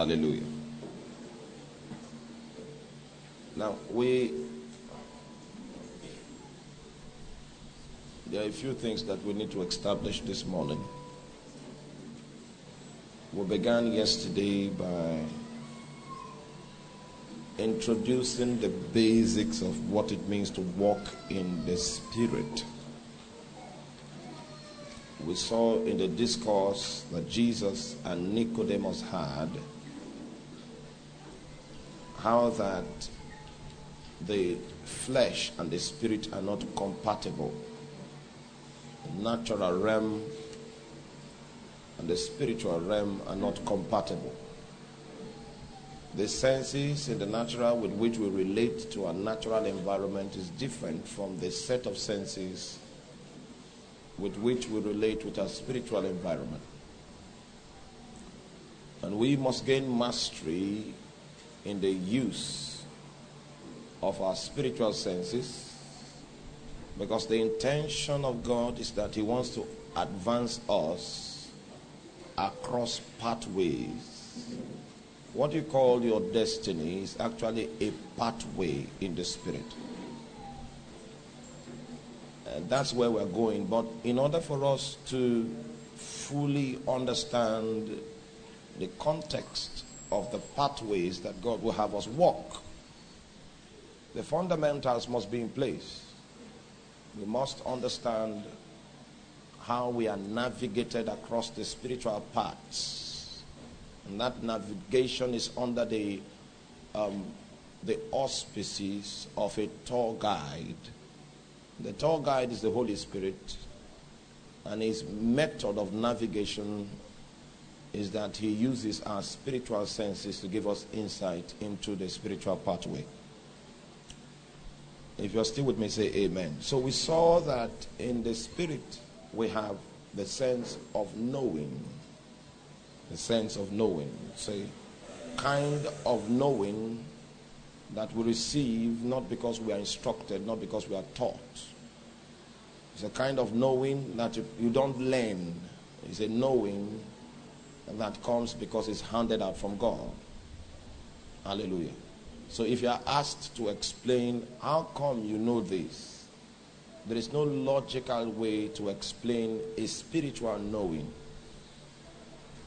Hallelujah. Now, we. There are a few things that we need to establish this morning. We began yesterday by introducing the basics of what it means to walk in the Spirit. We saw in the discourse that Jesus and Nicodemus had how that the flesh and the spirit are not compatible. The natural realm and the spiritual realm are not compatible. The senses in the natural with which we relate to our natural environment is different from the set of senses with which we relate with our spiritual environment. And we must gain mastery in the use of our spiritual senses because the intention of God is that He wants to advance us across pathways. What you call your destiny is actually a pathway in the spirit. And that's where we're going. But in order for us to fully understand the context of the pathways that God will have us walk, the fundamentals must be in place. We must understand how we are navigated across the spiritual paths. And that navigation is under the, um, the auspices of a tour guide. The tour guide is the Holy Spirit, and his method of navigation is that he uses our spiritual senses to give us insight into the spiritual pathway. If you're still with me, say amen. So we saw that in the spirit we have the sense of knowing. The sense of knowing. Say, kind of knowing that we receive not because we are instructed, not because we are taught. It's a kind of knowing that you, you don't learn. It's a knowing that comes because it's handed out from God. Hallelujah. So if you are asked to explain how come you know this, there is no logical way to explain a spiritual knowing.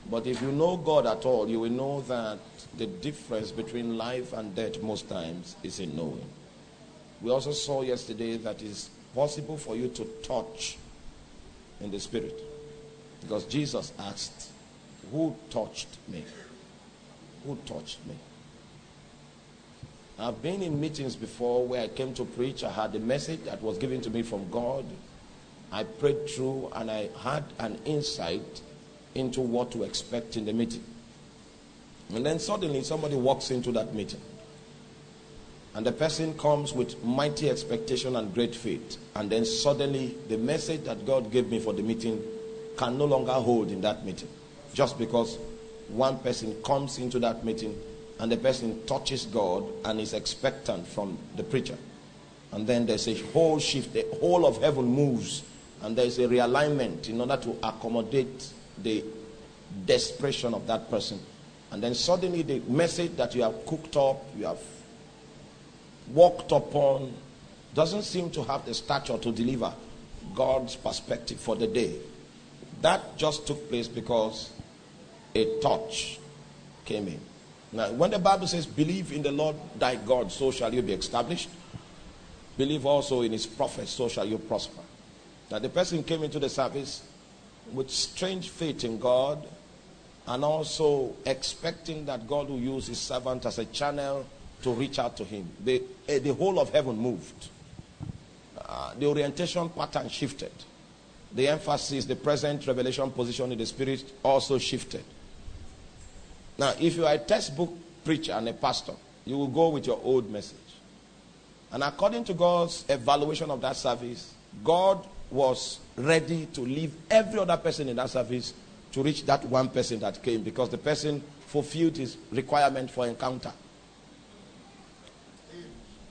But if you know God at all, you will know that the difference between life and death most times is in knowing. We also saw yesterday that it's possible for you to touch in the spirit. Because Jesus asked, Who touched me? Who touched me? I've been in meetings before where I came to preach. I had a message that was given to me from God. I prayed through and I had an insight into what to expect in the meeting. And then suddenly somebody walks into that meeting. And the person comes with mighty expectation and great faith. And then suddenly the message that God gave me for the meeting can no longer hold in that meeting. Just because one person comes into that meeting and the person touches God and is expectant from the preacher. And then there's a whole shift, the whole of heaven moves, and there's a realignment in order to accommodate the desperation of that person. And then suddenly the message that you have cooked up, you have walked upon, doesn't seem to have the stature to deliver God's perspective for the day. That just took place because a touch came in. Now, when the Bible says, Believe in the Lord thy God, so shall you be established, believe also in his prophets, so shall you prosper. Now, the person came into the service with strange faith in God and also expecting that God will use his servant as a channel to reach out to him. The, uh, the whole of heaven moved. Uh, the orientation pattern shifted. The emphasis, the present revelation position in the spirit also shifted. Now, if you are a textbook preacher and a pastor, you will go with your old message. And according to God's evaluation of that service, God was ready to leave every other person in that service to reach that one person that came because the person fulfilled his requirement for encounter.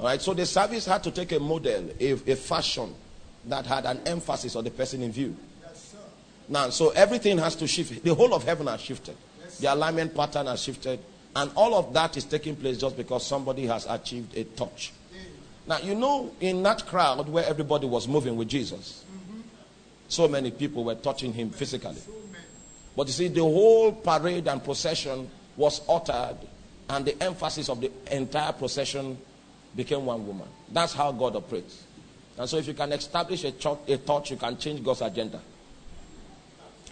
All right, so the service had to take a model, a, a fashion that had an emphasis on the person in view. Now, so everything has to shift. The whole of heaven has shifted. The alignment pattern has shifted. And all of that is taking place just because somebody has achieved a touch. Now, you know, in that crowd where everybody was moving with Jesus, so many people were touching him physically. But you see, the whole parade and procession was uttered, and the emphasis of the entire procession became one woman. That's how God operates. And so, if you can establish a, church, a touch, you can change God's agenda.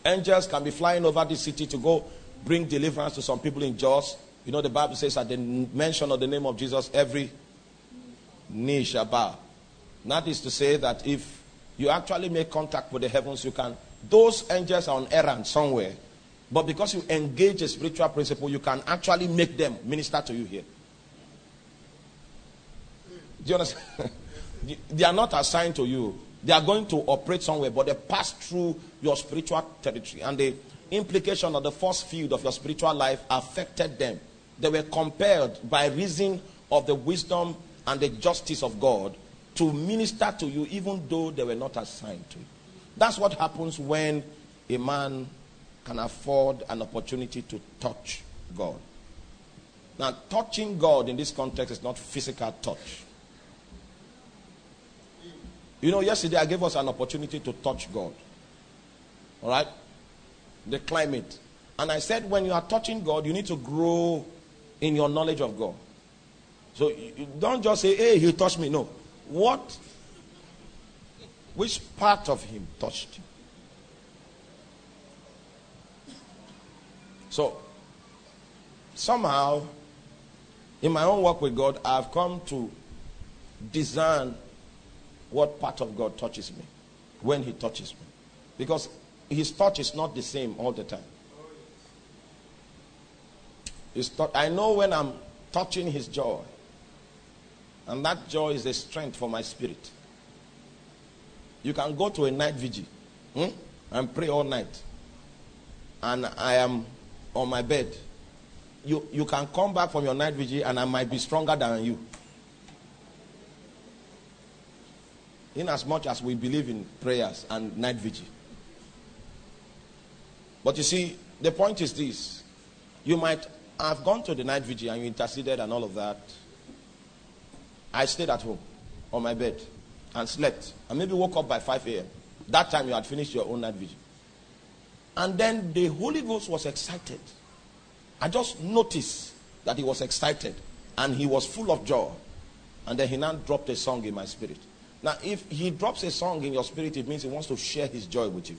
Angels can be flying over the city to go bring deliverance to some people in Jos. You know, the Bible says at the mention of the name of Jesus, every knee shall bow. That is to say that if you actually make contact with the heavens, you can. Those angels are on errand somewhere. But because you engage a spiritual principle, you can actually make them minister to you here. Do you understand? they are not assigned to you. They are going to operate somewhere, but they pass through your spiritual territory. And the implication of the force field of your spiritual life affected them. They were compelled by reason of the wisdom and the justice of God to minister to you, even though they were not assigned to you. That's what happens when a man can afford an opportunity to touch God. Now, touching God in this context is not physical touch. You know, yesterday I gave us an opportunity to touch God. All right? The climate. And I said, when you are touching God, you need to grow in your knowledge of God. So don't just say, hey, he touched me. No. What? Which part of him touched you? So, somehow, in my own work with God, I've come to discern what part of God touches me when He touches me. Because His touch is not the same all the time. His I know when I'm touching His joy, and that joy is a strength for my spirit. You can go to a night vigil hmm, and pray all night, and I am on my bed. You, you can come back from your night vigil, and I might be stronger than you. in as much as we believe in prayers and night vigil. But you see, the point is this you might have gone to the night vigil and you interceded and all of that. I stayed at home on my bed and slept and maybe woke up by 5 a.m. That time you had finished your own night vigil. And then the Holy Ghost was excited. I just noticed that he was excited and he was full of joy. And then he now dropped a song in my spirit. Now, if he drops a song in your spirit, it means he wants to share his joy with you.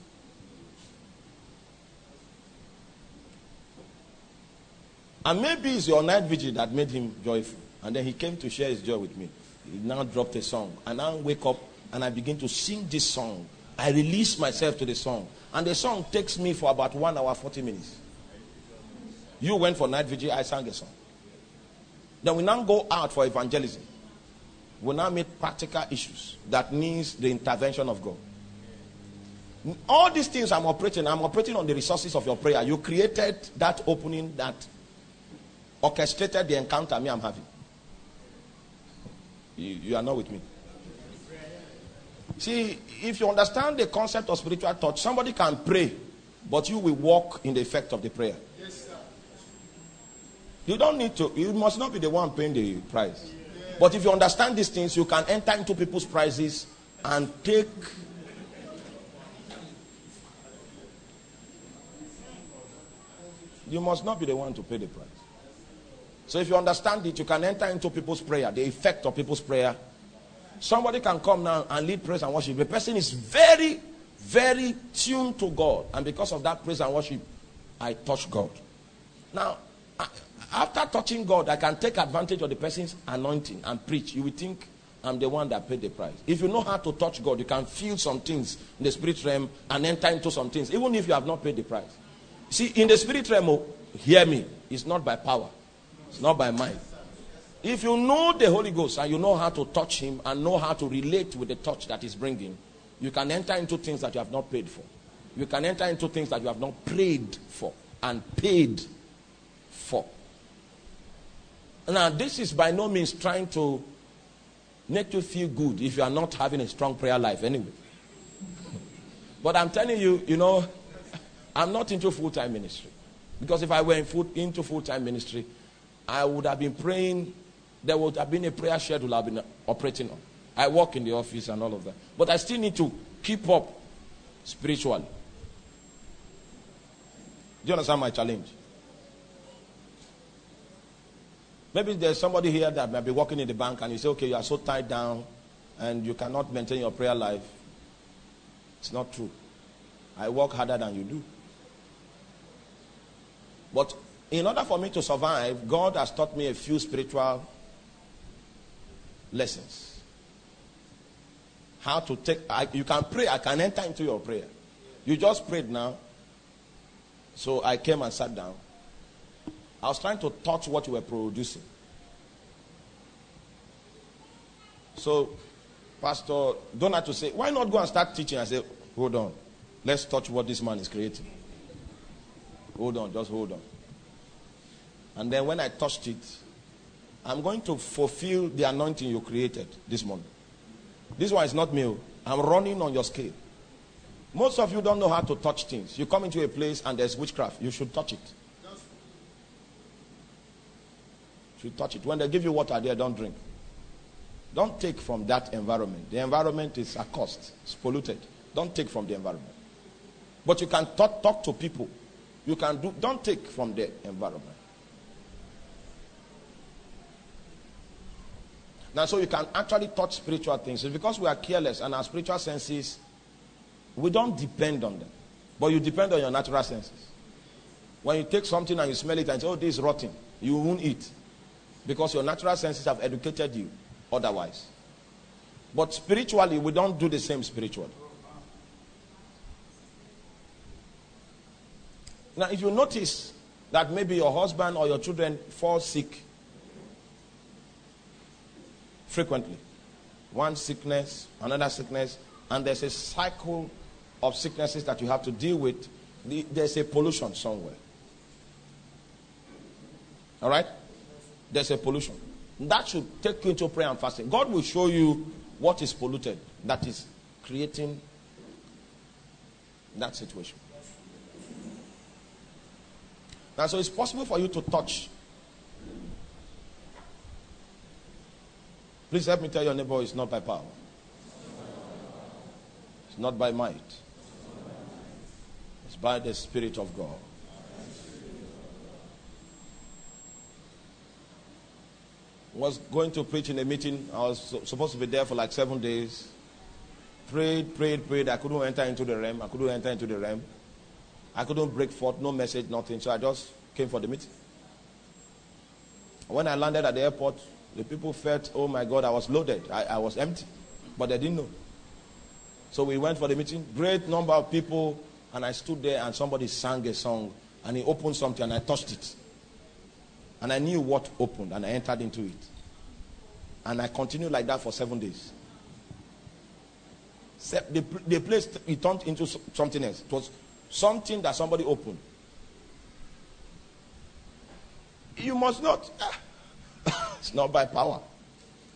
And maybe it's your night vigil that made him joyful. And then he came to share his joy with me. He now dropped a song. And now I wake up and I begin to sing this song. I release myself to the song. And the song takes me for about one hour, 40 minutes. You went for night vigil, I sang a song. Then we now go out for evangelism We now meet practical issues that needs the intervention of God. All these things I'm operating, I'm operating on the resources of your prayer. You created that opening that orchestrated the encounter me I'm having. You, you are not with me. See, if you understand the concept of spiritual touch, somebody can pray, but you will walk in the effect of the prayer. Yes, sir. you don't need to, you must not be the one paying the price. But if you understand these things, you can enter into people's prices and take. You must not be the one to pay the price. So if you understand it, you can enter into people's prayer, the effect of people's prayer. Somebody can come now and lead praise and worship. The person is very, very tuned to God. And because of that praise and worship, I touch God. Now, after touching God, I can take advantage of the person's anointing and preach. You will think I'm the one that paid the price. If you know how to touch God, you can feel some things in the spirit realm and enter into some things, even if you have not paid the price. See, in the spirit realm, oh, hear me, it's not by power, it's not by mind. If you know the Holy Ghost and you know how to touch Him and know how to relate with the touch that He's bringing, you can enter into things that you have not paid for. You can enter into things that you have not prayed for and paid for. Now, this is by no means trying to make you feel good if you are not having a strong prayer life anyway. But I'm telling you, you know, I'm not into full time ministry. Because if I were in full, into full time ministry, I would have been praying. There would have been a prayer schedule I've been operating on. I work in the office and all of that. But I still need to keep up spiritually. Do you understand my challenge? Maybe there's somebody here that might be working in the bank and you say, okay, you are so tied down and you cannot maintain your prayer life. It's not true. I work harder than you do. But in order for me to survive, God has taught me a few spiritual lessons. How to take, I, you can pray, I can enter into your prayer. You just prayed now. So I came and sat down. I was trying to touch what you were producing. So, Pastor don't have to say, why not go and start teaching? I said, hold on. Let's touch what this man is creating. Hold on, just hold on. And then when I touched it, I'm going to fulfill the anointing you created this morning. This one is not me. Oh. I'm running on your scale. Most of you don't know how to touch things. You come into a place and there's witchcraft. You should touch it. You should touch it. When they give you water there, don't drink. Don't take from that environment. The environment is a cost. It's polluted. Don't take from the environment. But you can talk, talk to people. You can do, don't take from the environment. Now, so you can actually touch spiritual things. It's because we are careless and our spiritual senses, we don't depend on them. But you depend on your natural senses. When you take something and you smell it and say, oh, this is rotten, you won't eat. Because your natural senses have educated you otherwise. But spiritually, we don't do the same spiritually. Now, if you notice that maybe your husband or your children fall sick frequently, one sickness, another sickness, and there's a cycle of sicknesses that you have to deal with, there's a pollution somewhere. All right? There's a pollution. That should take you into prayer and fasting. God will show you what is polluted that is creating that situation. Now, so it's possible for you to touch. Please help me tell your neighbor it's not by power, it's not by might, it's by the Spirit of God. was going to preach in a meeting. I was supposed to be there for like seven days. Prayed, prayed, prayed. I couldn't enter into the realm. I couldn't enter into the realm. I couldn't break forth, no message, nothing. So I just came for the meeting. When I landed at the airport, the people felt, oh my God, I was loaded. I, I was empty. But they didn't know. So we went for the meeting. Great number of people. And I stood there and somebody sang a song. And he opened something and I touched it. And I knew what opened and I entered into it. And I continued like that for seven days. The, the place it turned into something else. It was something that somebody opened. You must not. Ah, it's not by power.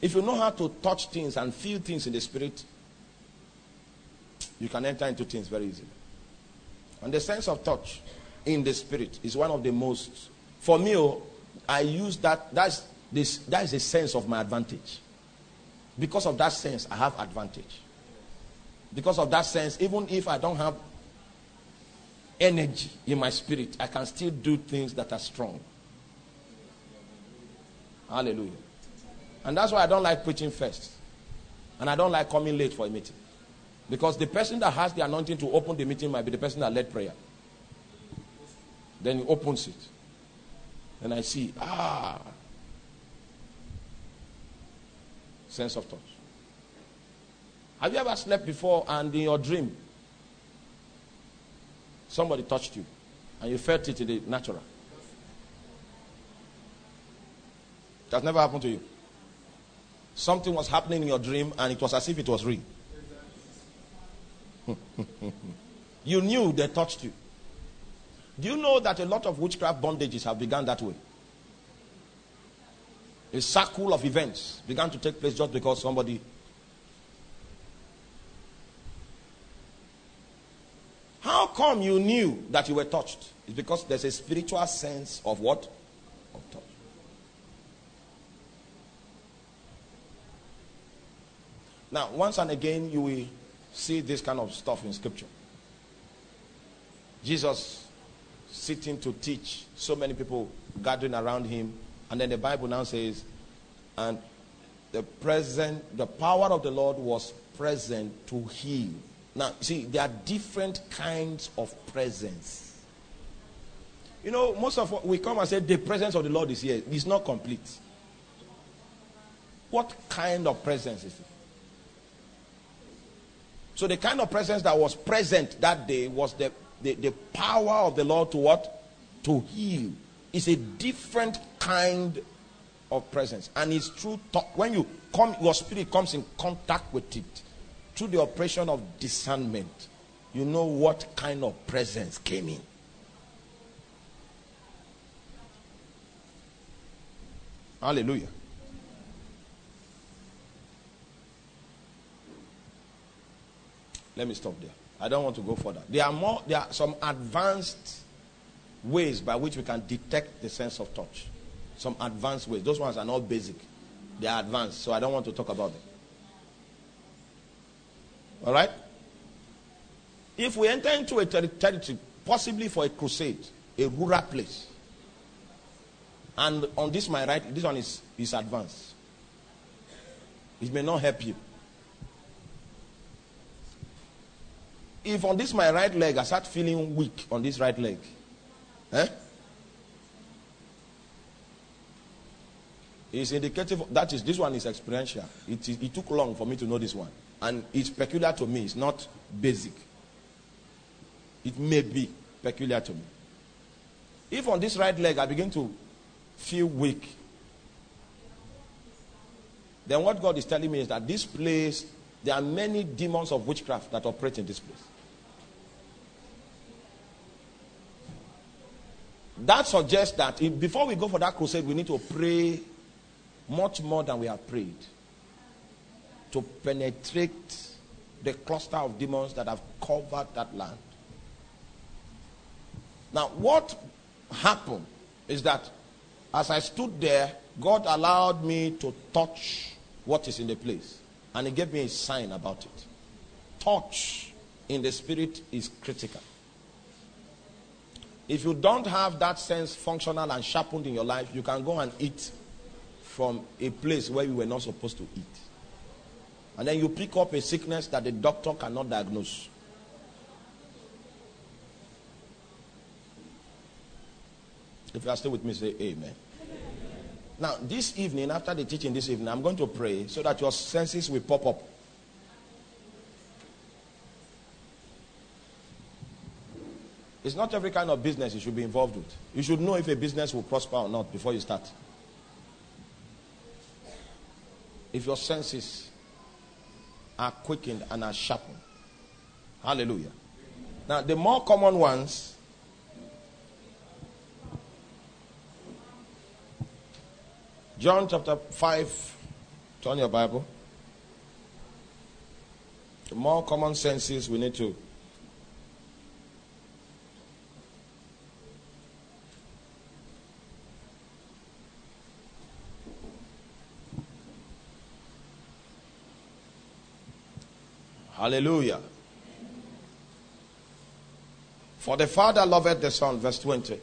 If you know how to touch things and feel things in the spirit, you can enter into things very easily. And the sense of touch in the spirit is one of the most, for me, oh, I use that. That's this. That is a sense of my advantage. Because of that sense, I have advantage. Because of that sense, even if I don't have energy in my spirit, I can still do things that are strong. Hallelujah. And that's why I don't like preaching first. And I don't like coming late for a meeting. Because the person that has the anointing to open the meeting might be the person that led prayer. Then he opens it. And I see, ah, sense of touch. Have you ever slept before and in your dream, somebody touched you and you felt it in the natural? That never happened to you. Something was happening in your dream and it was as if it was real. you knew they touched you. Do you know that a lot of witchcraft bondages have begun that way? A circle of events began to take place just because somebody. How come you knew that you were touched? It's because there's a spiritual sense of what? Of touch. Now, once and again, you will see this kind of stuff in scripture. Jesus sitting to teach, so many people gathering around him, and then the Bible now says, and the present, the power of the Lord was present to heal. Now, see, there are different kinds of presence. You know, most of what we come and say the presence of the Lord is here. It's not complete. What kind of presence is it? So the kind of presence that was present that day was the, the, the power of the Lord to what? To heal. It's a different kind of presence. And it's true talk. When you come, your spirit comes in contact with it through the operation of discernment. You know what kind of presence came in. Hallelujah. Let me stop there. I don't want to go further. There are more, there are some advanced ways by which we can detect the sense of touch. Some advanced ways. Those ones are not basic. They are advanced, so I don't want to talk about them. All right? If we enter into a territory, possibly for a crusade, a rural place, and on this my right, this one is, is advanced. It may not help you. If on this my right leg I start feeling weak on this right leg, eh? It's indicative that is this one is experiential. It, it took long for me to know this one, and it's peculiar to me. It's not basic. It may be peculiar to me. If on this right leg I begin to feel weak, then what God is telling me is that this place, there are many demons of witchcraft that operate in this place. That suggests that if, before we go for that crusade, we need to pray much more than we have prayed to penetrate the cluster of demons that have covered that land. Now, what happened is that as I stood there, God allowed me to touch what is in the place. And He gave me a sign about it. Touch in the spirit is critical. If you don't have that sense functional and sharpened in your life, you can go and eat from a place where you were not supposed to eat. And then you pick up a sickness that the doctor cannot diagnose. If you are still with me, say amen. Now, this evening, after the teaching this evening, I'm going to pray so that your senses will pop up. It's not every kind of business you should be involved with. You should know if a business will prosper or not before you start. If your senses are quickened and are sharpened. Hallelujah. Now, the more common ones John chapter 5. Turn your Bible. The more common senses we need to Hallelujah. For the Father loveth the Son, verse 20,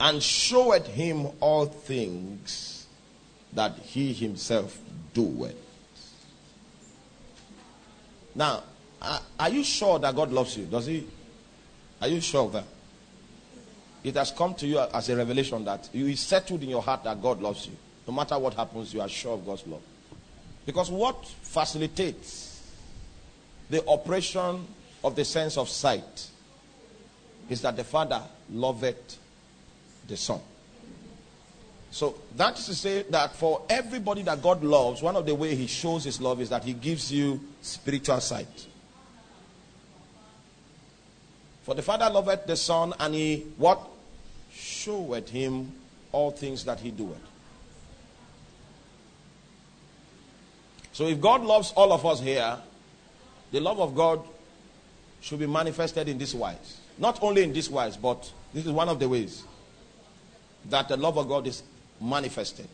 and showeth him all things that he himself doeth. Now, are you sure that God loves you? Does he? Are you sure of that? It has come to you as a revelation that you is settled in your heart that God loves you. No matter what happens, you are sure of God's love. Because what facilitates the operation of the sense of sight is that the Father loveth the Son. So that is to say that for everybody that God loves, one of the way He shows His love is that He gives you spiritual sight. For the Father loveth the Son, and He what showeth Him all things that He doeth. So if God loves all of us here, the love of God should be manifested in this wise. Not only in this wise, but this is one of the ways that the love of God is manifested.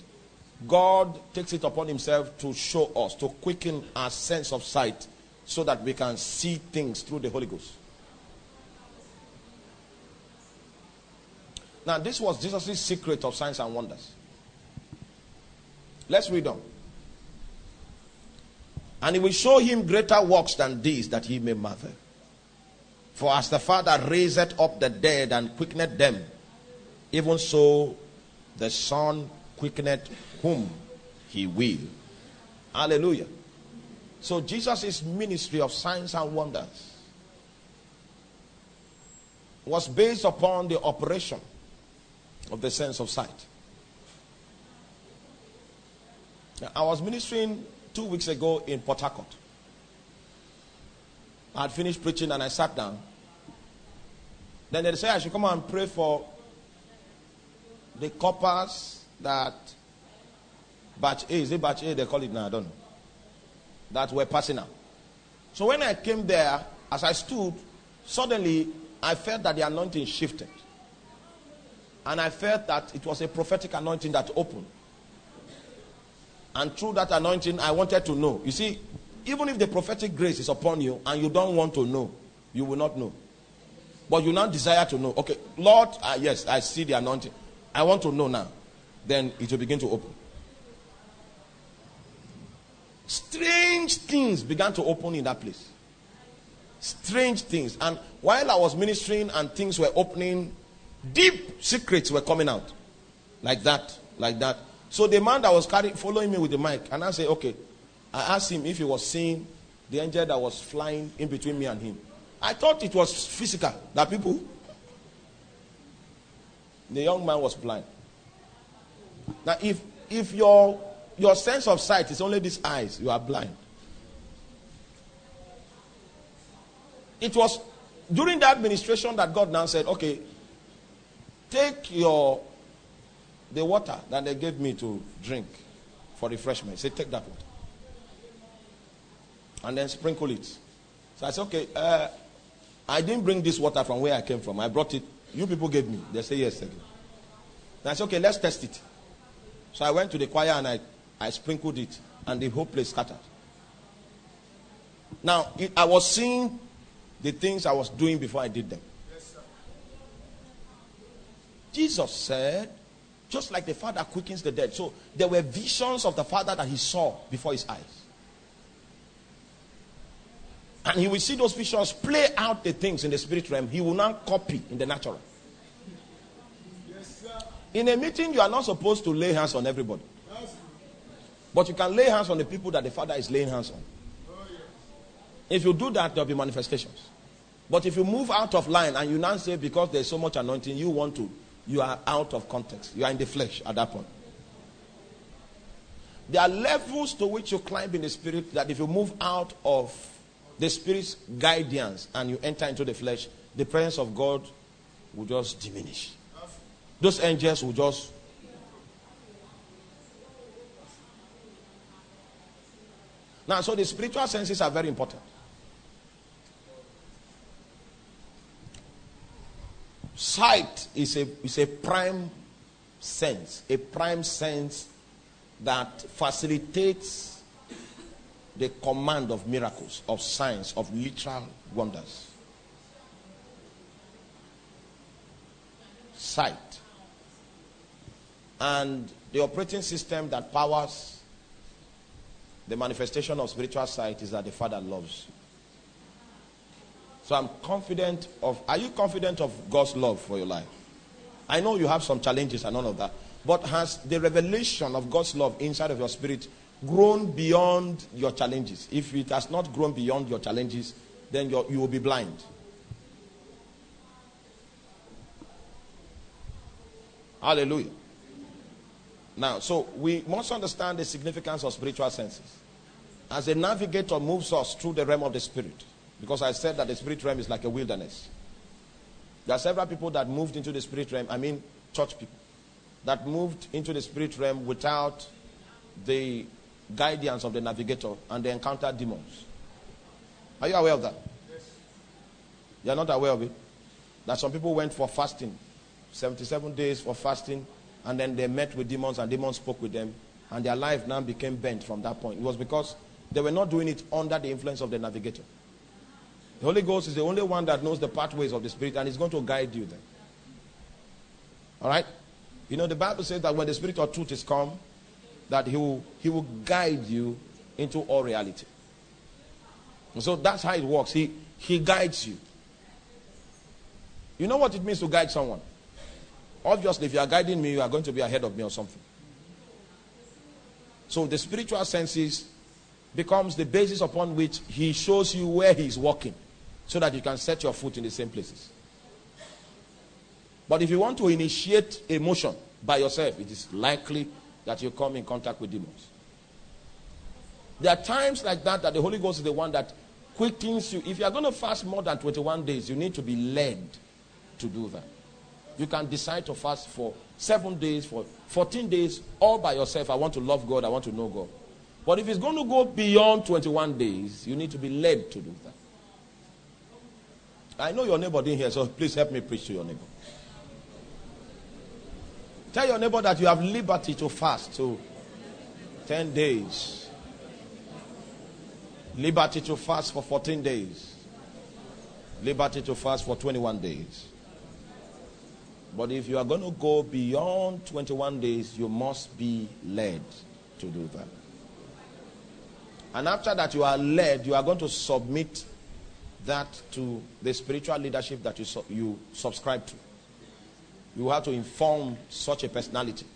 God takes it upon himself to show us, to quicken our sense of sight so that we can see things through the Holy Ghost. Now, this was Jesus' secret of signs and wonders. Let's read on. And he will show him greater works than these that he may marvel. For as the Father raised up the dead and quickened them, even so the Son quickened whom he will. Hallelujah. So Jesus' ministry of signs and wonders was based upon the operation of the sense of sight. I was ministering two weeks ago in Port Harcourt. I had finished preaching and I sat down. Then they said I should come and pray for the corpers that batch A, is it batch A they call it now? I don't know. That were passing out. So when I came there, as I stood, suddenly I felt that the anointing shifted. And I felt that it was a prophetic anointing that opened. And through that anointing, I wanted to know. You see, even if the prophetic grace is upon you and you don't want to know, you will not know. But you now desire to know. Okay, Lord, uh, yes, I see the anointing. I want to know now. Then it will begin to open. Strange things began to open in that place. Strange things. And while I was ministering and things were opening, deep secrets were coming out. Like that, like that. So the man that was carrying, following me with the mic, and I said, okay. I asked him if he was seeing the angel that was flying in between me and him. I thought it was physical, that people. The young man was blind. Now, if if your your sense of sight is only these eyes, you are blind. It was during that administration that God now said, okay, take your the water that they gave me to drink for refreshment. Say, take that water. And then sprinkle it. So I said, okay, uh, I didn't bring this water from where I came from. I brought it. You people gave me. They say yes. Again. And I said, okay, let's test it. So I went to the choir and I, I sprinkled it. And the whole place scattered. Now, it, I was seeing the things I was doing before I did them. Yes, Jesus said, just like the Father quickens the dead. So there were visions of the Father that he saw before his eyes. And he will see those visions play out the things in the spirit realm. He will not copy in the natural. In a meeting, you are not supposed to lay hands on everybody. But you can lay hands on the people that the Father is laying hands on. If you do that, there will be manifestations. But if you move out of line and you now say, because there's so much anointing, you want to you are out of context. You are in the flesh at that point. There are levels to which you climb in the spirit that if you move out of the spirit's guidance and you enter into the flesh, the presence of God will just diminish. Those angels will just. Now, so the spiritual senses are very important. Sight is a, is a prime sense, a prime sense that facilitates the command of miracles, of signs, of literal wonders. Sight. And the operating system that powers the manifestation of spiritual sight is that the Father loves you. So I'm confident of. Are you confident of God's love for your life? I know you have some challenges and all of that. But has the revelation of God's love inside of your spirit grown beyond your challenges? If it has not grown beyond your challenges, then you will be blind. Hallelujah. Now, so we must understand the significance of spiritual senses. As a navigator moves us through the realm of the spirit, because I said that the spirit realm is like a wilderness. There are several people that moved into the spirit realm, I mean, church people, that moved into the spirit realm without the guidance of the navigator and they encountered demons. Are you aware of that? Yes. You are not aware of it? That some people went for fasting, 77 days for fasting, and then they met with demons and demons spoke with them And their life now became bent from that point. It was because they were not doing it under the influence of the navigator. The Holy Ghost is the only one that knows the pathways of the Spirit and is going to guide you there. All right? You know, the Bible says that when the Spirit of truth is come, that he will, he will guide you into all reality. And so that's how it works. He, he guides you. You know what it means to guide someone? Obviously, if you are guiding me, you are going to be ahead of me or something. So the spiritual senses becomes the basis upon which he shows you where he is walking so that you can set your foot in the same places. But if you want to initiate a motion by yourself, it is likely that you come in contact with demons. There are times like that that the Holy Ghost is the one that quickens you. If you are going to fast more than 21 days, you need to be led to do that. You can decide to fast for seven days, for 14 days, all by yourself. I want to love God, I want to know God. But if it's going to go beyond 21 days, you need to be led to do that. I know your neighbor didn't hear, so please help me preach to your neighbor. Tell your neighbor that you have liberty to fast to 10 days. Liberty to fast for 14 days. Liberty to fast for 21 days. But if you are going to go beyond 21 days, you must be led to do that. And after that, you are led, you are going to submit that to the spiritual leadership that you, you subscribe to. You have to inform such a personality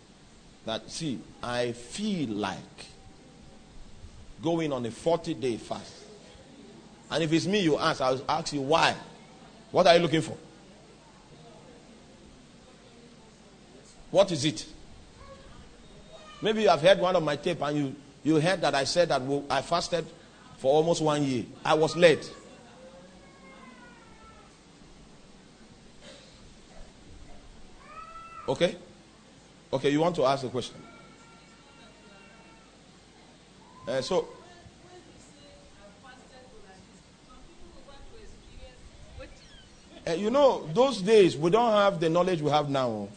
that, see, I feel like going on a 40 day fast. And if it's me, you ask, I'll ask you why. What are you looking for? What is it? Maybe you have heard one of my tape and you, you heard that I said that I fasted for almost one year. I was led. Okay? Okay, you want to ask a question? Uh, so, uh, you know, those days we don't have the knowledge we have now.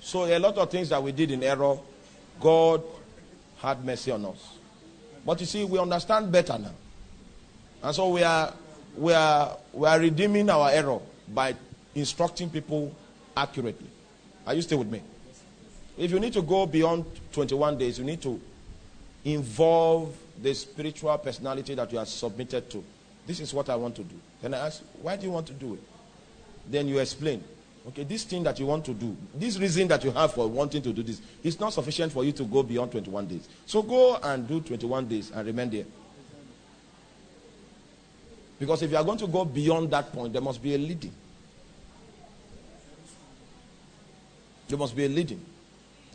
So, a lot of things that we did in error, God had mercy on us. But you see, we understand better now. And so we are, we are, we are redeeming our error by instructing people accurately. Are you still with me? If you need to go beyond 21 days, you need to involve the spiritual personality that you are submitted to. This is what I want to do. Then I ask, why do you want to do it? Then you explain. Okay, this thing that you want to do, this reason that you have for wanting to do this, is not sufficient for you to go beyond 21 days. So go and do 21 days and remain there. Because if you are going to go beyond that point, there must be a leading. There must be a leading.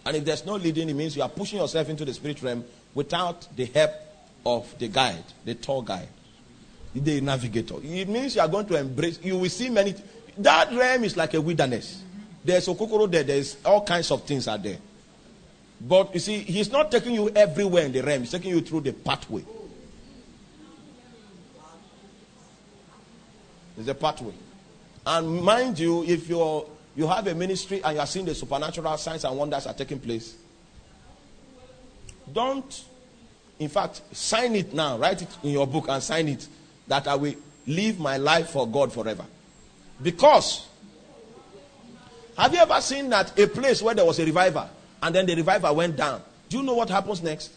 And if there's no leading, it means you are pushing yourself into the spirit realm without the help of the guide, the tour guide, the navigator. It means you are going to embrace, you will see many. That realm is like a wilderness. There's a kokoro there, there's all kinds of things are there. But you see, he's not taking you everywhere in the realm, he's taking you through the pathway. There's a pathway. And mind you, if you're you have a ministry and you are seeing the supernatural signs and wonders are taking place. Don't, in fact, sign it now. Write it in your book and sign it that I will live my life for God forever. Because, have you ever seen that a place where there was a revival and then the revival went down? Do you know what happens next?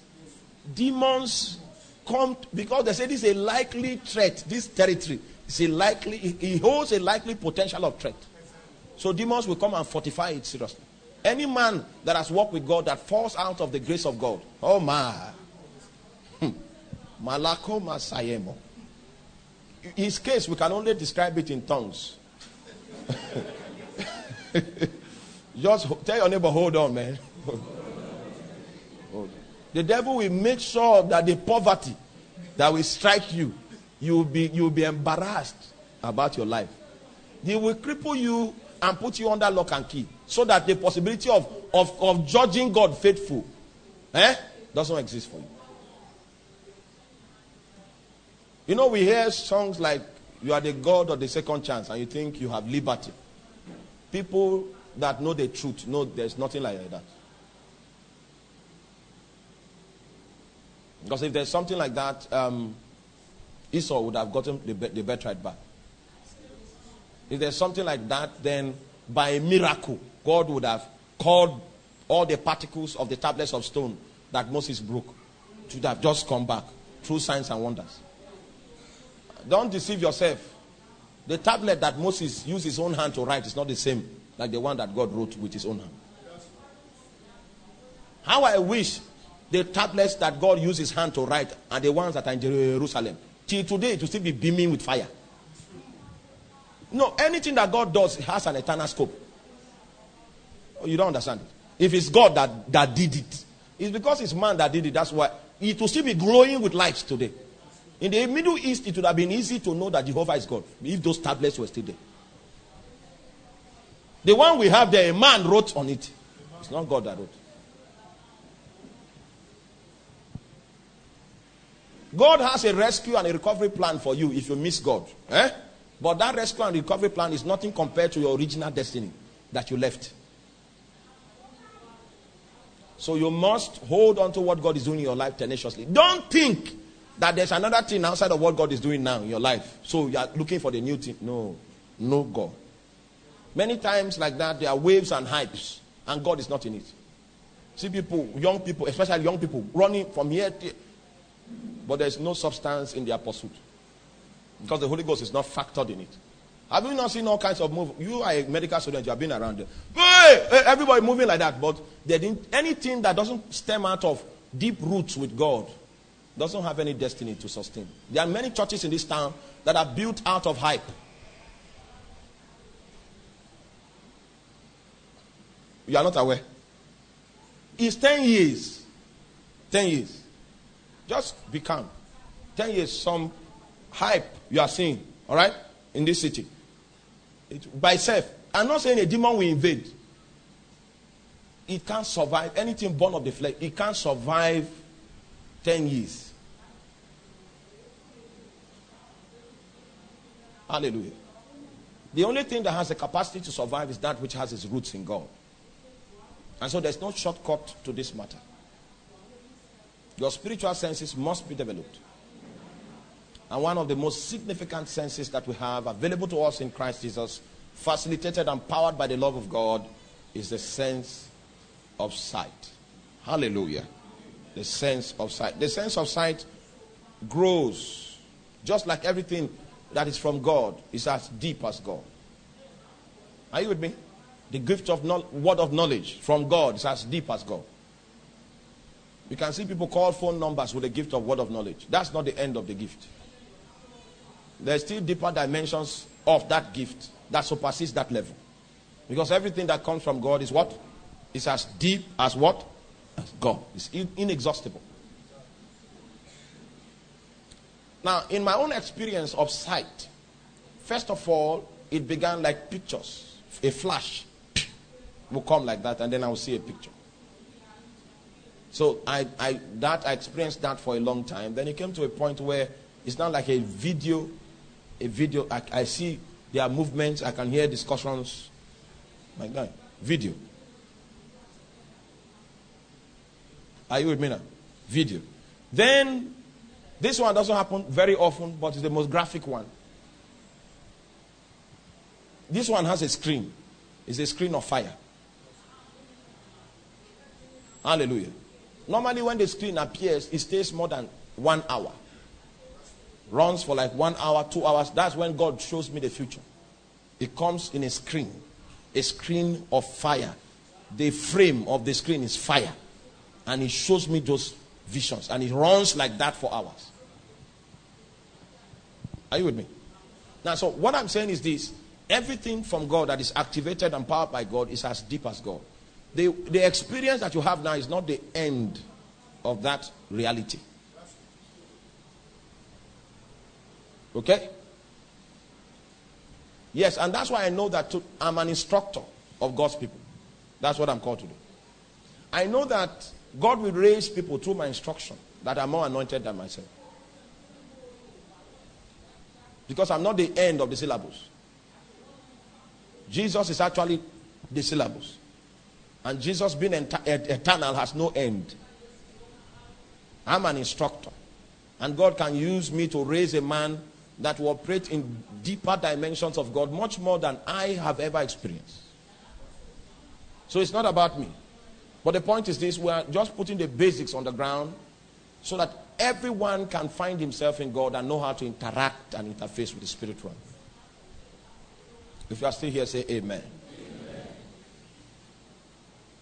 Demons come because they say this is a likely threat. This territory is a likely, it holds a likely potential of threat. So demons will come and fortify it seriously. Any man that has walked with God that falls out of the grace of God, oh my, hmm. Malako Masayemo. His case, we can only describe it in tongues. Just tell your neighbor, hold on, man. the devil will make sure that the poverty that will strike you, you will be, you will be embarrassed about your life. He will cripple you and put you under lock and key so that the possibility of, of, of judging God faithful eh, doesn't exist for you. You know, we hear songs like, You are the God of the second chance, and you think you have liberty. People that know the truth know there's nothing like that. Because if there's something like that, um, Esau would have gotten the, the birthright back. If there's something like that, then by a miracle, God would have called all the particles of the tablets of stone that Moses broke to have just come back through signs and wonders. Don't deceive yourself. The tablet that Moses used his own hand to write is not the same like the one that God wrote with his own hand. How I wish the tablets that God used his hand to write are the ones that are in Jerusalem. Till today, it will still be beaming with fire. No, anything that God does has an eternal scope. Oh, you don't understand it. If it's God that, that did it, it's because it's man that did it. That's why it will still be glowing with light today. In the Middle East, it would have been easy to know that Jehovah is God if those tablets were still there. The one we have there, a man wrote on it. It's not God that wrote. God has a rescue and a recovery plan for you if you miss God. Eh? But that rescue and recovery plan is nothing compared to your original destiny that you left. So you must hold on to what God is doing in your life tenaciously. Don't think that there's another thing outside of what God is doing now in your life. So you are looking for the new thing. No. No God. Many times like that, there are waves and hypes, and God is not in it. See people, young people, especially young people, running from here to but there's no substance in their pursuit. Because the Holy Ghost is not factored in it. Have you not seen all kinds of move? You are a medical student, you have been around. Hey, everybody moving like that, but they didn't, anything that doesn't stem out of deep roots with God doesn't have any destiny to sustain. There are many churches in this town that are built out of hype. You are not aware. It's 10 years. 10 years. Just be calm. 10 years, some hype you are seeing, all right, in this city. It, by itself. I'm not saying a demon will invade. It can't survive anything born of the flesh. It can't survive 10 years. Hallelujah. The only thing that has the capacity to survive is that which has its roots in God. And so there's no shortcut to this matter. Your spiritual senses must be developed. And one of the most significant senses that we have available to us in Christ Jesus, facilitated and powered by the love of God, is the sense of sight. Hallelujah. The sense of sight. The sense of sight grows just like everything that is from God is as deep as God. Are you with me? The gift of no- word of knowledge from God is as deep as God. You can see people call phone numbers with the gift of word of knowledge. That's not the end of the gift. There's still deeper dimensions of that gift that surpasses that level. Because everything that comes from God is what? It's as deep as what? As God. It's inexhaustible. Now, in my own experience of sight, first of all, it began like pictures. A flash will come like that, and then I will see a picture. So I, I, that, I experienced that for a long time. Then it came to a point where it's not like a video. A video, I, I see their movements, I can hear discussions. My God, video. Are you with me now? Video. Then, this one doesn't happen very often, but it's the most graphic one. This one has a screen. It's a screen of fire. Hallelujah. Normally, when the screen appears, it stays more than one hour. Runs for like one hour, two hours. That's when God shows me the future. It comes in a screen, a screen of fire. The frame of the screen is fire. And He shows me those visions. And it runs like that for hours. Are you with me? Now, so what I'm saying is this everything from God that is activated and powered by God is as deep as God. The, the experience that you have now is not the end of that reality. Okay? Yes, and that's why I know that to, I'm an instructor of God's people. That's what I'm called to do. I know that God will raise people through my instruction that are more anointed than myself. Because I'm not the end of the syllabus. Jesus is actually the syllabus. And Jesus being eternal has no end. I'm an instructor. And God can use me to raise a man that will operate in deeper dimensions of God, much more than I have ever experienced. So it's not about me. But the point is this we are just putting the basics on the ground so that everyone can find himself in God and know how to interact and interface with the spirit realm. If you are still here, say amen. amen.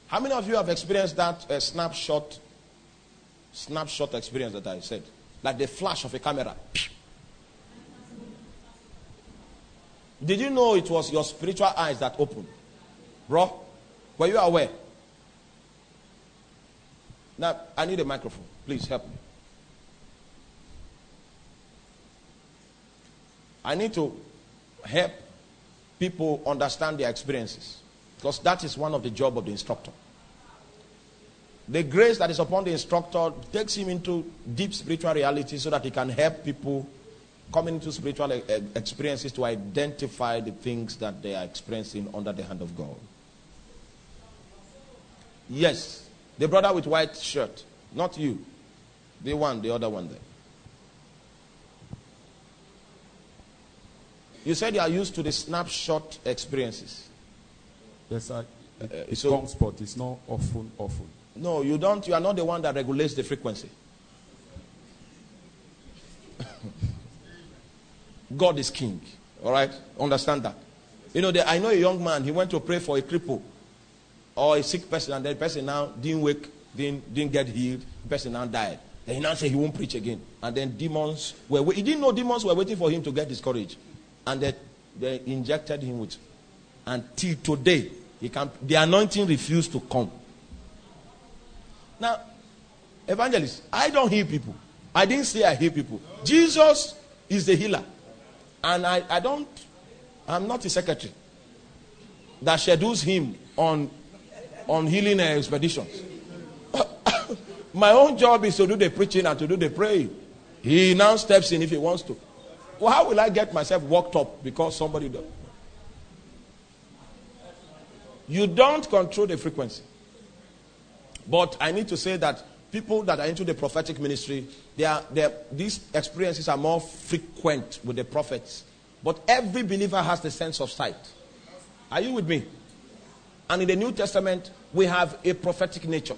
How many of you have experienced that uh, snapshot snapshot experience that I said? Like the flash of a camera. Did you know it was your spiritual eyes that opened? Bro, were you aware? Now, I need a microphone. Please help me. I need to help people understand their experiences because that is one of the job of the instructor. The grace that is upon the instructor takes him into deep spiritual reality so that he can help people coming into spiritual eh, eh, experiences to identify the things that they are experiencing under the hand of God. Yes, the brother with white shirt, not you. The one, the other one there. You said you are used to the snapshot experiences. Yes, sir. Eh, it, uh, so, comes, but it's not often, often. No, you don't. You are not the one that regulates the frequency. God is king. All right? Understand that. You know, I know a young man, he went to pray for a cripple or a sick person, and the person now didn't wake, didn't, didn't get healed. The person now died. Then he now said he won't preach again. And then demons were, he didn't know demons were waiting for him to get discouraged. And they, they injected him with, until today, he can, the anointing refused to come. Now, evangelist, I don't heal people. I didn't say I heal people. Jesus is the healer. And I, I don't, I'm not a secretary that schedules him on, on healing expeditions. My own job is to do the preaching and to do the praying. He now steps in if he wants to. Well, how will I get myself worked up because somebody does? You don't control the frequency. But I need to say that people that are into the prophetic ministry, they are, these experiences are more frequent with the prophets. But every believer has the sense of sight. Are you with me? And in the New Testament, we have a prophetic nature.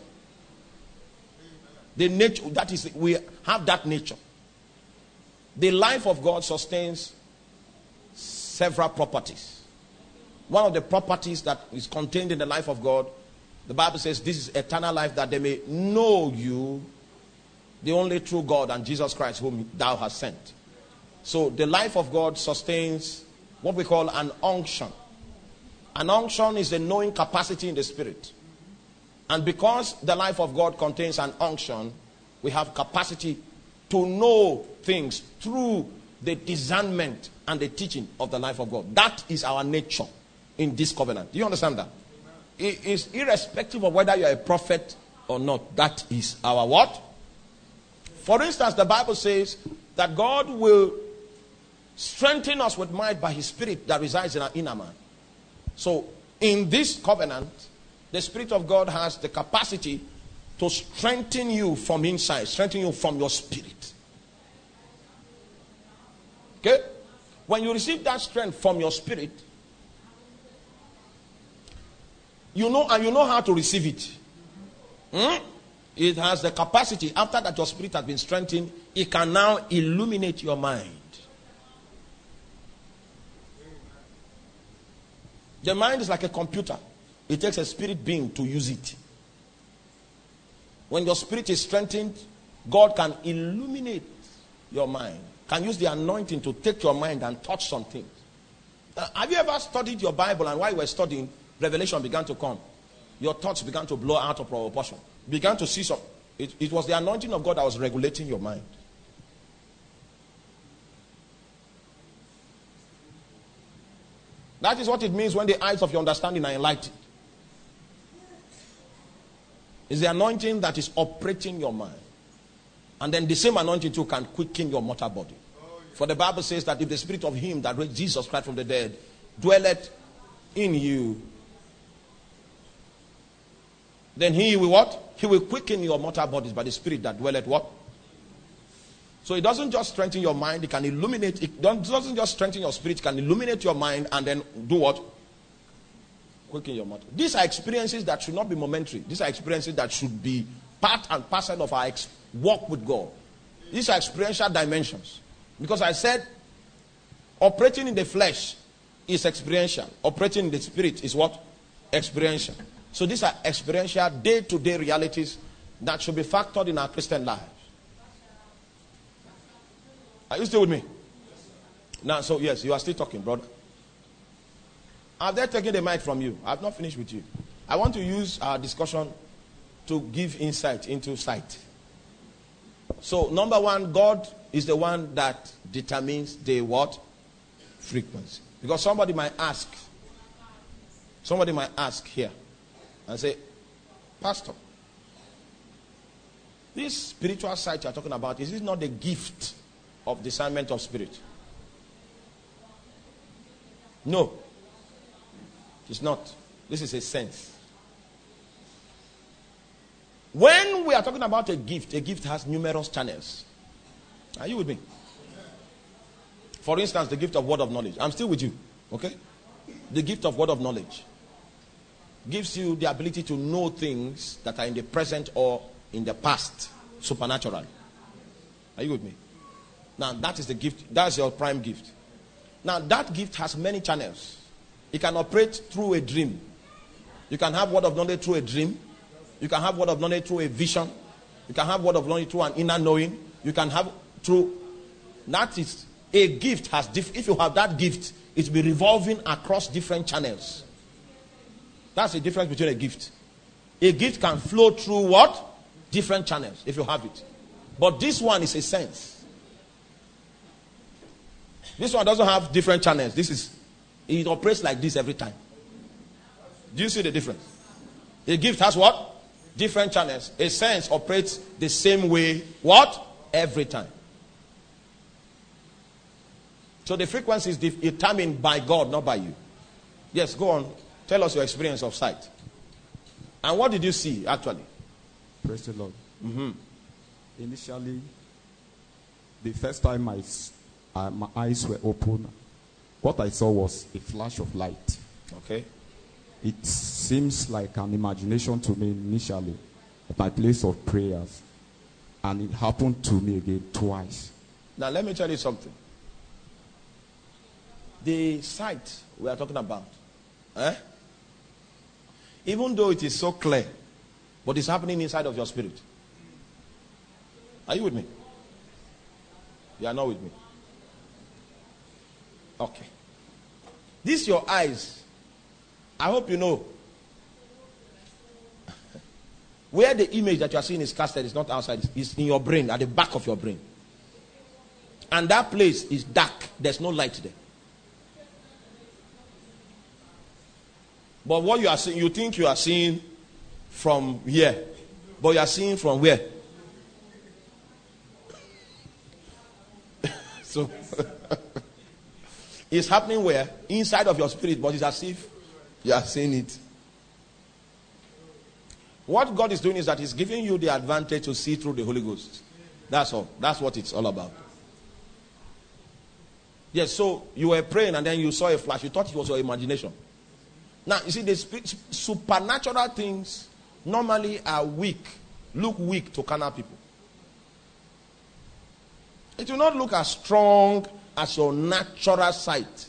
The nature, that is, we have that nature. The life of God sustains several properties. One of the properties that is contained in the life of God the Bible says, This is eternal life that they may know you, the only true God, and Jesus Christ, whom thou hast sent. So the life of God sustains what we call an unction. An unction is a knowing capacity in the spirit. And because the life of God contains an unction, we have capacity to know things through the discernment and the teaching of the life of God. That is our nature in this covenant. Do you understand that? It is irrespective of whether you are a prophet or not. That is our what? For instance, the Bible says that God will strengthen us with might by his spirit that resides in our inner man. So, in this covenant, the Spirit of God has the capacity to strengthen you from inside, strengthen you from your spirit. Okay? When you receive that strength from your spirit, You know, and you know how to receive it. Hmm? It has the capacity, after that your spirit has been strengthened, it can now illuminate your mind. The mind is like a computer, it takes a spirit being to use it. When your spirit is strengthened, God can illuminate your mind, can use the anointing to take your mind and touch some things. Uh, have you ever studied your Bible and while you were studying, revelation began to come. Your thoughts began to blow out of proportion. Began to see some. It, it was the anointing of God that was regulating your mind. That is what it means when the eyes of your understanding are enlightened. It's the anointing that is operating your mind. And then the same anointing too can quicken your mortal body. For the Bible says that if the spirit of him that raised Jesus Christ from the dead dwelleth in you, then he will what? He will quicken your mortal bodies by the spirit that dwelleth what? So it doesn't just strengthen your mind, it can illuminate, it doesn't just strengthen your spirit, it can illuminate your mind and then do what? Quicken your mortal. These are experiences that should not be momentary. These are experiences that should be part and parcel of our ex- walk with God. These are experiential dimensions. Because I said, operating in the flesh is experiential. Operating in the spirit is what? Experiential. So these are experiential, day to day realities that should be factored in our Christian lives. Are you still with me? Now, so yes, you are still talking, brother. I've they taken the mic from you? I have not finished with you. I want to use our discussion to give insight into sight. So, number one, God is the one that determines the what? Frequency. Because somebody might ask, somebody might ask here and say, Pastor, this spiritual sight you're talking about, is this not the gift of discernment of spirit? No. It's not. This is a sense. When we are talking about a gift, a gift has numerous channels. Are you with me? For instance, the gift of word of knowledge. I'm still with you. Okay? The gift of word of knowledge gives you the ability to know things that are in the present or in the past supernaturally. Are you with me? Now, that is the gift. That's your prime gift. Now, that gift has many channels. It can operate through a dream. You can have word of knowledge through a dream. You can have word of knowledge through a vision. You can have word of knowledge through an inner knowing. You can have through. That is a gift has. Diff, if you have that gift, it will be revolving across different channels. That's the difference between a gift. A gift can flow through what? Different channels if you have it. But this one is a sense. This one doesn't have different channels. This is, it operates like this every time. Do you see the difference? A gift has what? Different channels. A sense operates the same way, what? Every time. So the frequency is determined by God, not by you. Yes, go on. Tell us your experience of sight. And what did you see actually? Praise the Lord. Mm-hmm. Initially, the first time I, uh, my eyes were open, what I saw was a flash of light. Okay. It seems like an imagination to me initially at my place of prayers. And it happened to me again twice. Now, let me tell you something. The sight we are talking about, eh? Even though it is so clear, but it's happening inside of your spirit. Are you with me? You are not with me. Okay. This your eyes. I hope you know. Where the image that you are seeing is casted is not outside, it's in your brain, at the back of your brain. And that place is dark, there's no light there. But what you are seeing, you think you are seeing from here, but you are seeing from where? so it's happening where? Inside of your spirit, but it's as if you are seeing it. What God is doing is that He's giving you the advantage to see through the Holy Ghost. That's all. That's what it's all about. Yes, so you were praying and then you saw a flash. You thought it was your imagination. Now, you see, the supernatural things normally are weak, look weak to carnal people. It will not look as strong as your natural sight.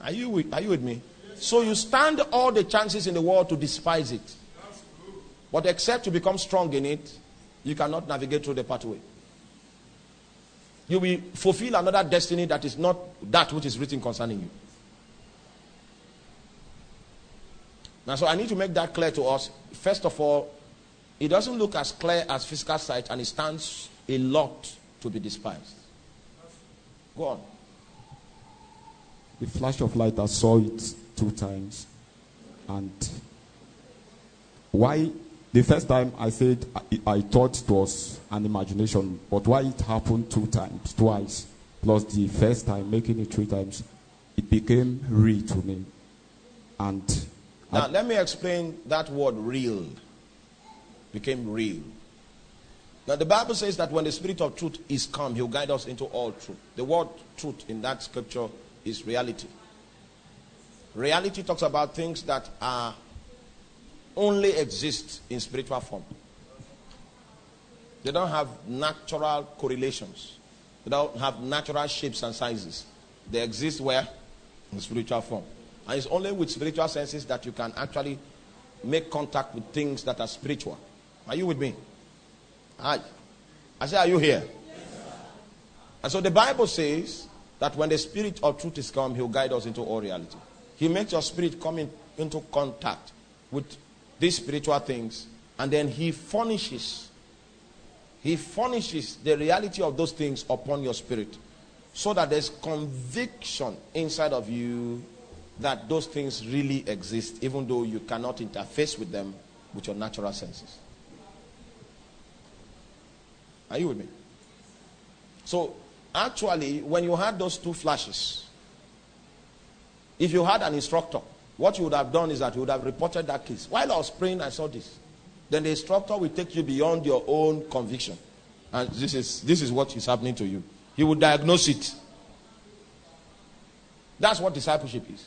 Are you with, are you with me? So you stand all the chances in the world to despise it. But except to become strong in it, you cannot navigate through the pathway. You will fulfill another destiny that is not that which is written concerning you. Now, so I need to make that clear to us. First of all, it doesn't look as clear as physical sight and it stands a lot to be despised. Go on. The flash of light, I saw it two times. And why, the first time I said I, I thought it was an imagination, but why it happened two times, twice, plus the first time, making it three times, it became real to me. And now, let me explain that word real. became real. Now, the Bible says that when the Spirit of truth is come, He'll guide us into all truth. The word truth in that scripture is reality. Reality talks about things that are only exist in spiritual form. They don't have natural correlations. They don't have natural shapes and sizes. They exist where? In spiritual form. And it's only with spiritual senses that you can actually make contact with things that are spiritual. Are you with me? Hi. I say, are you here? and so the Bible says that when the Spirit of truth is come, He'll guide us into all reality. He makes your spirit come in, into contact with these spiritual things, and then He furnishes he furnishes the reality of those things upon your spirit so that there's conviction inside of you that those things really exist, even though you cannot interface with them with your natural senses. Are you with me? So, actually, when you had those two flashes, if you had an instructor, what you would have done is that you would have reported that case. While I was praying, I saw this. Then the instructor will take you beyond your own conviction. And this is, this is what is happening to you. He will diagnose it. That's what discipleship is.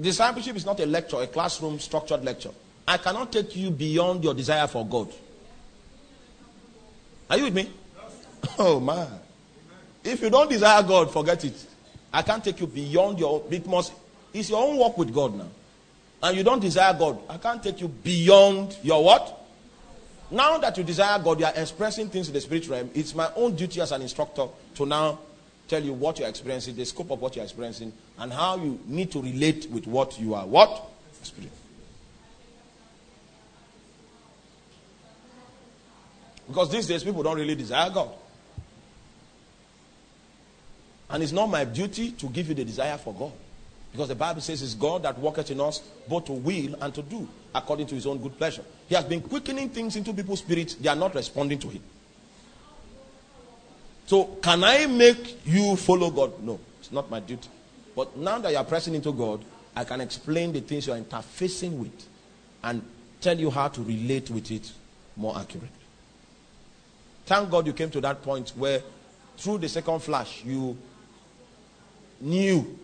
Discipleship is not a lecture, a classroom structured lecture. I cannot take you beyond your desire for God. Are you with me? Oh man. If you don't desire God, forget it. I can't take you beyond your it must it's your own work with God now and you don't desire God, I can't take you beyond your what? Now that you desire God, you are expressing things in the spiritual realm. It's my own duty as an instructor to now tell you what you're experiencing, the scope of what you're experiencing, and how you need to relate with what you are. What? Spirit. Because these days people don't really desire God. And it's not my duty to give you the desire for God. Because the Bible says it's God that worketh in us both to will and to do according to his own good pleasure. He has been quickening things into people's spirits, they are not responding to him. So, can I make you follow God? No, it's not my duty. But now that you are pressing into God, I can explain the things you are interfacing with and tell you how to relate with it more accurately. Thank God you came to that point where, through the second flash, you knew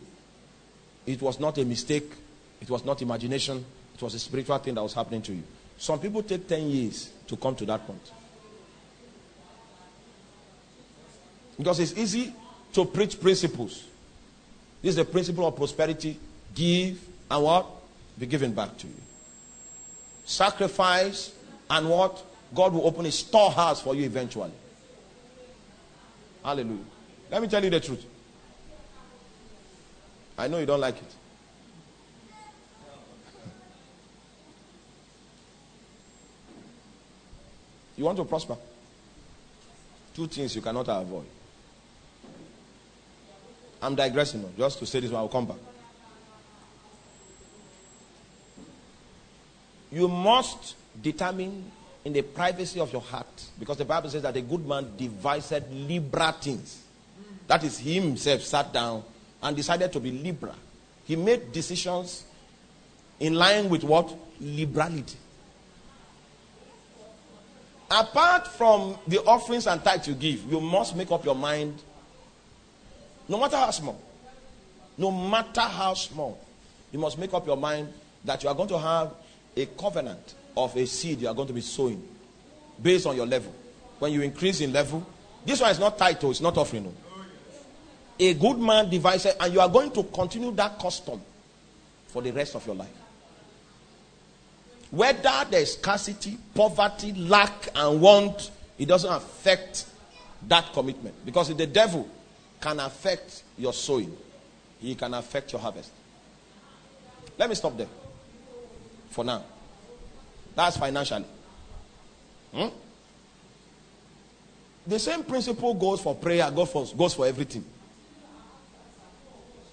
it was not a mistake. It was not imagination. It was a spiritual thing that was happening to you. Some people take 10 years to come to that point. Because it's easy to preach principles. This is the principle of prosperity. Give and what? Be given back to you. Sacrifice and what? God will open a storehouse for you eventually. Hallelujah. Let me tell you the truth. I know you don't like it. You want to prosper? Two things you cannot avoid. I'm digressing now, just to say this I'll come back. You must determine in the privacy of your heart, because the Bible says that a good man devised liberal things. That is, he himself sat down and decided to be liberal. He made decisions in line with what? Liberality. Apart from the offerings and tithes you give, you must make up your mind, no matter how small, no matter how small, you must make up your mind that you are going to have a covenant of a seed you are going to be sowing based on your level. When you increase in level, this one is not title, oh, it's not offering. No a good man devises, and you are going to continue that custom for the rest of your life. Whether there's scarcity, poverty, lack, and want, it doesn't affect that commitment. Because if the devil can affect your sowing, he can affect your harvest. Let me stop there for now. That's financially. Hmm? The same principle goes for prayer, goes for, goes for everything.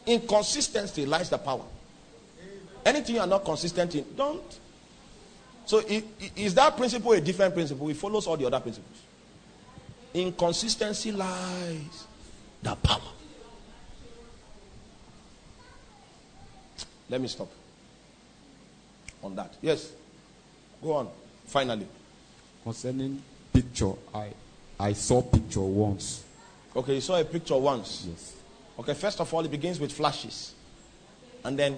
Inconsistency lies the power. Anything you are not consistent in, don't. So, is that principle a different principle? It follows all the other principles. Inconsistency lies the power. Let me stop. on that. Yes. Go on. Finally. Concerning picture, I I saw picture once. Okay, you saw a picture once. Yes. Okay, first of all, it begins with flashes. And then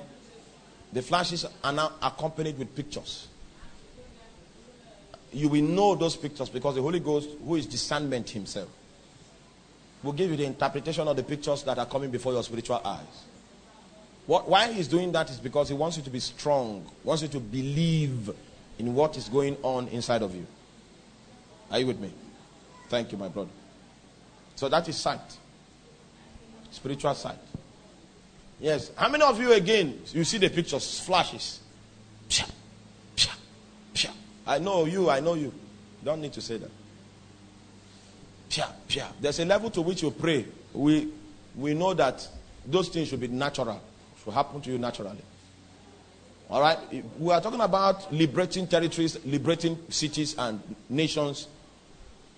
the flashes are now accompanied with pictures. You will know those pictures because the Holy Ghost, who is discernment himself, will give you the interpretation of the pictures that are coming before your spiritual eyes. What, why he's doing that is because he wants you to be strong, wants you to believe in what is going on inside of you. Are you with me? Thank you, my brother. So that is sight. Spiritual sight. Yes. How many of you again you see the pictures flashes? Psha, psha, psha. I know you, I know you. Don't need to say that. Psha, psha. There's a level to which you pray. We we know that those things should be natural, should happen to you naturally. All right? We are talking about liberating territories, liberating cities and nations.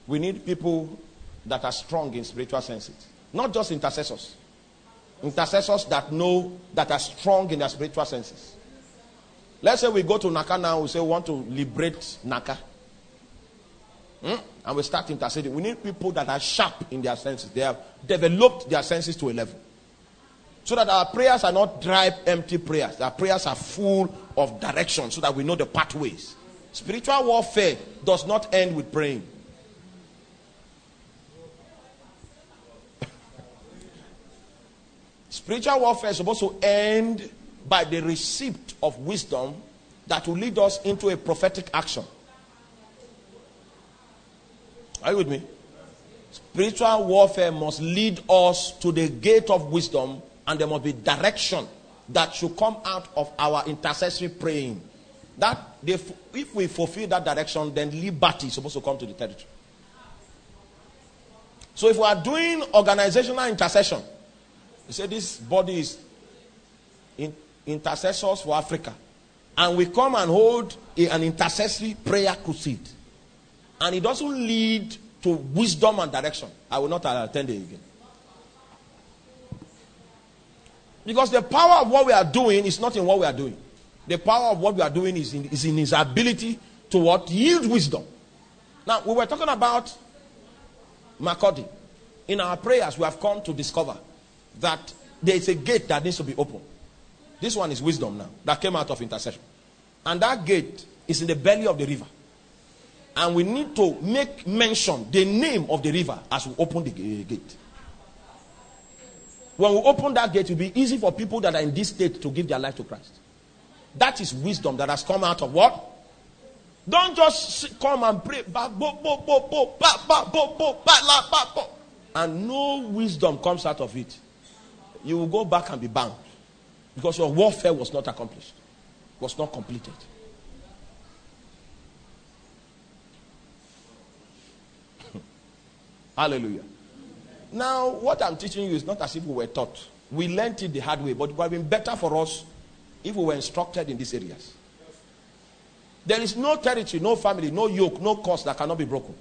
We need people that are strong in spiritual senses, not just intercessors. Intercessors that know, that are strong in their spiritual senses. Let's say we go to Naka now, we say we want to liberate Naka. Hmm? And we start interceding. We need people that are sharp in their senses. They have developed their senses to a level. So that our prayers are not dry, empty prayers. Our prayers are full of direction so that we know the pathways. Spiritual warfare does not end with praying. Spiritual warfare is supposed to end by the receipt of wisdom that will lead us into a prophetic action. Are you with me? Spiritual warfare must lead us to the gate of wisdom, and there must be direction that should come out of our intercessory praying. That if we fulfill that direction, then liberty is supposed to come to the territory. So if we are doing organizational intercession, you say this body is in, intercessors for Africa. And we come and hold a, an intercessory prayer crusade. And it doesn't lead to wisdom and direction. I will not attend it again. Because the power of what we are doing is not in what we are doing. The power of what we are doing is in, is in his ability to what? Yield wisdom. Now, we were talking about Makurdi. In our prayers, we have come to discover that there is a gate that needs to be opened. This one is wisdom now that came out of intercession. And that gate is in the belly of the river. And we need to make mention the name of the river as we open the gate. When we open that gate, it will be easy for people that are in this state to give their life to Christ. That is wisdom that has come out of what? Don't just come and pray. And no wisdom comes out of it you will go back and be bound because your warfare was not accomplished, was not completed. Hallelujah. Now, what I'm teaching you is not as if we were taught. We learned it the hard way, but it would have been better for us if we were instructed in these areas. There is no territory, no family, no yoke, no curse that cannot be broken.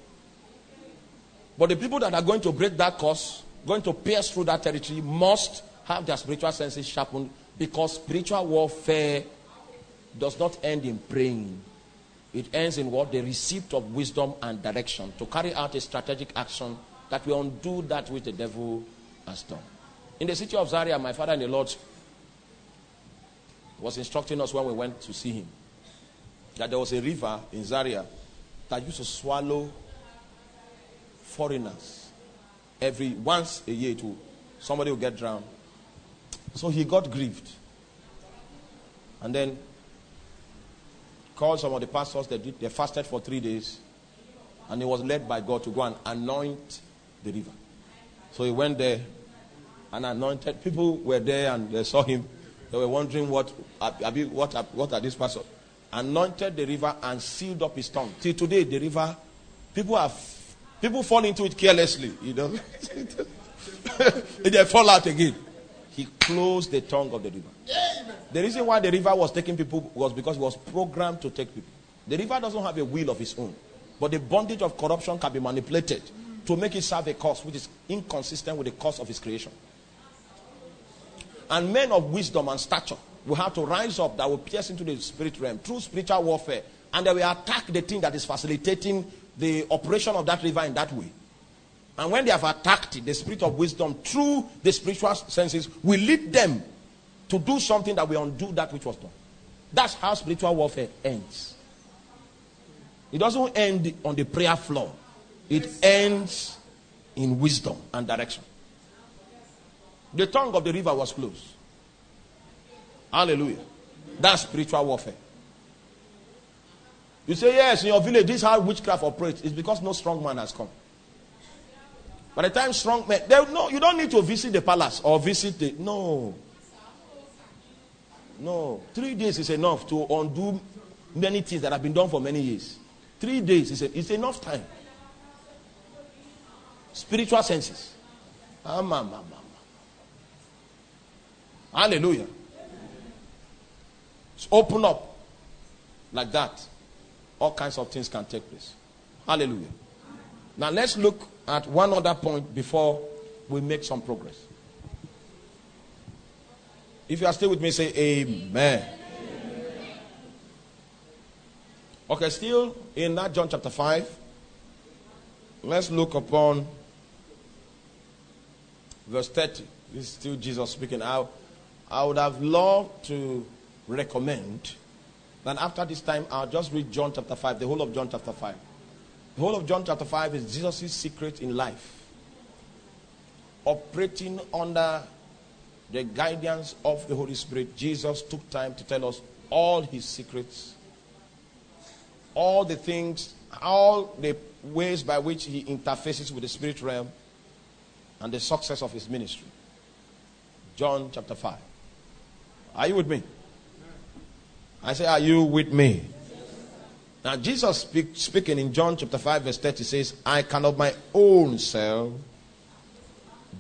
But the people that are going to break that curse, going to pierce through that territory, must have their spiritual senses sharpened because spiritual warfare does not end in praying. It ends in what? The receipt of wisdom and direction to carry out a strategic action that will undo that which the devil has done. In the city of Zaria, my father in the Lord was instructing us when we went to see him that there was a river in Zaria that used to swallow foreigners every once a year to somebody will get drowned so he got grieved. And then called some of the pastors that did, they fasted for three days. And he was led by God to go and anoint the river. So he went there and anointed. People were there and they saw him. They were wondering what, what, what are these pastors? Anointed the river and sealed up his tongue. Till today, the river, people have people fall into it carelessly. You know, they fall out again he closed the tongue of the river. The reason why the river was taking people was because it was programmed to take people. The river doesn't have a will of its own, but the bondage of corruption can be manipulated to make it serve a cause which is inconsistent with the cause of its creation. And men of wisdom and stature will have to rise up that will pierce into the spirit realm through spiritual warfare. And they will attack the thing that is facilitating the operation of that river in that way. And when they have attacked the spirit of wisdom through the spiritual senses will lead them to do something that will undo that which was done. That's how spiritual warfare ends. It doesn't end on the prayer floor, it ends in wisdom and direction. The tongue of the river was closed. Hallelujah. That's spiritual warfare. You say, Yes, in your village, this is how witchcraft operates. It's because no strong man has come. By the time strong men, they, no, you don't need to visit the palace or visit the. No. No. Three days is enough to undo many things that have been done for many years. Three days is, a, enough time. Spiritual senses. Ah, Hallelujah. Just open up like that. All kinds of things can take place. Hallelujah. Now let's look at one other point before we make some progress. If you are still with me, say Amen. Okay, still in that John chapter 5, let's look upon verse 30. This is still Jesus speaking. I, I would have loved to recommend that after this time, I'll just read John chapter 5, the whole of John chapter 5. The whole of John chapter 5 is Jesus' secret in life, operating under the guidance of the Holy Spirit, Jesus took time to tell us all his secrets, all the things, all the ways by which he interfaces with the spirit realm, and the success of his ministry. John chapter 5. Are you with me? I say, Are you with me? Now, Jesus speak, speaking in John chapter 5, verse 30 says, I can of my own self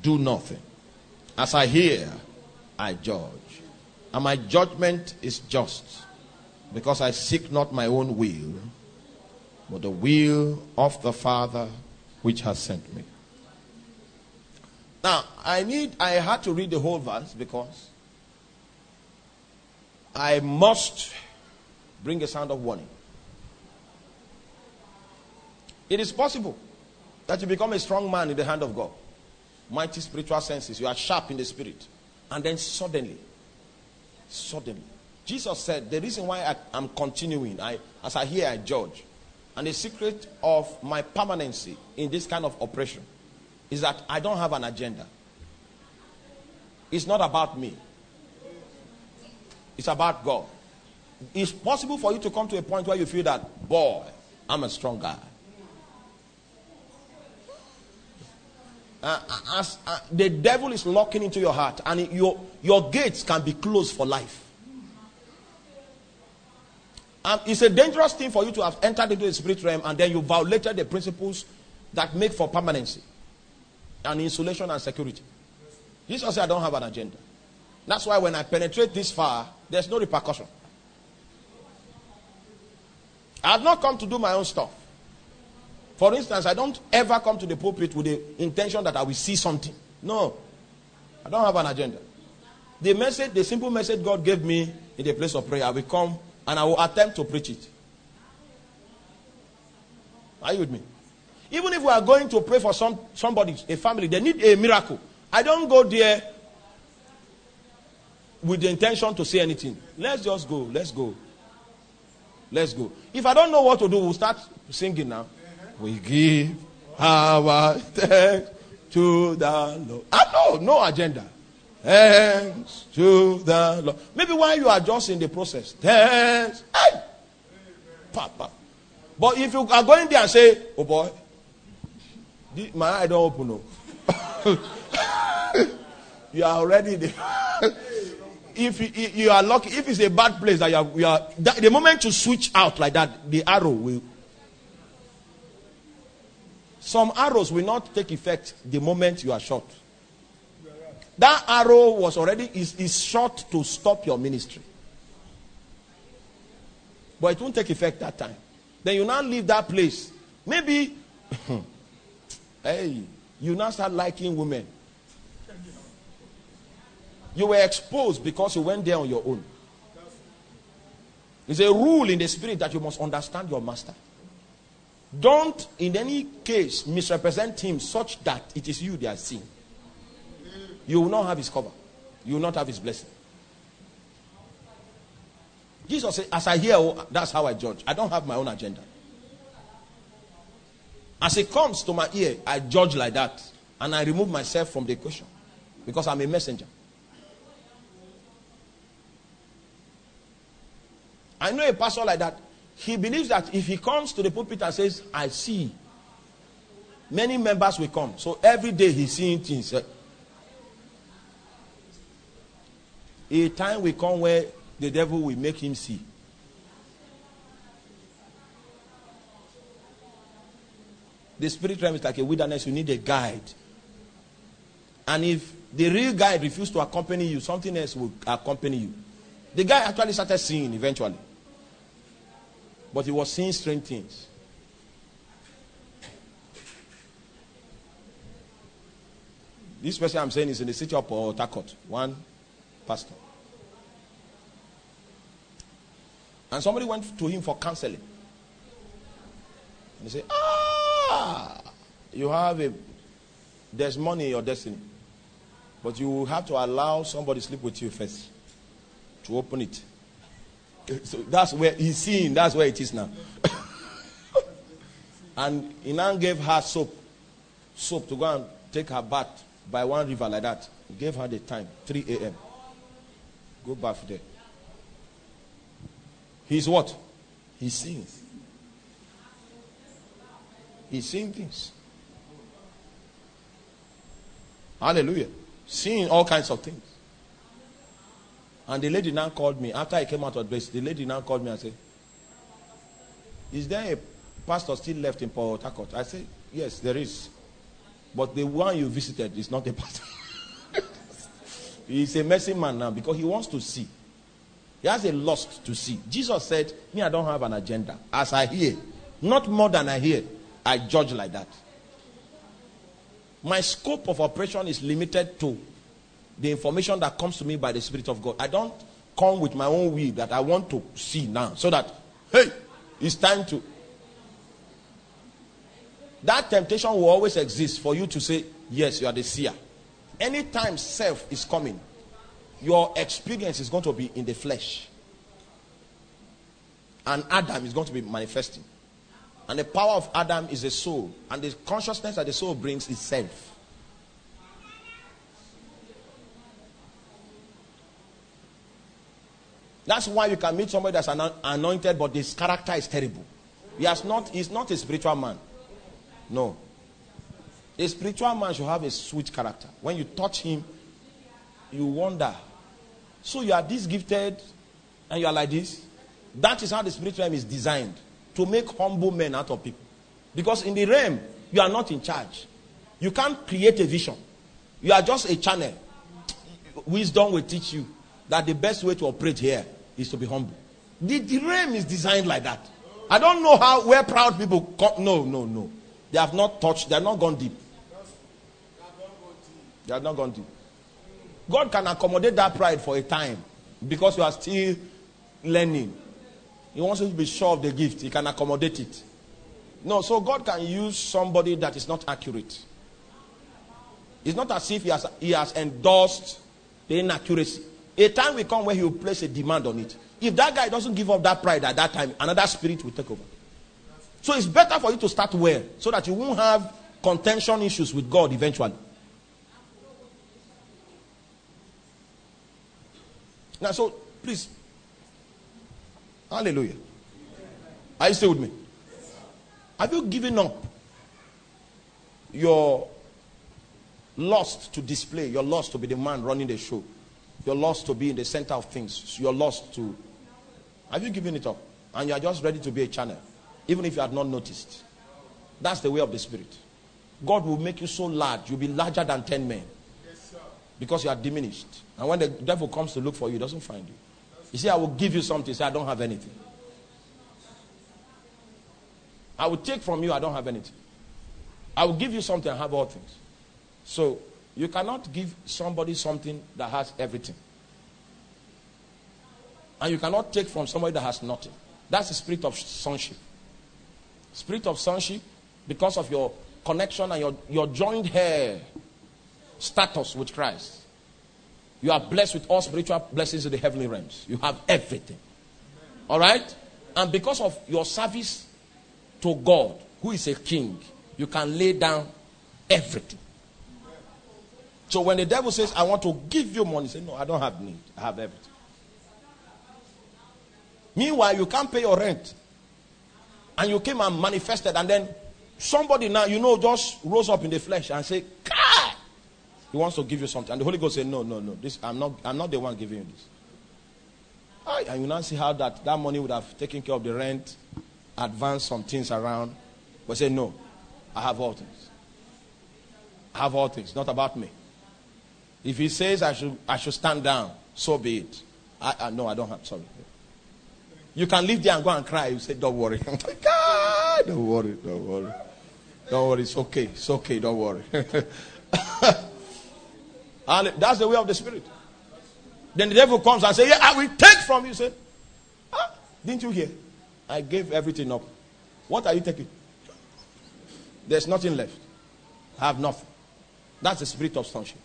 do nothing. As I hear, I judge. And my judgment is just, because I seek not my own will, but the will of the Father which has sent me. Now, I need, I had to read the whole verse because I must bring a sound of warning. It is possible that you become a strong man in the hand of God mighty spiritual senses. You are sharp in the spirit. And then suddenly, suddenly, Jesus said, The reason why I, am continuing, I, as I hear, I judge. And the secret of my permanency in this kind of operation is that I don't have an agenda. It's not about me, it's about God. It's possible for you to come to a point where you feel that, boy, I'm a strong guy. Uh, as uh, the devil is locking into your heart, and it, your your gates can be closed for life. It's a dangerous thing for you to have entered into the spirit realm and then you violated the principles that make for permanency and insulation and security. Jesus said, I don't have an agenda. That's why when I penetrate this far, there's no repercussion. I have not come to do my own stuff. For instance, I don't ever come to the pulpit with the intention that I will see something. No. I don't have an agenda. The message, the simple message God gave me in the place of prayer, I will come and I will attempt to preach it. Are you with me? Even if we are going to pray for some somebody, a family, they need a miracle. I don't go there with the intention to say anything. Let's just go. Let's go. Let's go. If I don't know what to do, we'll start singing now. We give our thanks to the Lord. I know, no agenda. Thanks to the Lord. Maybe while you are just in the process, thanks. Hey! Papa. But if you are going there and say, oh boy, my eye don't open oh. up. you are already there. if you, you, are lucky, if it's a bad place that you are, you are that, the moment you switch out like that, the arrow will some arrows will not take effect the moment you are shot. That arrow was already is, is shot to stop your ministry. But it won't take effect that time. Then you now leave that place. Maybe hey, you now start liking women. You were exposed because you went there on your own. It's a rule in the spirit that you must understand your master. Don't, in any case, misrepresent him such that it is you they are seeing. You will not have his cover, you will not have his blessing. Jesus said, As I hear, oh, that's how I judge. I don't have my own agenda. As it comes to my ear, I judge like that. And I remove myself from the equation because I'm a messenger. I know a pastor like that. He believes that if he comes to the pulpit and says, I see, many members will come. So every day he's seeing things. Eh. A time will come where the devil will make him see. The spirit realm is like a wilderness. You need a guide. And if the real guide refuses to accompany you, something else will accompany you. The guy actually started seeing eventually. But he was seeing strange things. This person I'm saying is in the city of Port One pastor. And somebody went to him for counseling. And he said, Ah, you have a, there's money in your destiny. But you have to allow somebody to sleep with you first to open it. So that's where he's seeing, that's where it is now. and he now gave her soap, soap to go and take her bath by one river like that. He gave her the time, 3 a.m. Go bath there. He's what? He's seeing. He's seeing things. Hallelujah. Seeing all kinds of things. And the lady now called me. After I came out of grace, the lady now called me and said, Is there a pastor still left in Port Harcourt? I said, Yes, there is. But the one you visited is not a pastor. He's a messy man now because he wants to see. He has a lust to see. Jesus said, Me, I don't have an agenda. As I hear, not more than I hear, I judge like that. My scope of operation is limited to the information that comes to me by the Spirit of God. I don't come with my own will that I want to see now. So that, hey, it's time to. That temptation will always exist for you to say, yes, you are the seer. Anytime self is coming, your experience is going to be in the flesh. And Adam is going to be manifesting. And the power of Adam is the soul. And the consciousness that the soul brings is self. That's why you can meet somebody that's anointed, but his character is terrible. He has not, he's not a spiritual man. No. A spiritual man should have a sweet character. When you touch him, you wonder. So you are this gifted and you are like this. That is how the spiritual realm is designed to make humble men out of people. Because in the realm, you are not in charge. You can't create a vision. You are just a channel. Wisdom will teach you that the best way to operate here is to be humble. The, the realm is designed like that. I don't know how where proud people come. No, no, no. They have not touched, they have not gone deep. They have not gone deep. God can accommodate that pride for a time because you are still learning. He wants you to be sure of the gift, He can accommodate it. No, so God can use somebody that is not accurate. It's not as if He has, he has endorsed the inaccuracy. A time will come where he will place a demand on it. If that guy doesn't give up that pride at that time, another spirit will take over. So it's better for you to start well so that you won't have contention issues with God eventually. Now, so please, hallelujah. Are you still with me? Have you given up your lust to display, your lust to be the man running the show? You're lost to be in the center of things. You're lost to. Have you given it up? And you are just ready to be a channel, even if you had not noticed. That's the way of the Spirit. God will make you so large, you'll be larger than 10 men. because you are diminished. And when the devil comes to look for you, he doesn't find you. You say, I will give you something. Say, I don't have anything. I will take from you, I don't have anything. I will give you something, I have all things. So you cannot give somebody something that has everything. And you cannot take from somebody that has nothing. That's the spirit of sonship. Spirit of sonship, because of your connection and your, your joined heir status with Christ. You are blessed with all spiritual blessings in the heavenly realms. You have everything. All right? And because of your service to God, who is a king, you can lay down everything. So when the devil says, I want to give you money, say, No, I don't have need. I have everything. Meanwhile, you can't pay your rent. And you came and manifested, and then somebody now, you know, just rose up in the flesh and say, God, he wants to give you something. And the Holy Ghost said, No, no, no. This I'm not I'm not the one giving you this. And you now see how that, that money would have taken care of the rent, advanced some things around. But say, No, I have all things. I have all things, not about me. If he says I should I should stand down, so be it. I, I no, I don't have sorry. You can leave there and go and cry. You say, Don't worry. God, don't worry, don't worry. Don't worry, it's okay. It's okay, don't worry. and that's the way of the spirit. Then the devil comes and says, Yeah, I will take from you. Say, ah, didn't you hear? I gave everything up. What are you taking? There's nothing left. I have nothing. That's the spirit of sonship.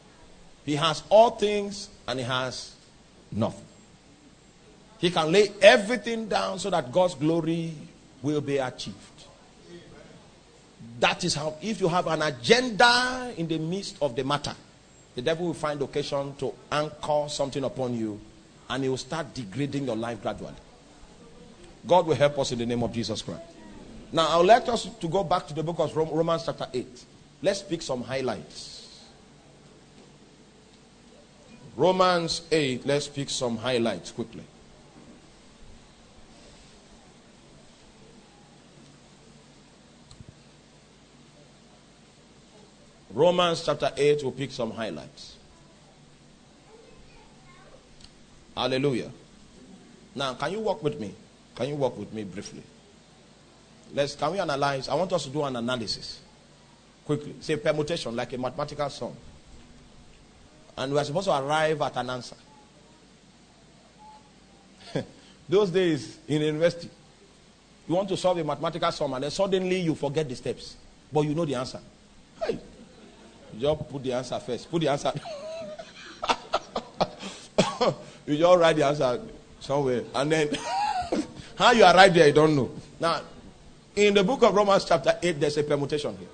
He has all things and he has nothing. He can lay everything down so that God's glory will be achieved. That is how, if you have an agenda in the midst of the matter, the devil will find occasion to anchor something upon you and he will start degrading your life gradually. God will help us in the name of Jesus Christ. Now, I would like us to go back to the book of Romans, chapter 8. Let's pick some highlights. Romans 8, let's pick some highlights quickly. Romans chapter 8, we'll pick some highlights. Hallelujah. Now, can you walk with me? Can you walk with me briefly? Let's can we analyze? I want us to do an analysis. Quickly. Say permutation, like a mathematical sum. And we are supposed to arrive at an answer. Those days in university, you want to solve a mathematical sum and then suddenly you forget the steps. But you know the answer. Hey. You just put the answer first. Put the answer. you just write the answer somewhere. And then how you arrive there, you don't know. Now, in the book of Romans, chapter 8, there's a permutation here.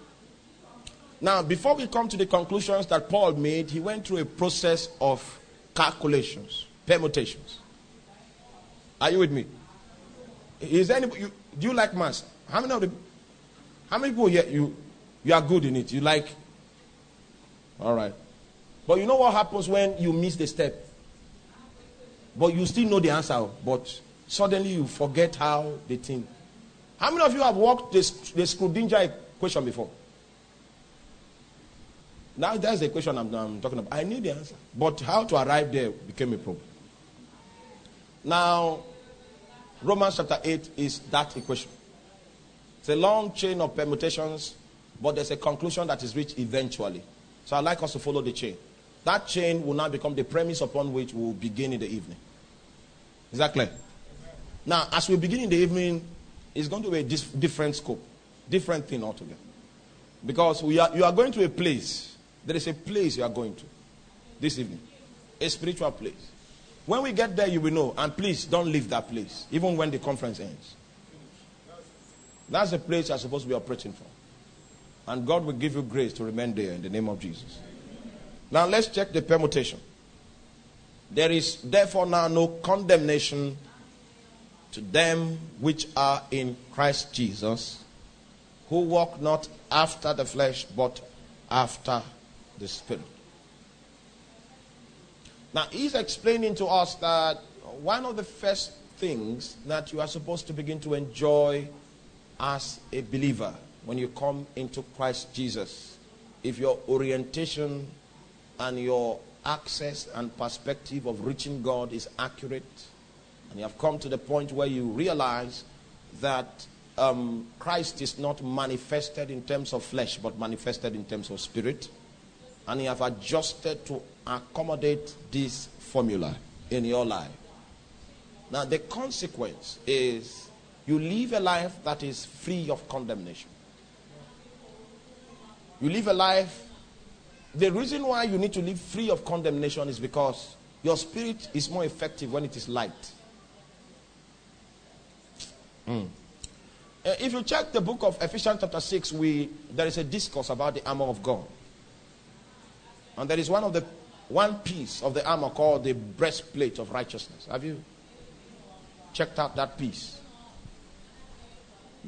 Now, before we come to the conclusions that Paul made, he went through a process of calculations, permutations. Are you with me? Is anybody, you, do you like math? How many of the, how many people here, you, you are good in it? You like all right. But you know what happens when you miss the step? But you still know the answer, but suddenly you forget how the thing. How many of you have worked the, the Schrodinger equation before? Now that's the equation I'm, I'm talking about. I knew the answer, but how to arrive there became a problem. Now, Romans chapter 8 is that equation. It's a long chain of permutations, but there's a conclusion that is reached eventually. So I'd like us to follow the chain. That chain will now become the premise upon which we will begin in the evening. Is that clear? Now, as we begin in the evening, it's going to be a different scope, different thing altogether. Because we are, you are going to a place. There is a place you are going to this evening, a spiritual place. When we get there, you will know. And please don't leave that place, even when the conference ends. That's the place you're supposed to be operating from. And God will give you grace to remain there in the name of Jesus. Now let's check the permutation. There is therefore now no condemnation to them which are in Christ Jesus, who walk not after the flesh, but after the Spirit. Now, he's explaining to us that one of the first things that you are supposed to begin to enjoy as a believer when you come into Christ Jesus, if your orientation and your access and perspective of reaching God is accurate, and you have come to the point where you realize that um, Christ is not manifested in terms of flesh, but manifested in terms of spirit, and you have adjusted to accommodate this formula in your life, Now, the consequence is you live a life that is free of condemnation. You live a life. The reason why you need to live free of condemnation is because your spirit is more effective when it is light. Mm. If you check the book of Ephesians chapter 6, we, there is a discourse about the armor of God. And there is one of the one piece of the armor called the breastplate of righteousness. Have you checked out that piece?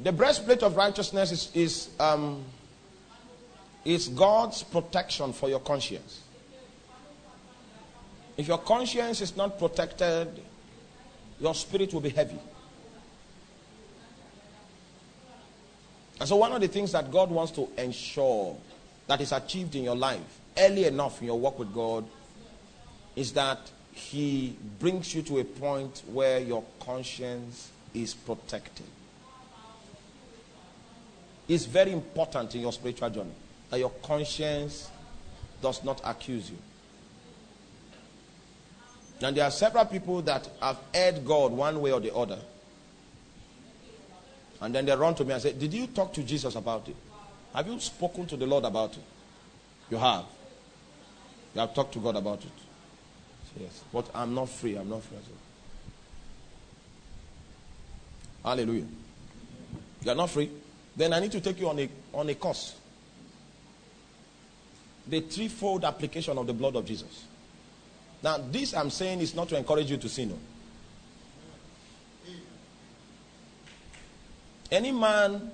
The breastplate of righteousness is, is, um, is God's protection for your conscience. If your conscience is not protected, your spirit will be heavy. And so, one of the things that God wants to ensure that is achieved in your life early enough in your walk with God is that He brings you to a point where your conscience is protected. It's very important in your spiritual journey that your conscience does not accuse you. And there are several people that have heard God one way or the other and then they run to me and say, Did you talk to Jesus about it? Have you spoken to the Lord about it? You have. You have talked to God about it. Yes. But I'm not free. I'm not free. Hallelujah. You are not free. Then I need to take you on a, on a course. The threefold application of the blood of Jesus. Now, this I'm saying is not to encourage you to sin. No. Any man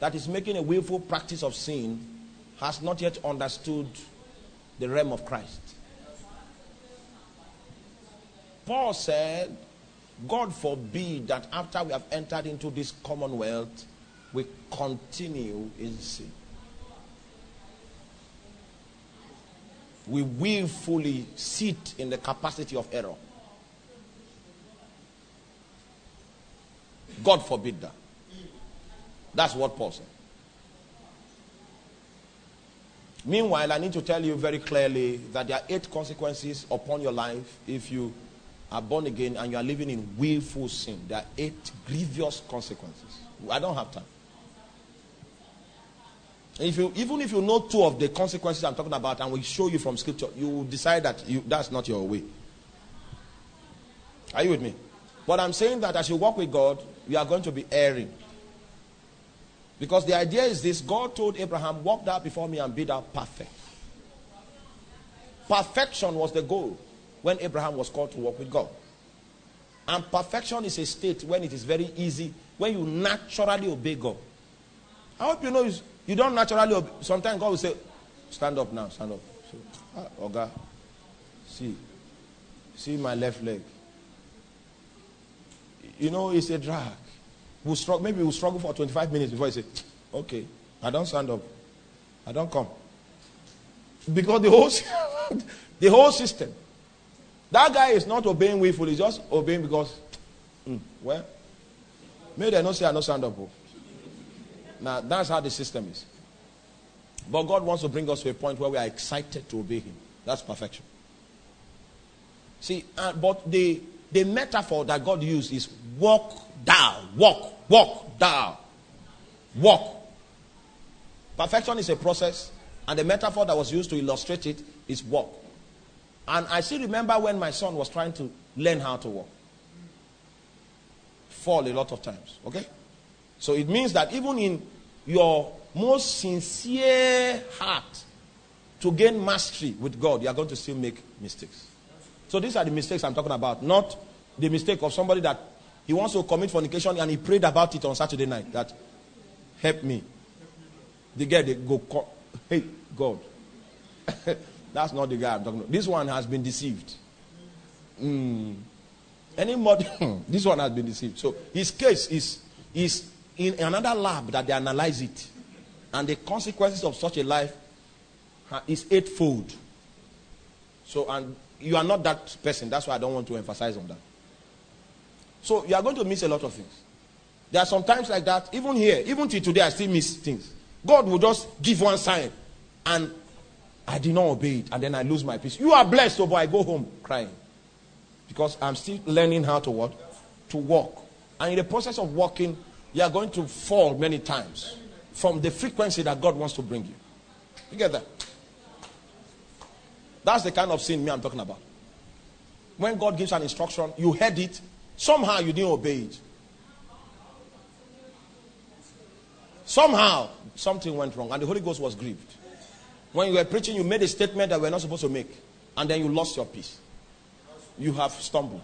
that is making a willful practice of sin has not yet understood the realm of Christ. Paul said, God forbid that after we have entered into this commonwealth, we continue in sin. We willfully sit in the capacity of error. God forbid that. That's what Paul said. Meanwhile, I need to tell you very clearly that there are eight consequences upon your life if you are born again and you are living in willful sin. There are eight grievous consequences. I don't have time. If you, even if you know two of the consequences I'm talking about and we show you from scripture, you will decide that you, that's not your way. Are you with me? But I'm saying that as you walk with God, you are going to be erring. Because the idea is this God told Abraham, Walk thou before me and be thou perfect. Perfection was the goal when Abraham was called to walk with God. And perfection is a state when it is very easy, when you naturally obey God. I hope you know you don't naturally obey. Sometimes God will say, Stand up now, stand up. So, ah, Oga, see, see my left leg. You know, it's a drag. We'll struggle, maybe we'll struggle for 25 minutes before he say, okay, I don't stand up. I don't come. Because the whole, the whole system, that guy is not obeying willfully, he's just obeying because, mm, well, maybe they don't say I don't stand up. Oh. Now, that's how the system is. But God wants to bring us to a point where we are excited to obey Him. That's perfection. See, uh, but the, the metaphor that God used is walk down, walk, Walk down. Walk. Perfection is a process, and the metaphor that was used to illustrate it is walk. And I still remember when my son was trying to learn how to walk. Fall a lot of times. Okay? So it means that even in your most sincere heart to gain mastery with God, you are going to still make mistakes. So these are the mistakes I'm talking about, not the mistake of somebody that he wants to commit fornication and he prayed about it on Saturday night that help me. The guy they go call, hey God. That's not the guy I'm talking about. This one has been deceived. Mm. Any more this one has been deceived. So his case is is in another lab that they analyze it. And the consequences of such a life is eightfold. So and you are not that person. That's why I don't want to emphasize on that. So you are going to miss a lot of things. There are some times like that, even here, even till today, I still miss things. God will just give one sign, and I did not obey it, and then I lose my peace. You are blessed, so oh boy, I go home crying. Because I'm still learning how to what? to walk. And in the process of walking, you are going to fall many times from the frequency that God wants to bring you. You get that? That's the kind of sin me I'm talking about. When God gives an instruction, you heard it, somehow you didn't obey it. Somehow something went wrong and the Holy Ghost was grieved. When you were preaching, you made a statement that we're not supposed to make, and then you lost your peace. You have stumbled.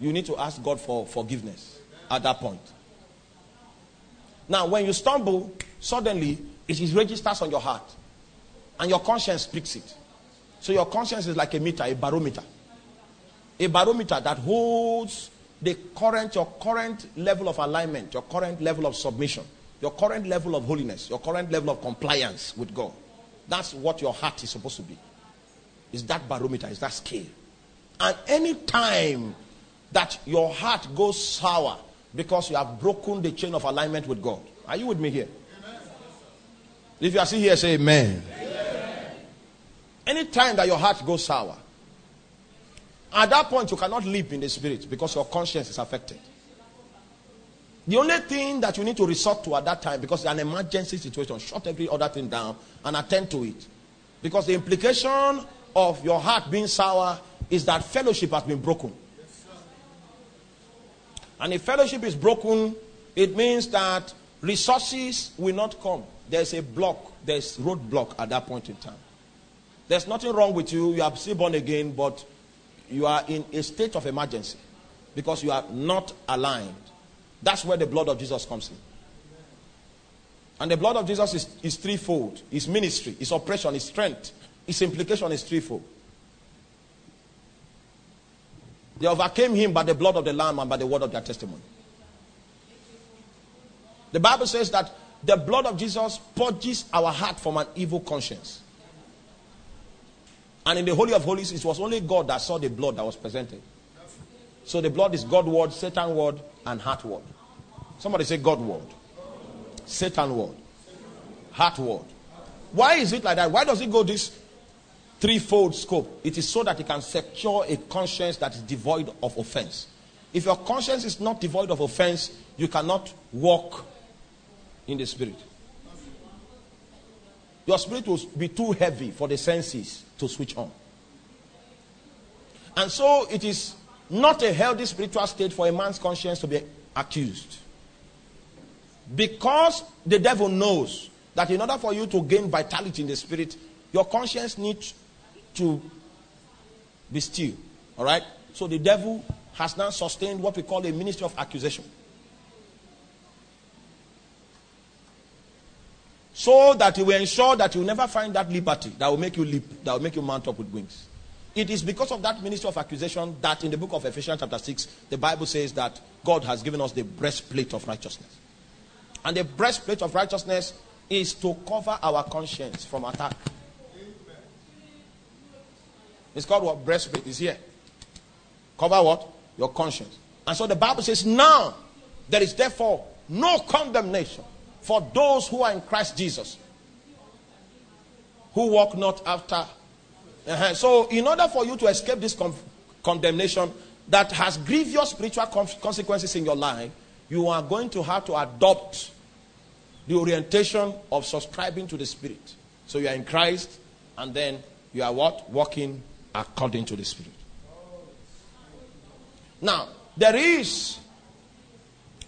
You need to ask God for forgiveness at that point. Now, when you stumble, suddenly it is registers on your heart, and your conscience speaks it. So your conscience is like a meter, a barometer, a barometer that holds the current, your current level of alignment, your current level of submission your current level of holiness, your current level of compliance with God. That's what your heart is supposed to be. Is that barometer, is that scale. And any time that your heart goes sour because you have broken the chain of alignment with God. Are you with me here? Amen. If you are still here, say amen. amen. Any time that your heart goes sour, at that point you cannot live in the spirit because your conscience is affected. The only thing that you need to resort to at that time, because it's an emergency situation, shut every other thing down and attend to it. Because the implication of your heart being sour is that fellowship has been broken. And if fellowship is broken, it means that resources will not come. There's a block, there's roadblock at that point in time. There's nothing wrong with you. You are still born again, but you are in a state of emergency because you are not aligned that's where the blood of Jesus comes in. And the blood of Jesus is, is threefold His ministry, His oppression, His strength, His implication is threefold. They overcame him by the blood of the Lamb and by the word of their testimony. The Bible says that the blood of Jesus purges our heart from an evil conscience. And in the Holy of Holies, it was only God that saw the blood that was presented. So the blood is God word, Satan word, and heart word. Somebody say God word. Satan word. Heart word. Why is it like that? Why does it go this threefold scope? It is so that it can secure a conscience that is devoid of offense. If your conscience is not devoid of offense, you cannot walk in the spirit. Your spirit will be too heavy for the senses to switch on. And so it is not a healthy spiritual state for a man's conscience to be accused. Because the devil knows that in order for you to gain vitality in the spirit, your conscience needs to be still. All right? So the devil has now sustained what we call a ministry of accusation. So that he will ensure that you will never find that liberty that will make you leap, that will make you mount up with wings. It is because of that ministry of accusation that in the book of Ephesians, chapter 6, the Bible says that God has given us the breastplate of righteousness. And the breastplate of righteousness is to cover our conscience from attack. It's called what? Breastplate is here. Cover what? Your conscience. And so the Bible says, now there is therefore no condemnation for those who are in Christ Jesus, who walk not after uh-huh. So, in order for you to escape this con- condemnation that has grievous spiritual con- consequences in your life, you are going to have to adopt the orientation of subscribing to the Spirit. So, you are in Christ, and then you are what? Walking according to the Spirit. Now, there is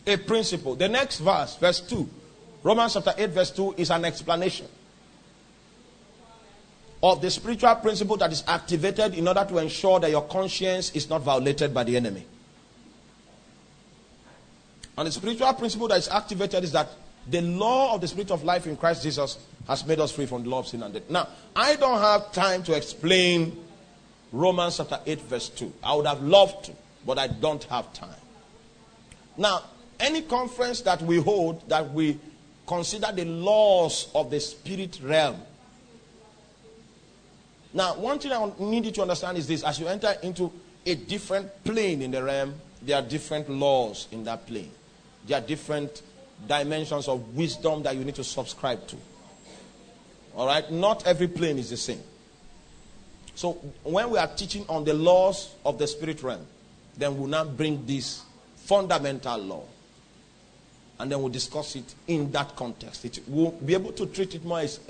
a principle. The next verse, verse 2, Romans chapter 8, verse 2, is an explanation of the spiritual principle that is activated in order to ensure that your conscience is not violated by the enemy. And the spiritual principle that is activated is that the law of the spirit of life in Christ Jesus has made us free from the law of sin and death. Now, I don't have time to explain Romans chapter 8, verse 2. I would have loved to, but I don't have time. Now, any conference that we hold that we consider the laws of the spirit realm now, one thing I need you to understand is this as you enter into a different plane in the realm, there are different laws in that plane. There are different dimensions of wisdom that you need to subscribe to. All right? Not every plane is the same. So, when we are teaching on the laws of the spirit realm, then we'll now bring this fundamental law. And then we'll discuss it in that context. It, we'll be able to treat it more ex-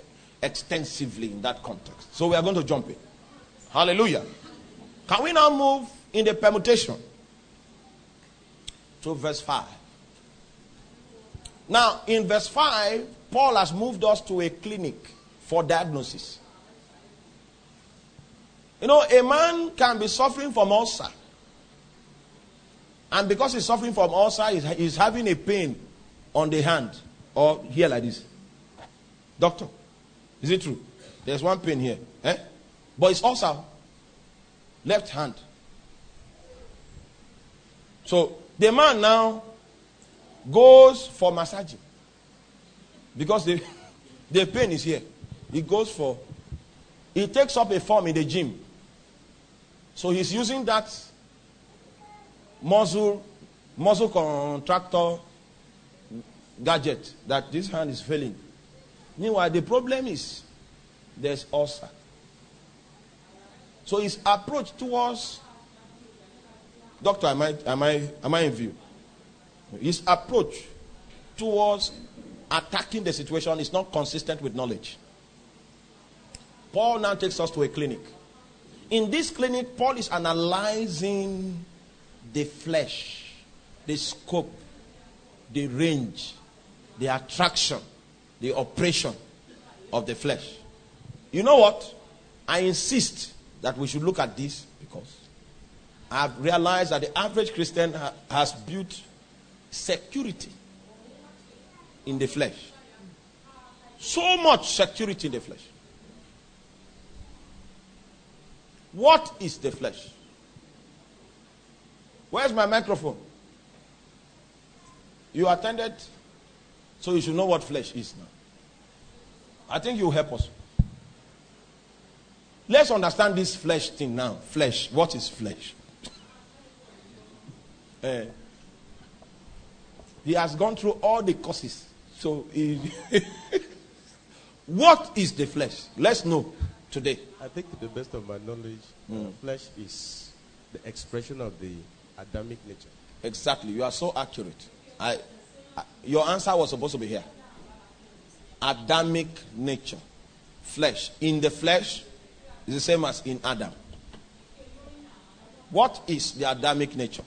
extensively in that context. So we are going to jump in. Hallelujah. Can we now move in the permutation to verse 5? Now, in verse 5, Paul has moved us to a clinic for diagnosis. You know, a man can be suffering from ulcer. And because he's suffering from ulcer, he's, he's having a pain on the hand or here like this. Doctor, is it true? There's one pain here. Eh? But it's also Left hand. So the man now goes for massaging. Because the, the pain is here. He goes for, he takes up a form in the gym. So he's using that muscle, muscle contractor gadget that this hand is failing. Meanwhile, the problem is there's ulcer. So his approach towards doctor, am I am I am I in view? His approach towards attacking the situation is not consistent with knowledge. Paul now takes us to a clinic. In this clinic, Paul is analyzing the flesh, the scope, the range, the attraction, the oppression of the flesh. You know what? I insist that we should look at this because I've realized that the average Christian ha- has built security in the flesh. So much security in the flesh. What is the flesh? Where's my microphone? You attended, so you should know what flesh is now. I think you will help us. Let's understand this flesh thing now. Flesh. What is flesh? Eh. he has gone through all the courses. So, he what is the flesh? Let's know today. I think, to the best of my knowledge, uh, flesh is the expression of the Adamic nature. Exactly. You are so accurate. I, your answer was supposed to be here. Adamic nature. Flesh. In the flesh is the same as in Adam. What is the Adamic nature?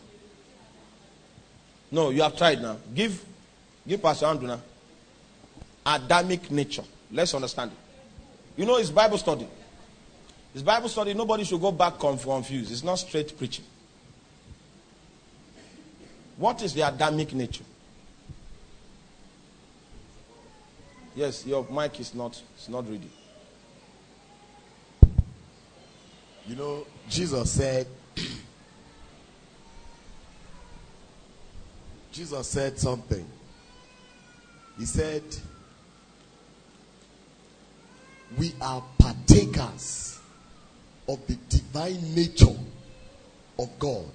No, you have tried now. Give give Pastor Andrew now. Adamic nature. Let's understand it. You know, it's Bible study. It's Bible study. Nobody should go back conf- confused. It's not straight preaching. What is the Adamic nature? Yes, your mic is not it's not ready. You know, Jesus said, Jesus said something. He said, We are partakers of the divine nature of God.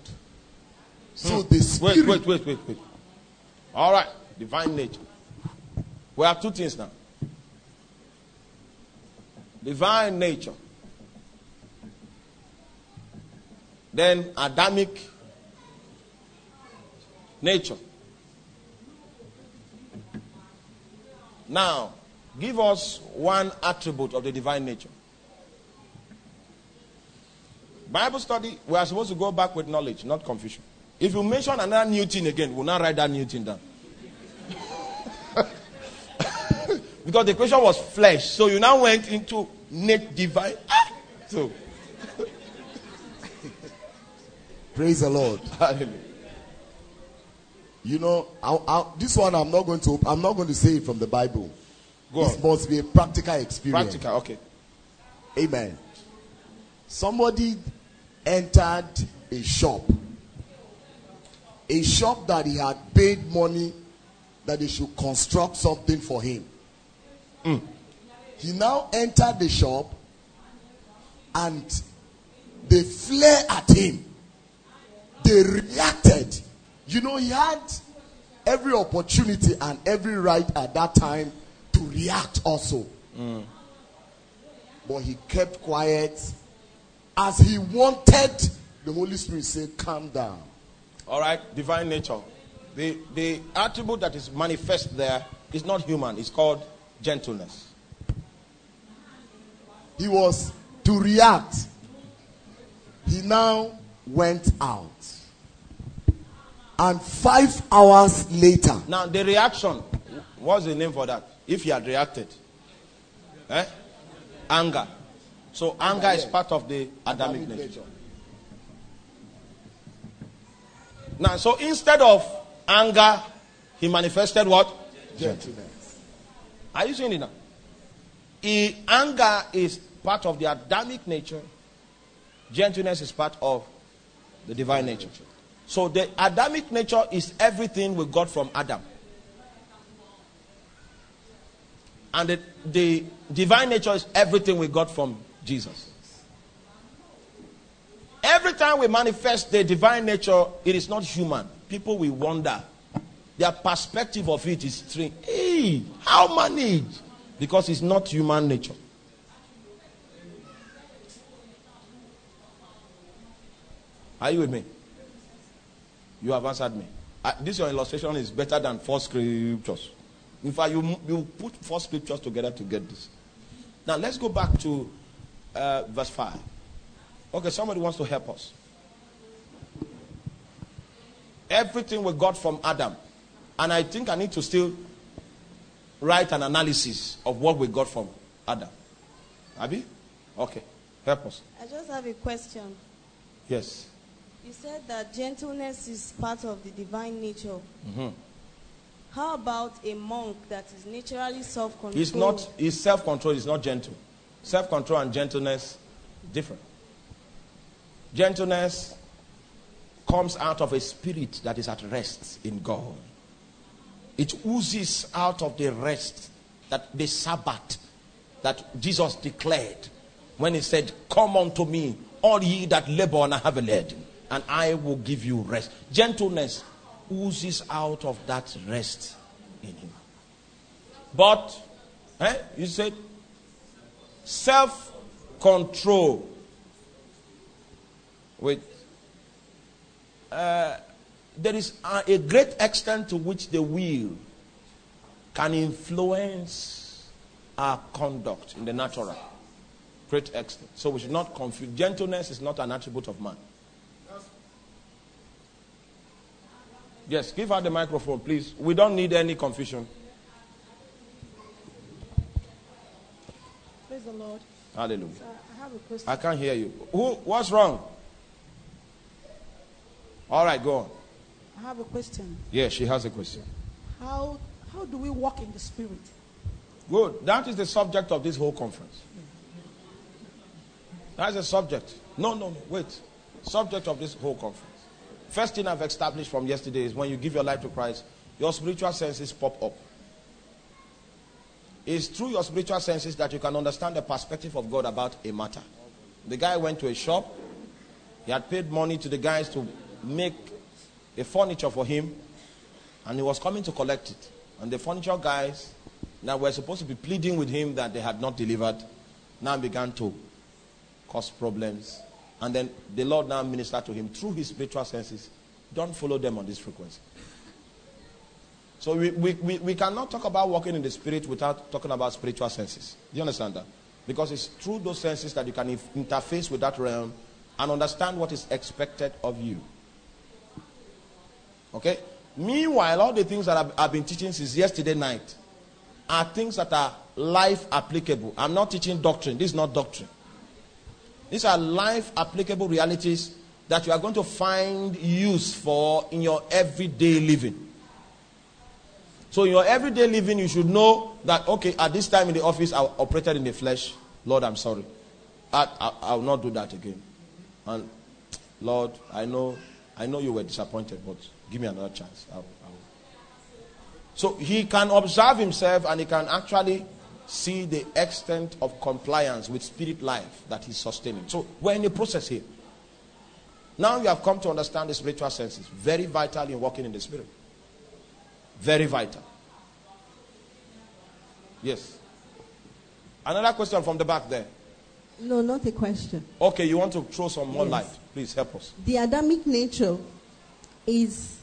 So the spirit. Hmm. Wait, wait, wait, wait, wait. All right, divine nature. We have two things now. Divine nature. Then Adamic nature. Now, give us one attribute of the divine nature. Bible study, we are supposed to go back with knowledge, not confusion. If you mention another new thing again, we'll not write that new thing down. Because the question was flesh. So you now went into net divine. Ah! So, Praise the Lord. hallelujah. You know, I, I, this one I'm not going to. I'm not going to say it from the Bible. Go This on. must be a practical experience. Practical, okay. Amen. Somebody entered a shop. A shop that he had paid money that they should construct something for him. Mm. He now entered the shop and they flare at him. They reacted. You know, he had every opportunity and every right at that time to react also. Mm. But he kept quiet. As he wanted, the Holy Spirit said, Calm down. All right, divine nature. The, the attribute that is manifest there is not human, it's called gentleness. He was to react. He now went out. And five hours later, Now, the reaction, what's the name for that? If he had reacted, eh? Anger. So, anger is part of the Adamic nature. Now, so instead of anger, he manifested what? gentleness. Are you seeing it now? He, anger is part of the Adamic nature. Gentleness is part of the divine nature. So the Adamic nature is everything we got from Adam. And the, the divine nature is everything we got from Jesus. Every time we manifest the divine nature, it is not human. People will wonder. Their perspective of it is strange. Hey, how manage? Because it's not human nature. Are you with me? You have answered me. Uh, this your illustration is better than four scriptures. In fact, you, you put four scriptures together to get this. Now let's go back to uh, verse 5. Okay, somebody wants to help us. Everything we got from Adam. And I think I need to still write an analysis of what we got from Adam. Abby? Okay, help us. I just have a question. Yes. You said that gentleness is part of the divine nature. Mm-hmm. How about a monk that is naturally self-controlled? He's not, he's self control, he's not gentle. Self control and gentleness, different. Gentleness comes out of a spirit that is at rest in God. It oozes out of the rest that the Sabbath that Jesus declared when he said, Come unto me, all ye that labor and are heavy and I will give you rest. Gentleness oozes out of that rest in him. But, eh, you said, self control with uh, there is a, a great extent to which the will can influence our conduct in the natural. Great extent. So we should not confuse. Gentleness is not an attribute of man. Yes, give her the microphone, please. We don't need any confusion. Praise the Lord. Hallelujah. Uh, I have a question. I can't hear you. Who? What's wrong? All right, go on. I have a question. Yes, she has a question. How how do we walk in the spirit? Good. That is the subject of this whole conference. That's the subject. No, no, no. Wait. Subject of this whole conference. First thing I've established from yesterday is when you give your life to Christ, your spiritual senses pop up. It's through your spiritual senses that you can understand the perspective of God about a matter. The guy went to a shop. He had paid money to the guys to make a furniture for him. And he was coming to collect it. And the furniture guys that were supposed to be pleading with him that they had not delivered now began to cause problems. And then the Lord now ministered to him through his spiritual senses. Don't follow them on this frequency. So we, we, we, we cannot talk about walking in the spirit without talking about spiritual senses. Do you understand that? Because it's through those senses that you can interface with that realm and understand what is expected of you. Okay? Meanwhile, all the things that I've, I've been teaching since yesterday night are things that are life applicable. I'm not teaching doctrine. This is not doctrine. These are life applicable realities that you are going to find use for in your everyday living. So, in your everyday living, you should know that, okay, at this time in the office, I operated in the flesh. Lord, I'm sorry. I, I, I will not do that again. And, Lord, I know, I know you were disappointed, but give me another chance. I will- I will. So, he can observe himself and he can actually see the extent of compliance with spirit life that he's sustaining. So, we're in the process here. Now you have come to understand the spiritual senses. Very vital in walking in the spirit. Very vital. Yes. Another question from the back there. No, not a question. Okay, you want to throw some more Yes. light? Please help us. The Adamic nature is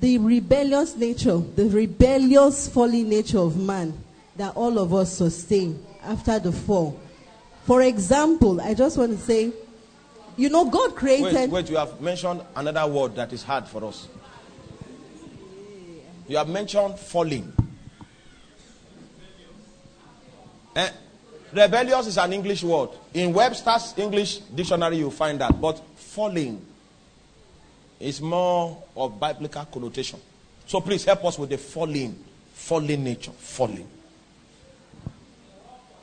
the rebellious nature, the rebellious fallen nature of man that all of us sustain after the fall. For example, I just want to say, you know, God created. Wait, wait, you have mentioned another word that is hard for us. You have mentioned falling. Eh, rebellious is an English word. In Webster's English dictionary, you find that. But falling is more of biblical connotation. So please help us with the falling, falling nature, falling.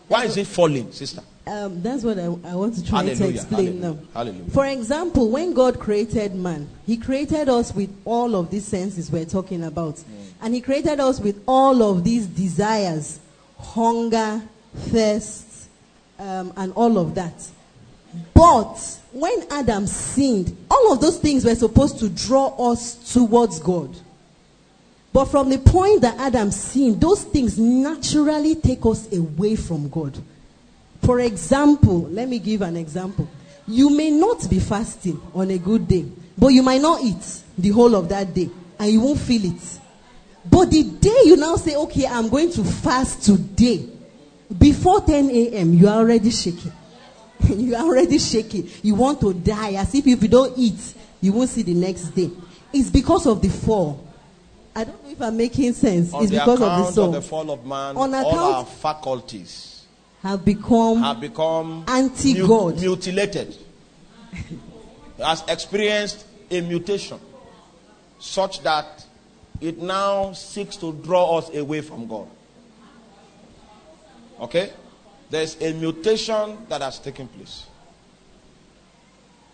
Why is it falling, sister? Um, that's what I, I want to try to explain hallelujah, now. hallelujah. For example, when God created man, He created us with all of these senses we're talking about. And He created us with all of these desires hunger, thirst, um, and all of that. But when Adam sinned, all of those things were supposed to draw us towards God. But from the point that Adam sinned, those things naturally take us away from God. For example, let me give an example. You may not be fasting on a good day, but you might not eat the whole of that day and you won't feel it. But the day you now say, okay, I'm going to fast today, before 10 a.m., you are already shaking. you are already shaking. You want to die as if if you don't eat, you won't see the next day. It's because of the fall. I don't know if I'm making sense. On it's because of the account soul. of the fall of man, On all account- our faculties have become have become Anti-God. mu- mutilated. has experienced a mutation such that it now seeks to draw us away from God. Okay? There's a mutation that has taken place.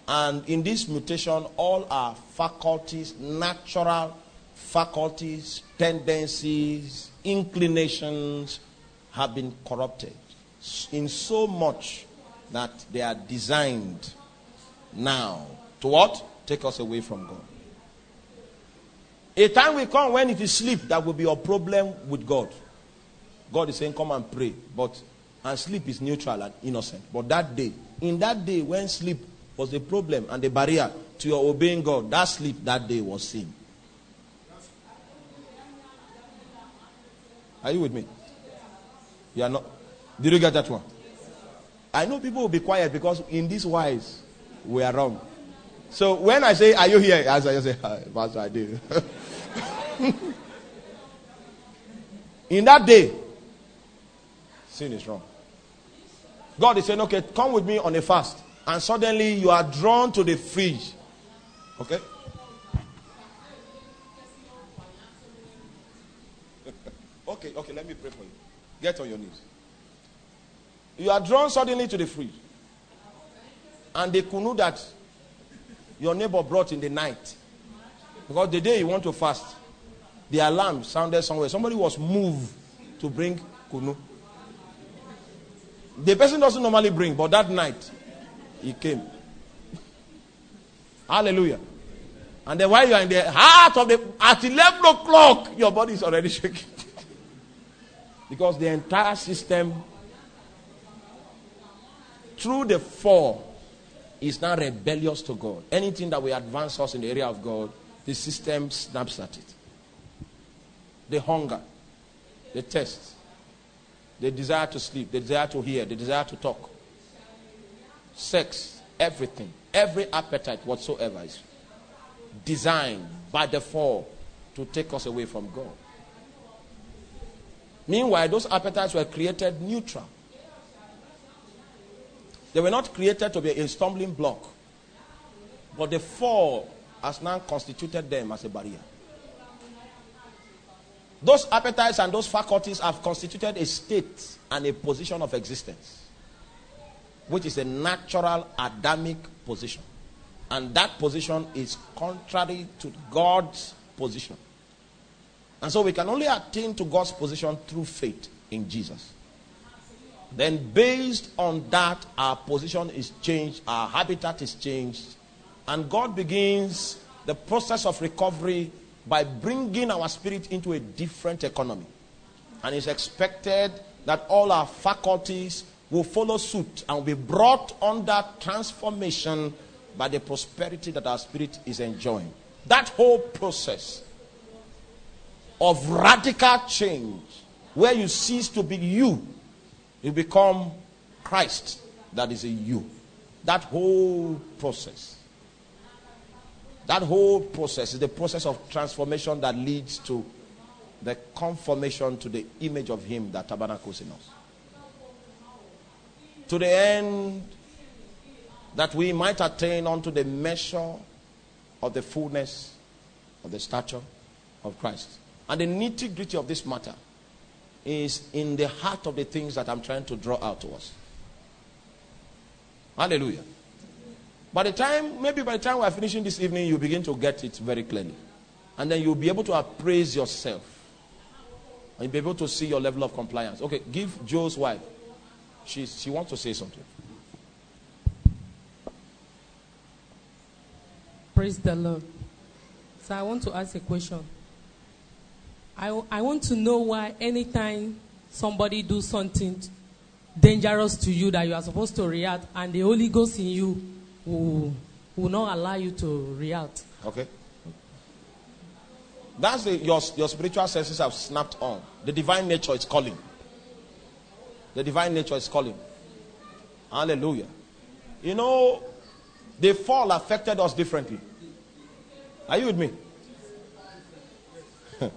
And in this mutation, all our faculties, natural faculties, tendencies, inclinations have been corrupted in so much that they are designed now to what? Take us away from God. A time will come when it is sleep that will be your problem with God. God is saying, Come and pray. But and sleep is neutral and innocent. But that day, in that day when sleep was a problem and a barrier to your obeying God, that sleep that day was sin. Are you with me? You are not. Did you get that one? I know people will be quiet because in this wise we are wrong. So when I say, Are you here? As I say, "Hi, Pastor, I do. in that day, sin is wrong. God is saying, Okay, come with me on a fast. And suddenly you are drawn to the fridge. Okay? okay, okay, let me pray for you. Get on your knees. You are drawn suddenly to the fridge. And the kunu that your neighbor brought in the night. Because the day you want to fast, the alarm sounded somewhere. Somebody was moved to bring kunu. The person doesn't normally bring, but that night he came. Hallelujah. And then while you are in the heart of the at 11 o'clock, your body is already shaking. because the entire system through the fall is now rebellious to God. Anything that will advance us in the area of God, the system snaps at it. The hunger, the thirst, the desire to sleep, They desire to hear, They desire to talk, sex, everything, every appetite whatsoever is designed by the fall to take us away from God. Meanwhile, those appetites were created neutral. They were not created to be a stumbling block. But the fall has now constituted them as a barrier. Those appetites and those faculties have constituted a state and a position of existence, which is a natural Adamic position. And that position is contrary to God's position. And so we can only attain to God's position through faith in Jesus. Then, based on that, our position is changed, our habitat is changed, and God begins the process of recovery by bringing our spirit into a different economy. And it's expected that all our faculties will follow suit and be brought under transformation by the prosperity that our spirit is enjoying. That whole process of radical change, where you cease to be you, you become Christ that is in you. That whole process. That whole process is the process of transformation that leads to the conformation to the image of Him that tabernacles in us. To the end that we might attain unto the measure of the fullness of the stature of Christ. And the nitty gritty of this matter is in the heart of the things that I'm trying to draw out to us. Hallelujah. By the time, maybe by the time we're finishing this evening, you begin to get it very clearly. And then you'll be able to appraise yourself. And you'll be able to see your level of compliance. Okay, give Joe's wife. She, she wants to say something. Praise the Lord. So I want to ask a question. I, I want to know why anytime somebody do something dangerous to you that you are supposed to react and the Holy Ghost in you will, will not allow you to react. Okay? That's the, your, your spiritual senses have snapped on. The divine nature is calling. The divine nature is calling. Hallelujah. You know, the fall affected us differently. Are you with me?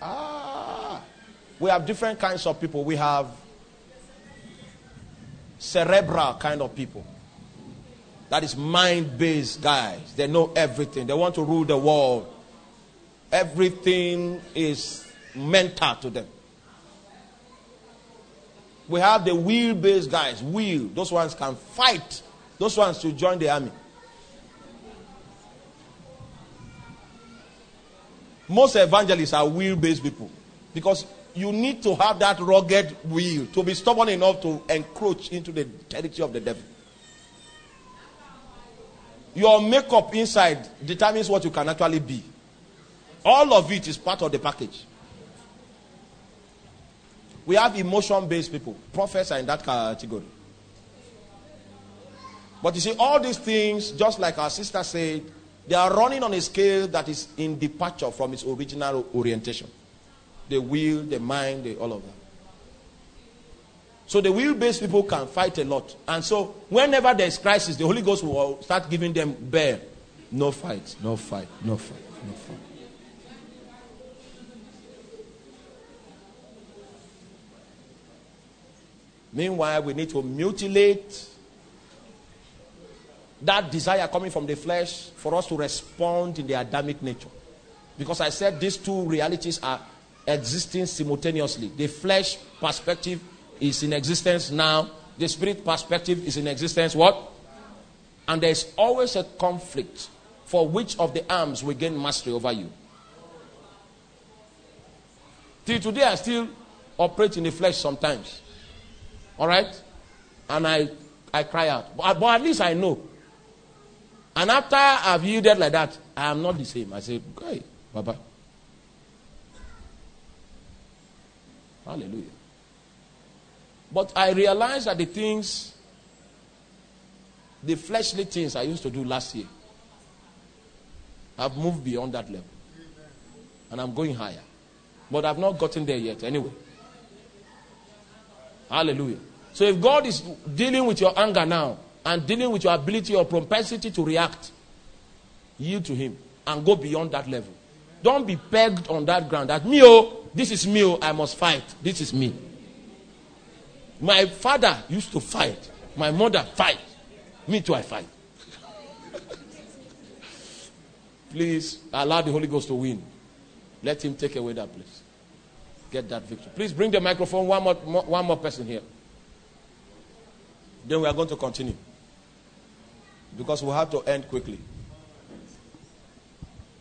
ah, we have different kinds of people. We have cerebral kind of people. That is mind based guys. They know everything. They want to rule the world. Everything is mental to them. We have the wheel based guys. Wheel. Those ones can fight. Those ones should join the army. Most evangelists are wheel based people because you need to have that rugged wheel to be stubborn enough to encroach into the territory of the devil. Your makeup inside determines what you can actually be. All of it is part of the package. We have emotion based people. Prophets are in that category. But you see, all these things, just like our sister said, they are running on a scale that is in departure from its original orientation. The will, the mind, the, all of that. So the will-based people can fight a lot. And so whenever there is crisis, the Holy Ghost will start giving them bear. No fight, no fight, no fight, no fight. Meanwhile, we need to mutilate that desire coming from the flesh for us to respond in the Adamic nature. Because I said these two realities are existing simultaneously. The flesh perspective is in existence now, the spirit perspective is in existence what? And there is always a conflict for which of the arms will gain mastery over you. Till today, I still operate in the flesh sometimes. All right? And I, I cry out. But, but at least I know. And after I've yielded like that, I am not the same. I say, okay, bye bye. Hallelujah. But I realized that the things, the fleshly things I used to do last year, have moved beyond that level. And I'm going higher. But I've not gotten there yet anyway. Hallelujah. So if God is dealing with your anger now and dealing with your ability or propensity to react, yield to Him and go beyond that level. Don't be pegged on that ground that me, oh, this is me, oh, I must fight. This is me. My father used to fight. My mother fight. Me too, I fight. Please allow the Holy Ghost to win. Let him take away that place. Get that victory. Please bring the microphone. One more, more, one more person here. Then we are going to continue. Because we have to end quickly.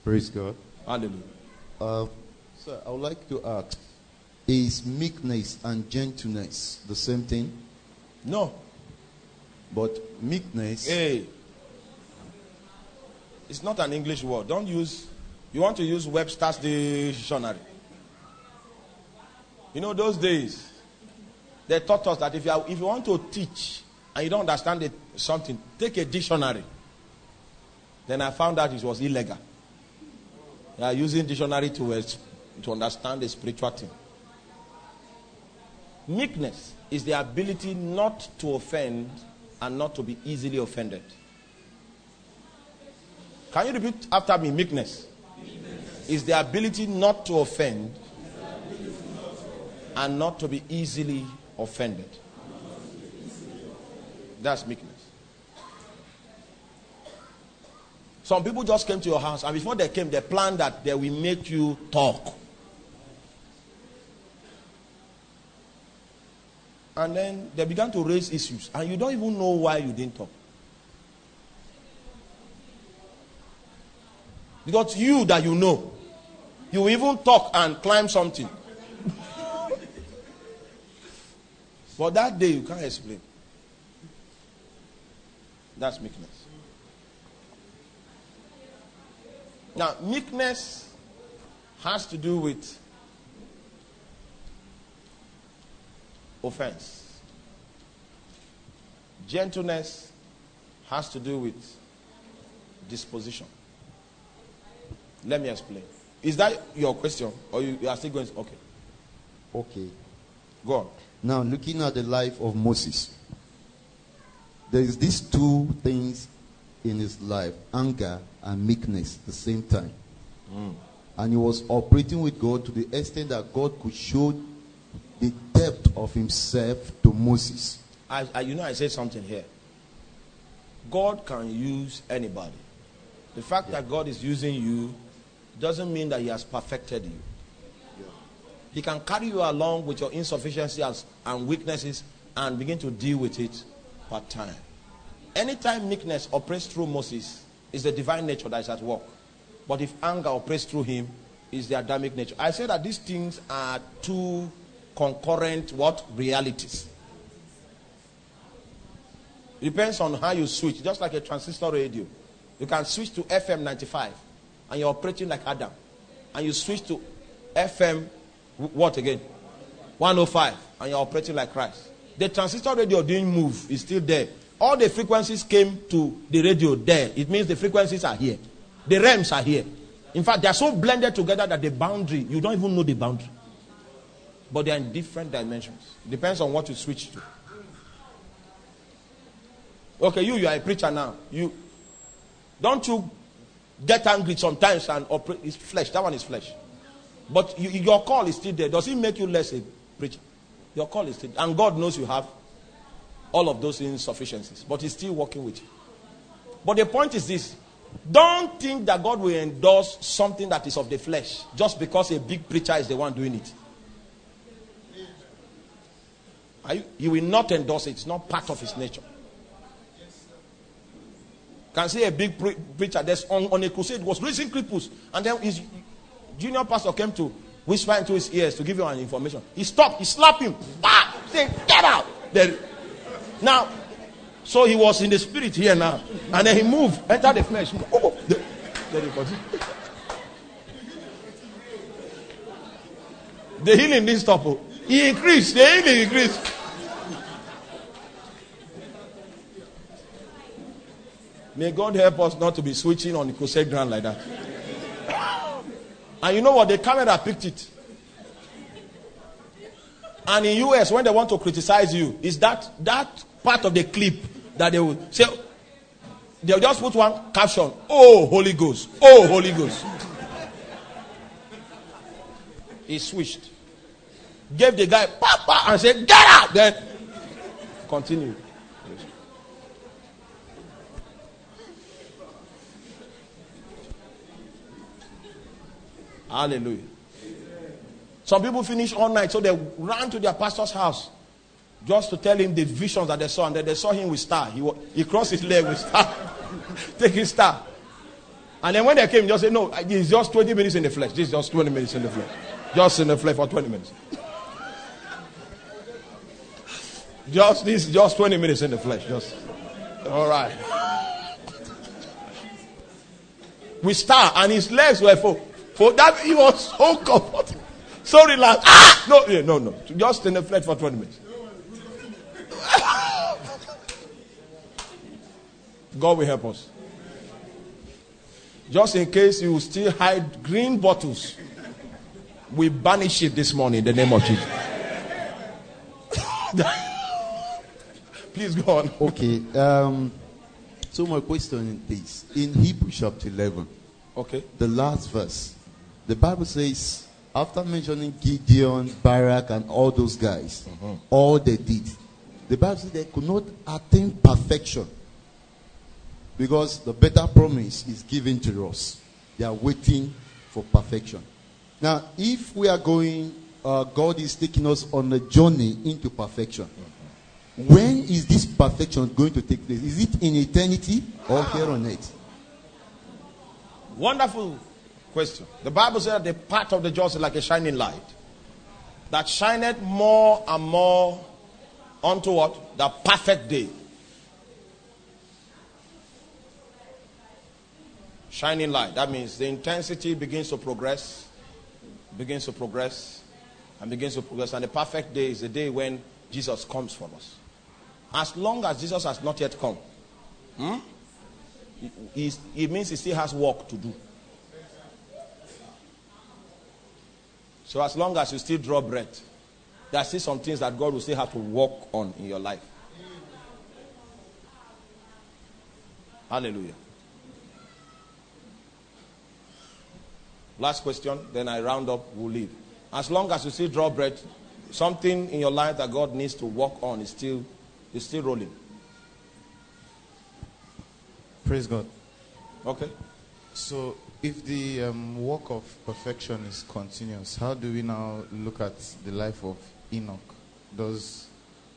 Praise God. Hallelujah. Uh, sir, I would like to ask Is meekness and gentleness the same thing? No. But meekness. Hey. It's not an English word. Don't use, you want to use Webster's dictionary. You know, those days, they taught us that if you, are, if you want to teach and you don't understand it, something, take a dictionary. Then I found out it was illegal. They are using dictionary to, to understand the spiritual thing. Meekness is the ability not to offend and not to be easily offended. Can you repeat after me? Meekness, is the ability not to offend and not to be easily offended. That's meekness. Some people just came to your house, and before they came, they planned that they will make you talk. And then they began to raise issues, and you don't even know why you didn't talk. Because you that you know, you even talk and climb something. but that day you can't explain. That's meekness. Now, meekness has to do with offense. Gentleness has to do with disposition. Let me explain. Is that your question? Or you, you are still going? Okay. Okay. Go on. Now, looking at the life of Moses, there is these two things in his life anger and meekness at the same time. Mm. And he was operating with God to the extent that God could show the depth of himself to Moses. I, I, you know, I said something here. God can use anybody. The fact that God is using you doesn't mean that He has perfected you. He can carry you along with your insufficiencies and weaknesses and begin to deal with it part time. Anytime meekness operates through Moses, is the divine nature that is at work. But if anger operates through him, is the Adamic nature. I say that these things are two concurrent what realities. Depends on how you switch, just like a transistor radio. You can switch to FM 95 and you're operating like Adam. And you switch to FM, what again? 105 and you're operating like Christ. The transistor radio didn't move, it's still there. All the frequencies came to the radio there. It means the frequencies are here. The realms are here. In fact, they are so blended together that the boundary, you don't even know the boundary. But they are in different dimensions. Depends on what you switch to. Okay, you, you are a preacher now. You don't you get angry sometimes and operate it's flesh. That one is flesh. But you, your call is still there. Does it make you less a preacher? Your call is still and God knows you have all of those insufficiencies, but He's still working with you. But the point is this don't think that God will endorse something that is of the flesh just because a big preacher is the one doing it. You, he will not endorse it, it's not part of his nature. Can see a big pre- preacher that's on, on a crusade was raising cripples, and then his junior pastor came to whisper into his ears to give him an information. He stopped, he slapped him, bah, saying, Get out! Then, now, so he was in the spirit here now, and then he moved, entered the flesh. Oh, oh, oh. the- then he. The healing didn't stop. oh. He increased, the healing increased. May God help us not to be switching on the crusade ground like that. And you know what? The camera picked it. And in US, when they want to criticize you, is that that part of the clip that they will say they'll just put one caption, Oh Holy Ghost, oh Holy Ghost. He switched. Gave the guy papa and said, Get out! Then continue. Hallelujah. Some people finish all night, so they ran to their pastor's house just to tell him the visions that they saw, and then they saw him with star. He, he crossed his leg with star, taking star. And then when they came, just said, No, it's just 20 minutes in the flesh. This is just 20 minutes in the flesh. Just in the flesh for 20 minutes. Just this, just 20 minutes in the flesh. Just all right. We start, and his legs were for for that he was so comfortable, so relaxed. Ah, no, yeah, no, no, just in the flesh for 20 minutes. God will help us. Just in case you still hide green bottles, we banish it this morning in the name of Jesus. Please go on. Okay. Um, so my question is this: In Hebrews chapter eleven, Okay. the last verse, the Bible says, after mentioning Gideon, Barak, and all those guys, all they did, the Bible says they could not attain perfection because the better promise is given to us. They are waiting for perfection. Now, if we are going, uh, God is taking us on a journey into perfection. When is this perfection going to take place? Is it in eternity or here on earth? Wonderful question. The Bible says the path of the just is like a shining light that shineth more and more unto what? The perfect day. Shining light. That means the intensity begins to progress, begins to progress, and begins to progress. And the perfect day is the day when Jesus comes for us. As long as Jesus has not yet come, hmm? He's- it means he still has work to do. So as long as you still draw breath, there are still some things that God will still have to work on in your life. Hallelujah. Last question, then I round up, we'll leave. As long as you still draw breath, something in your life that God needs to work on is still is still rolling. Praise God. Okay? So, if the um, work of perfection is continuous, how do we now look at the life of Enoch? Does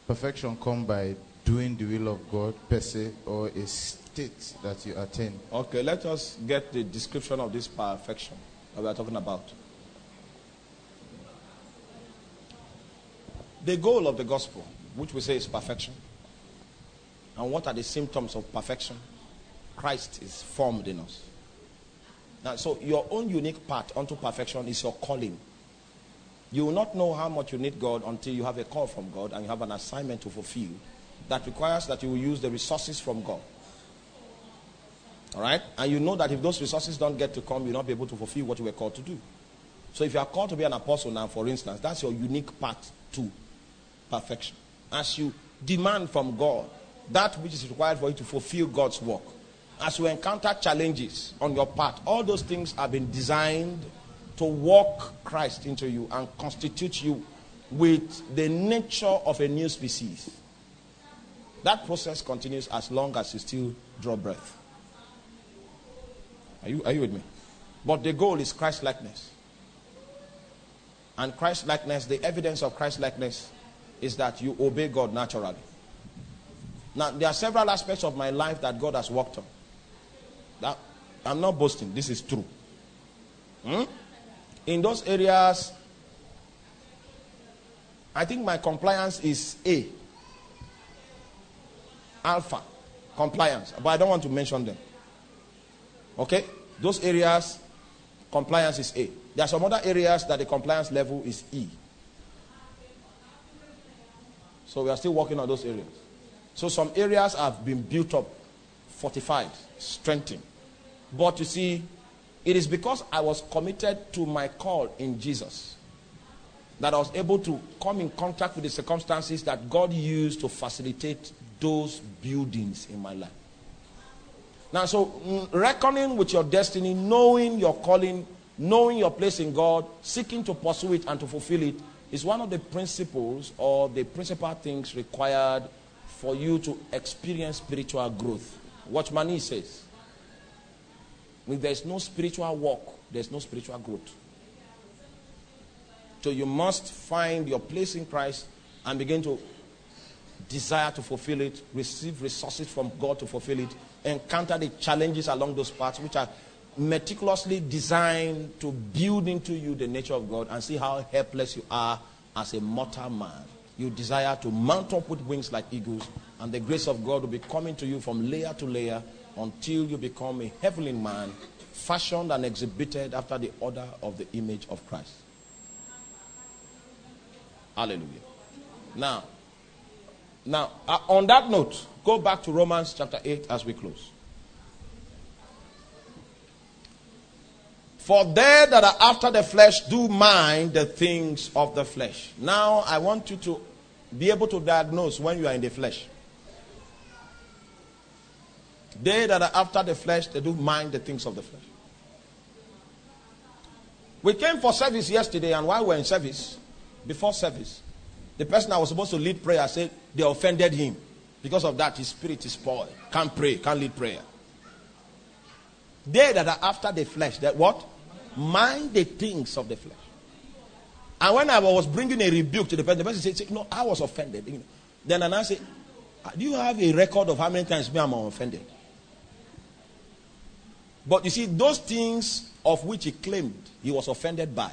perfection come by doing the will of God per se, or a state that you attain? Okay, let us get the description of this perfection that we are talking about. The goal of the gospel, which we say is perfection, and what are the symptoms of perfection? Christ is formed in us. Now, so your own unique part unto perfection is your calling. You will not know how much you need God until you have a call from God and you have an assignment to fulfill that requires that you will use the resources from God. All right? And you know that if those resources don't get to come, you'll not be able to fulfill what you were called to do. So if you are called to be an apostle now, for instance, that's your unique path to perfection. As you demand from God that which is required for you to fulfill God's work, as you encounter challenges on your part, all those things have been designed to walk Christ into you and constitute you with the nature of a new species. That process continues as long as you still draw breath. Are you, are you with me? But the goal is Christ likeness. And Christ likeness, the evidence of Christ likeness is that you obey God naturally. Now, there are several aspects of my life that God has worked on. That, I'm not boasting, this is true. Hmm? In those areas, I think my compliance is A. Alpha. Compliance. But I don't want to mention them. Okay? Those areas, compliance is A. There are some other areas that the compliance level is E. So we are still working on those areas. So some areas have been built up, fortified, strengthened. But you see, it is because I was committed to my call in Jesus that I was able to come in contact with the circumstances that God used to facilitate those buildings in my life. Now, so mm, reckoning with your destiny, knowing your calling, knowing your place in God, seeking to pursue it and to fulfill it is one of the principles or the principal things required for you to experience spiritual growth. Watchman Nee says. If there's no spiritual walk, there's no spiritual growth. So you must find your place in Christ and begin to desire to fulfill it, receive resources from God to fulfill it, encounter the challenges along those paths, which are meticulously designed to build into you the nature of God and see how helpless you are as a mortal man. You desire to mount up with wings like eagles, and the grace of God will be coming to you from layer to layer until you become a heavenly man, fashioned and exhibited after the order of the image of Christ. Hallelujah. Now, now, uh, on that note, go back to Romans chapter 8 as we close. For they that are after the flesh do mind the things of the flesh. Now, I want you to be able to diagnose when you are in the flesh. They that are after the flesh, they do mind the things of the flesh. We came for service yesterday, and while we were in service, before service, the person I was supposed to lead prayer said they offended him. Because of that, his spirit is spoiled. Can't pray, can't lead prayer. They that are after the flesh, that what? Mind the things of the flesh. And when I was bringing a rebuke to the person, the person said, No, I was offended. Then and I said, Do you have a record of how many times me I'm offended? But you see, those things of which he claimed he was offended by,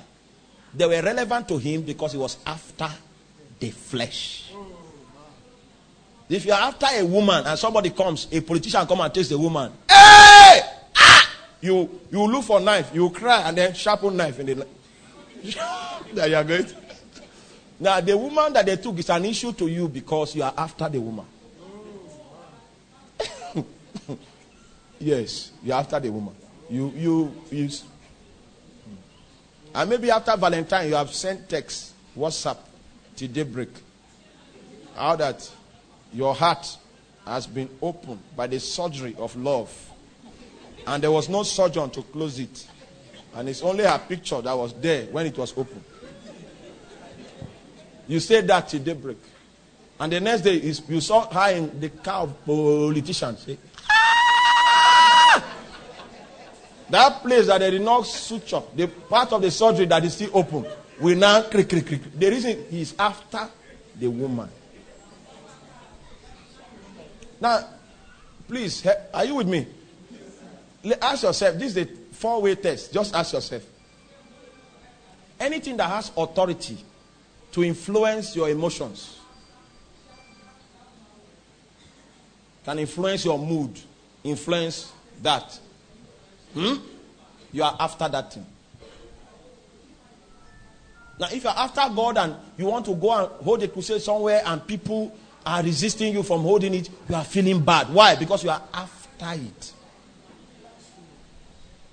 they were relevant to him because he was after the flesh. If you're after a woman and somebody comes, a politician come and takes the woman, hey! Ah! You you look for knife, you cry, and then sharpen knife in the that you are going. Now the woman that they took is an issue to you because you are after the woman. Yes, you're after the woman. You, you, you. And maybe after Valentine, you have sent text, WhatsApp, to daybreak. How that your heart has been opened by the surgery of love. And there was no surgeon to close it. And it's only her picture that was there when it was open. You said that to daybreak. And the next day, you saw her in the car of politicians. Ah! That place that they did not suture, the part of the surgery that is still open, will now click, click, click. The reason is after the woman. Now, please, are you with me? Ask yourself, this is a four way test. Just ask yourself. Anything that has authority to influence your emotions can influence your mood, influence that. Hmm? You are after that thing. Now, if you're after God and you want to go and hold a crusade somewhere and people are resisting you from holding it, you are feeling bad. Why? Because you are after it.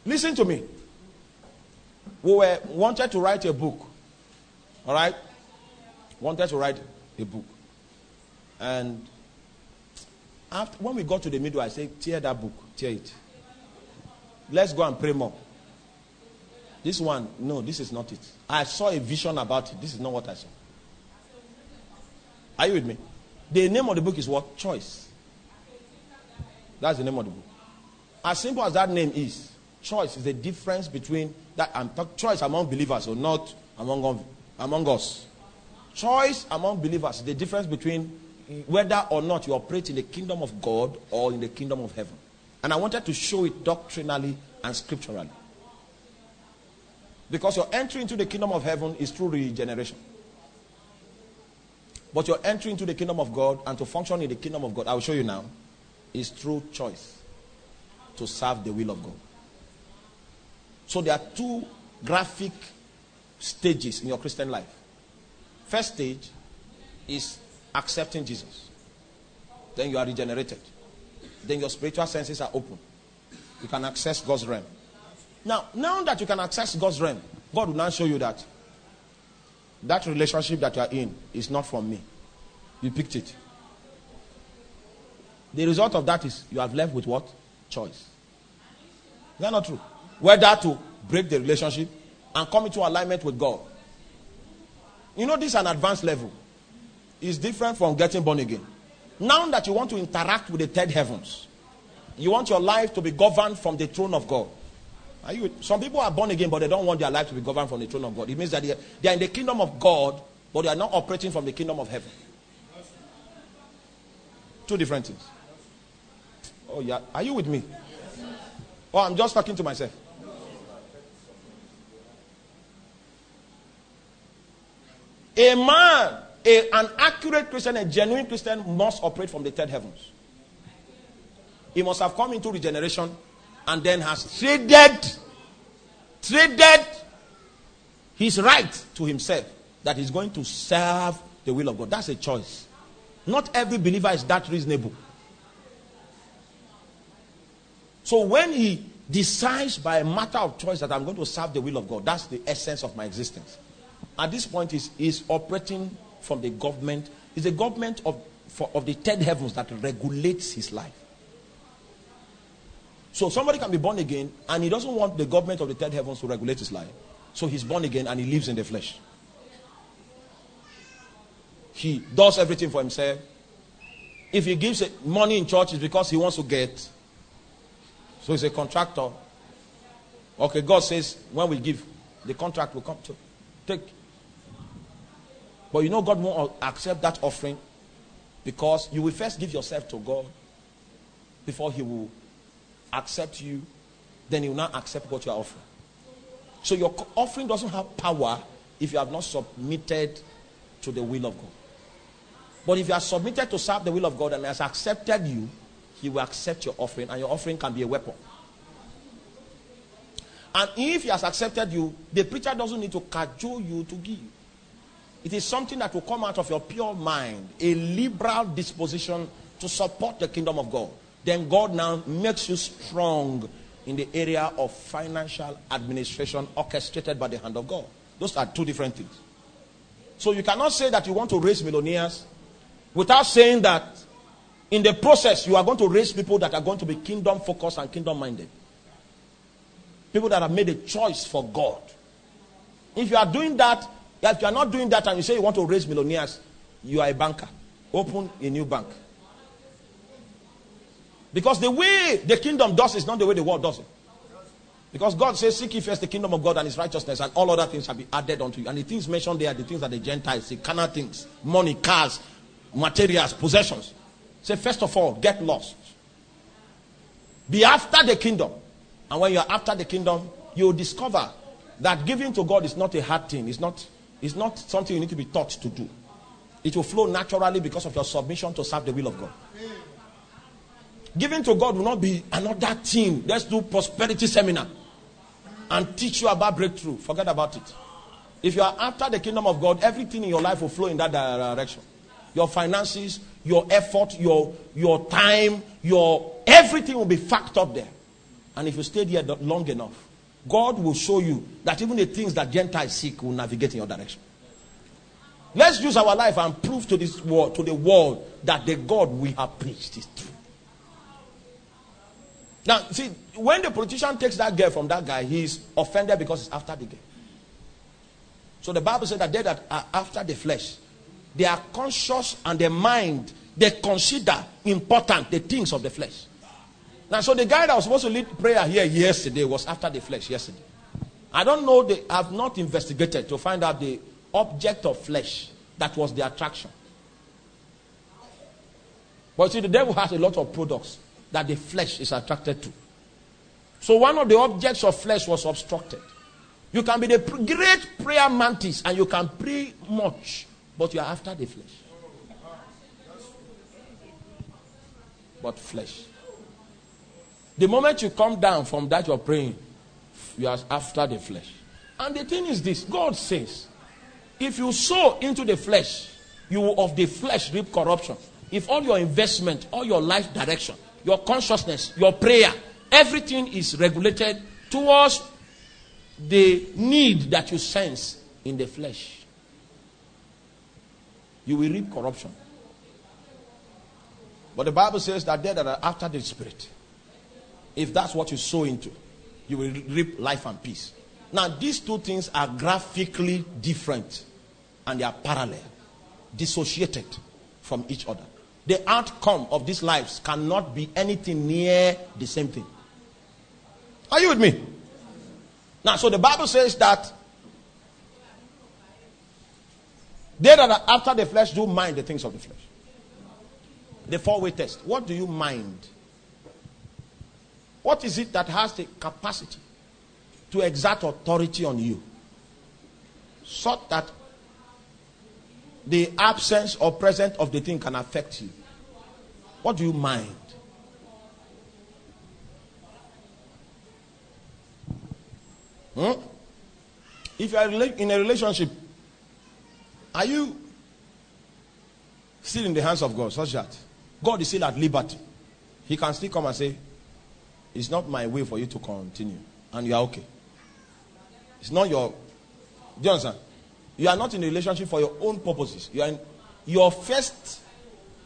Listen to me. We were wanted to write a book. All right? Wanted to write a book. And after, when we got to the middle, I said, tear that book, tear it. Let's go and pray more. This one, no, this is not it. I saw a vision about it. This is not what I saw. Are you with me? The name of the book is what? Choice. That's the name of the book. As simple as that name is, choice is the difference between that um, and choice among believers or not among, um, among us. Choice among believers is the difference between whether or not you operate in the kingdom of God or in the kingdom of heaven. And I wanted to show it doctrinally and scripturally. Because your entry into the kingdom of heaven is through regeneration. But your entry into the kingdom of God and to function in the kingdom of God, I will show you now, is through choice to serve the will of God. So there are two graphic stages in your Christian life. First stage is accepting Jesus. Then you are regenerated then your spiritual senses are open. You can access God's realm. Now, now that you can access God's realm, God will now show you that that relationship that you are in is not from me. You picked it. The result of that is you have left with what? Choice. Is that not true? Whether to break the relationship and come into alignment with God. You know, this is an advanced level. It's different from getting born again. Now that you want to interact with the third heavens, you want your life to be governed from the throne of God. Are you, some people are born again, but they don't want their life to be governed from the throne of God. It means that they they are in the kingdom of God, but they are not operating from the kingdom of heaven. Two different things. Oh, yeah. Are you with me? Oh, I'm just talking to myself. A man a, an accurate Christian, a genuine Christian must operate from the third heavens. He must have come into regeneration and then has traded, traded his right to himself that he's going to serve the will of God. That's a choice. Not every believer is that reasonable. So when he decides by a matter of choice that I'm going to serve the will of God. That's the essence of my existence. At this point, is is operating from the government. Is the government of for, of the third heavens that regulates his life. So somebody can be born again and he doesn't want the government of the third heavens to regulate his life. So he's born again and he lives in the flesh. He does everything for himself. If he gives money in church, it's because he wants to get. So he's a contractor. Okay, God says when we give, the contract will come to take. But you know, God won't accept that offering because you will first give yourself to God before He will accept you. Then He will not accept what you are offering. So your offering doesn't have power if you have not submitted to the will of God. But if you are submitted to serve the will of God and has accepted you, He will accept your offering, and your offering can be a weapon. And if He has accepted you, the preacher doesn't need to cajole you to give. It is something that will come out of your pure mind, a liberal disposition to support the kingdom of God. Then God now makes you strong in the area of financial administration orchestrated by the hand of God. Those are two different things. So you cannot say that you want to raise millionaires without saying that in the process you are going to raise people that are going to be kingdom focused and kingdom minded. People that have made a choice for God. If you are doing that, if you are not doing that and you say you want to raise millionaires, you are a banker. Open a new bank. Because the way the kingdom does is not the way the world does it. Because God says, Seek ye first the kingdom of God and his righteousness, and all other things shall be added unto you. And the things mentioned there are the things that the Gentiles see carnal things, money, cars, materials, possessions. Say, first of all, get lost. Be after the kingdom. And when you're after the kingdom, you'll discover that giving to God is not a hard thing. It's not, it's not something you need to be taught to do. It will flow naturally because of your submission to serve the will of God. Giving to God will not be another thing. Let's do prosperity seminar and teach you about breakthrough. Forget about it. If you are after the kingdom of God, everything in your life will flow in that direction. Your finances, your effort, your your time, your everything will be factored there. And if you stay there long enough, God will show you that even the things that Gentiles seek will navigate in your direction. Let's use our life and prove to this world, to the world, that the God we have preached is true. Now, see, when the politician takes that girl from that guy, he's offended because it's after the girl. So the Bible said that they that are after the flesh, they are conscious and their mind, they consider important the things of the flesh. Now, so the guy that was supposed to lead prayer here yesterday was after the flesh yesterday. I don't know, they have not investigated to find out the object of flesh that was the attraction. But see, the devil has a lot of products that the flesh is attracted to. So one of the objects of flesh was obstructed. You can be the great prayer mantis and you can pray much, but you are after the flesh. But flesh. The moment you come down from that you're praying, you are after the flesh. And the thing is this God says, if you sow into the flesh, you will of the flesh reap corruption. If all your investment, all your life direction, your consciousness, your prayer, everything is regulated towards the need that you sense in the flesh. You will reap corruption. But the Bible says that they that are after the Spirit, if that's what you sow into, you will reap life and peace. Now, these two things are graphically different and they are parallel, dissociated from each other. The outcome of these lives cannot be anything near the same thing. Are you with me? Now, so the Bible says that they that are after the flesh do mind the things of the flesh. The four way test. What do you mind? What is it that has the capacity to exert authority on you? So that the absence or presence of the thing can affect you. What do you mind? Hmm? If you are in a relationship, are you still in the hands of God such that God is still at liberty? He can still come and say, It's not my way for you to continue. And you are okay. It's not your. Do you understand? You are not in a relationship for your own purposes. You are in, your first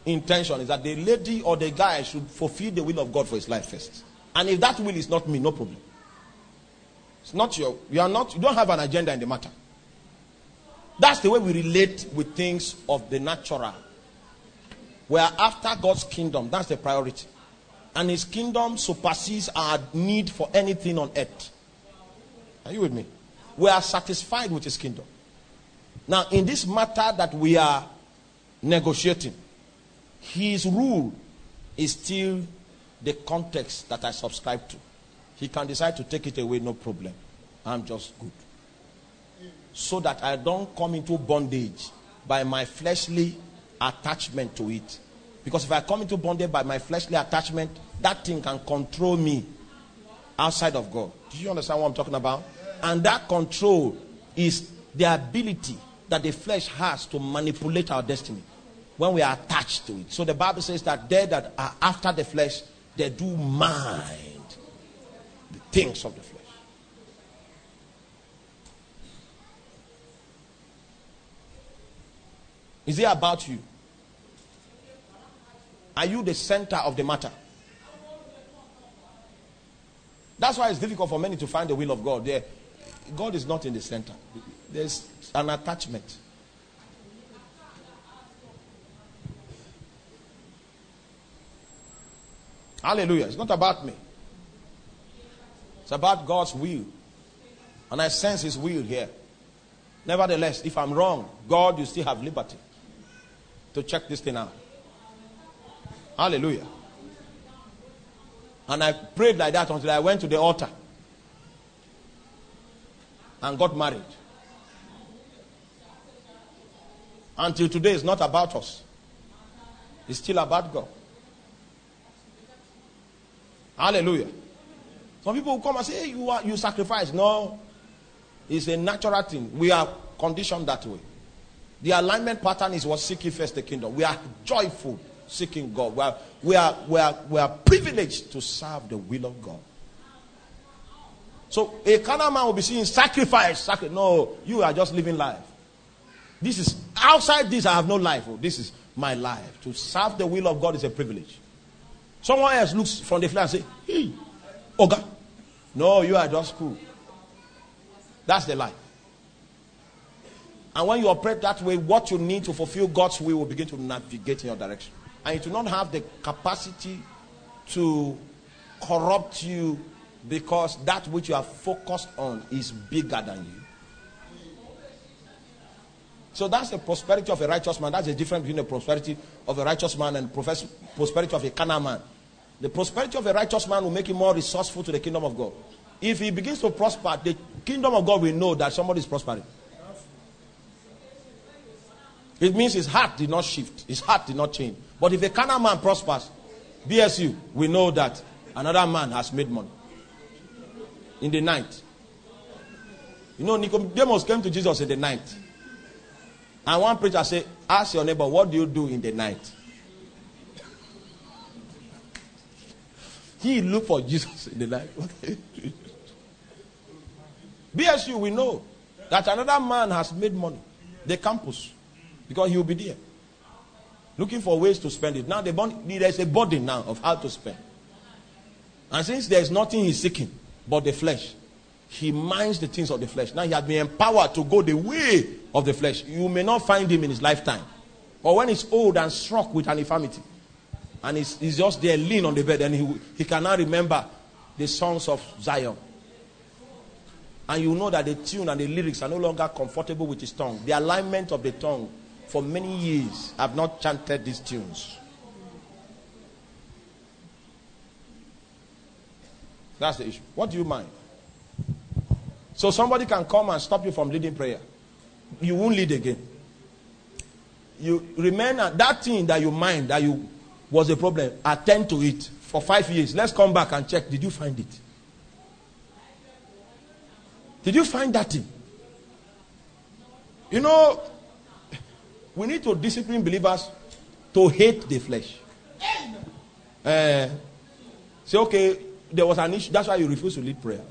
intention is that the lady or the guy should fulfill the will of God for his life first. And if that will is not me, no problem. It's not your. You are not. You don't have an agenda in the matter. That's the way we relate with things of the natural. We are after God's kingdom. That's the priority. And his kingdom surpasses our need for anything on earth. Are you with me? We are satisfied with his kingdom. Now, in this matter that we are negotiating, his rule is still the context that I subscribe to. He can decide to take it away, no problem. I'm just good. So that I don't come into bondage by my fleshly attachment to it. Because if I come into bondage by my fleshly attachment, that thing can control me outside of God. Do you understand what I'm talking about? And that control is the ability that the flesh has to manipulate our destiny when we are attached to it. So the Bible says that they that are after the flesh, they do mind the things of the flesh. Is it about you? Are you the center of the matter? That's why it's difficult for many to find the will of God. There, God is not in the center. There's an attachment. Hallelujah. It's not about me. It's about God's will. And I sense His will here. Nevertheless, if I'm wrong, God, you still have liberty to check this thing out. Hallelujah. And I prayed like that until I went to the altar and got married. Until today, it's not about us, it's still about God. Hallelujah. Some people will come and say, hey, you, are, you sacrifice. No, it's a natural thing. We are conditioned that way. The alignment pattern is what seeking first the kingdom. We are joyful seeking God. We are, we are, we are, we are privileged to serve the will of God. So a carnal man will be seeing sacrifice. Sacri- no, you are just living life. This is outside this, I have no life. Oh, this is my life. To serve the will of God is a privilege. Someone else looks from the flesh and say, Hey, Oga. No, you are just cool. That's the life. And when you operate that way, what you need to fulfill God's will will begin to navigate in your direction. And it will not have the capacity to corrupt you because that which you are focused on is bigger than you. So that's the prosperity of a righteous man. That's the difference between the prosperity of a righteous man and profess- prosperity of a carnal man. The prosperity of a righteous man will make him more resourceful to the kingdom of God. If he begins to prosper, the kingdom of God will know that somebody is prospering. It means his heart did not shift, his heart did not change. But if a carnal man prospers, BSU, we know that another man has made money in the night. You know, Nicodemus came to Jesus in the night. And one preacher said, Ask your neighbor, what do you do in the night? He looked for Jesus in the night. BSU, we know that another man has made money. The campus. Because he will be there. Looking for ways to spend it. Now the there's a burden now of how to spend. And since there's nothing he's seeking but the flesh, he minds the things of the flesh. Now he has been empowered to go the way of the flesh. You may not find him in his lifetime. Or when he's old and struck with an infirmity. And he's, he's just there lean on the bed and he, he cannot remember the songs of Zion. And you know that the tune and the lyrics are no longer comfortable with his tongue. The alignment of the tongue for many years I've not chanted these tunes. That's the issue. What do you mind? So somebody can come and stop you from leading prayer. You won't lead again. You remain at that thing that you mind that you was a problem. Attend to it for five years. Let's come back and check. Did you find it? Did you find that thing? You know, we need to discipline believers to hate the flesh. Uh, say, okay, there was an issue. That's why you refuse to lead prayer.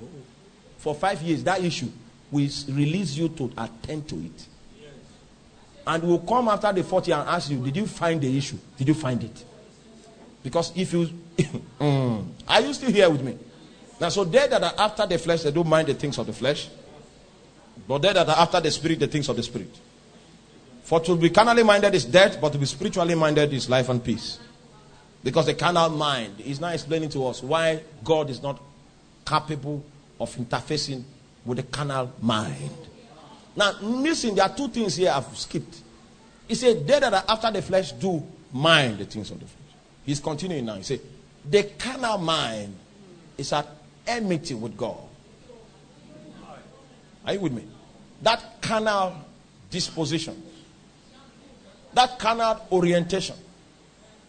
For five years, that issue will release you to attend to it. And we'll come after the 40 and ask you, Did you find the issue? Did you find it? Because if you. mm, are you still here with me? Now, so they that are after the flesh, they don't mind the things of the flesh. But they that are after the spirit, the things of the spirit. For to be carnally minded is death, but to be spiritually minded is life and peace. Because the carnal mind is not explaining to us why God is not capable of interfacing with the carnal mind. Now, listen, there are two things here I've skipped. He said, They that are after the flesh do mind the things of the flesh. He's continuing now. He said, The carnal mind is at enmity with God. Are you with me? That carnal disposition, that carnal orientation.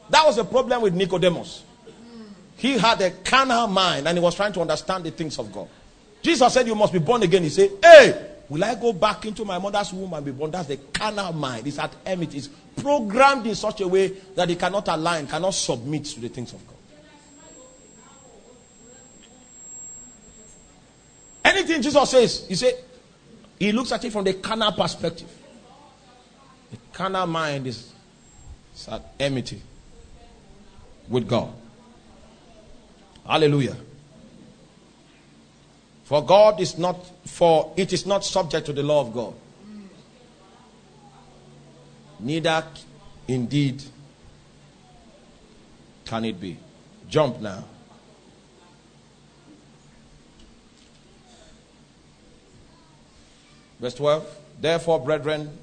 That was the problem with Nicodemus. He had a carnal mind and he was trying to understand the things of God. Jesus said, You must be born again. He said, Hey, will I go back into my mother's womb and be born? That's the carnal mind. It's at enmity. It's programmed in such a way that it cannot align, cannot submit to the things of God. Anything Jesus says, he said, he looks at it from the carnal perspective. The carnal mind is, at enmity with God. Hallelujah. For God is not, for it is not subject to the law of God. Neither indeed can it be. Jump now. Verse 12. Therefore, brethren,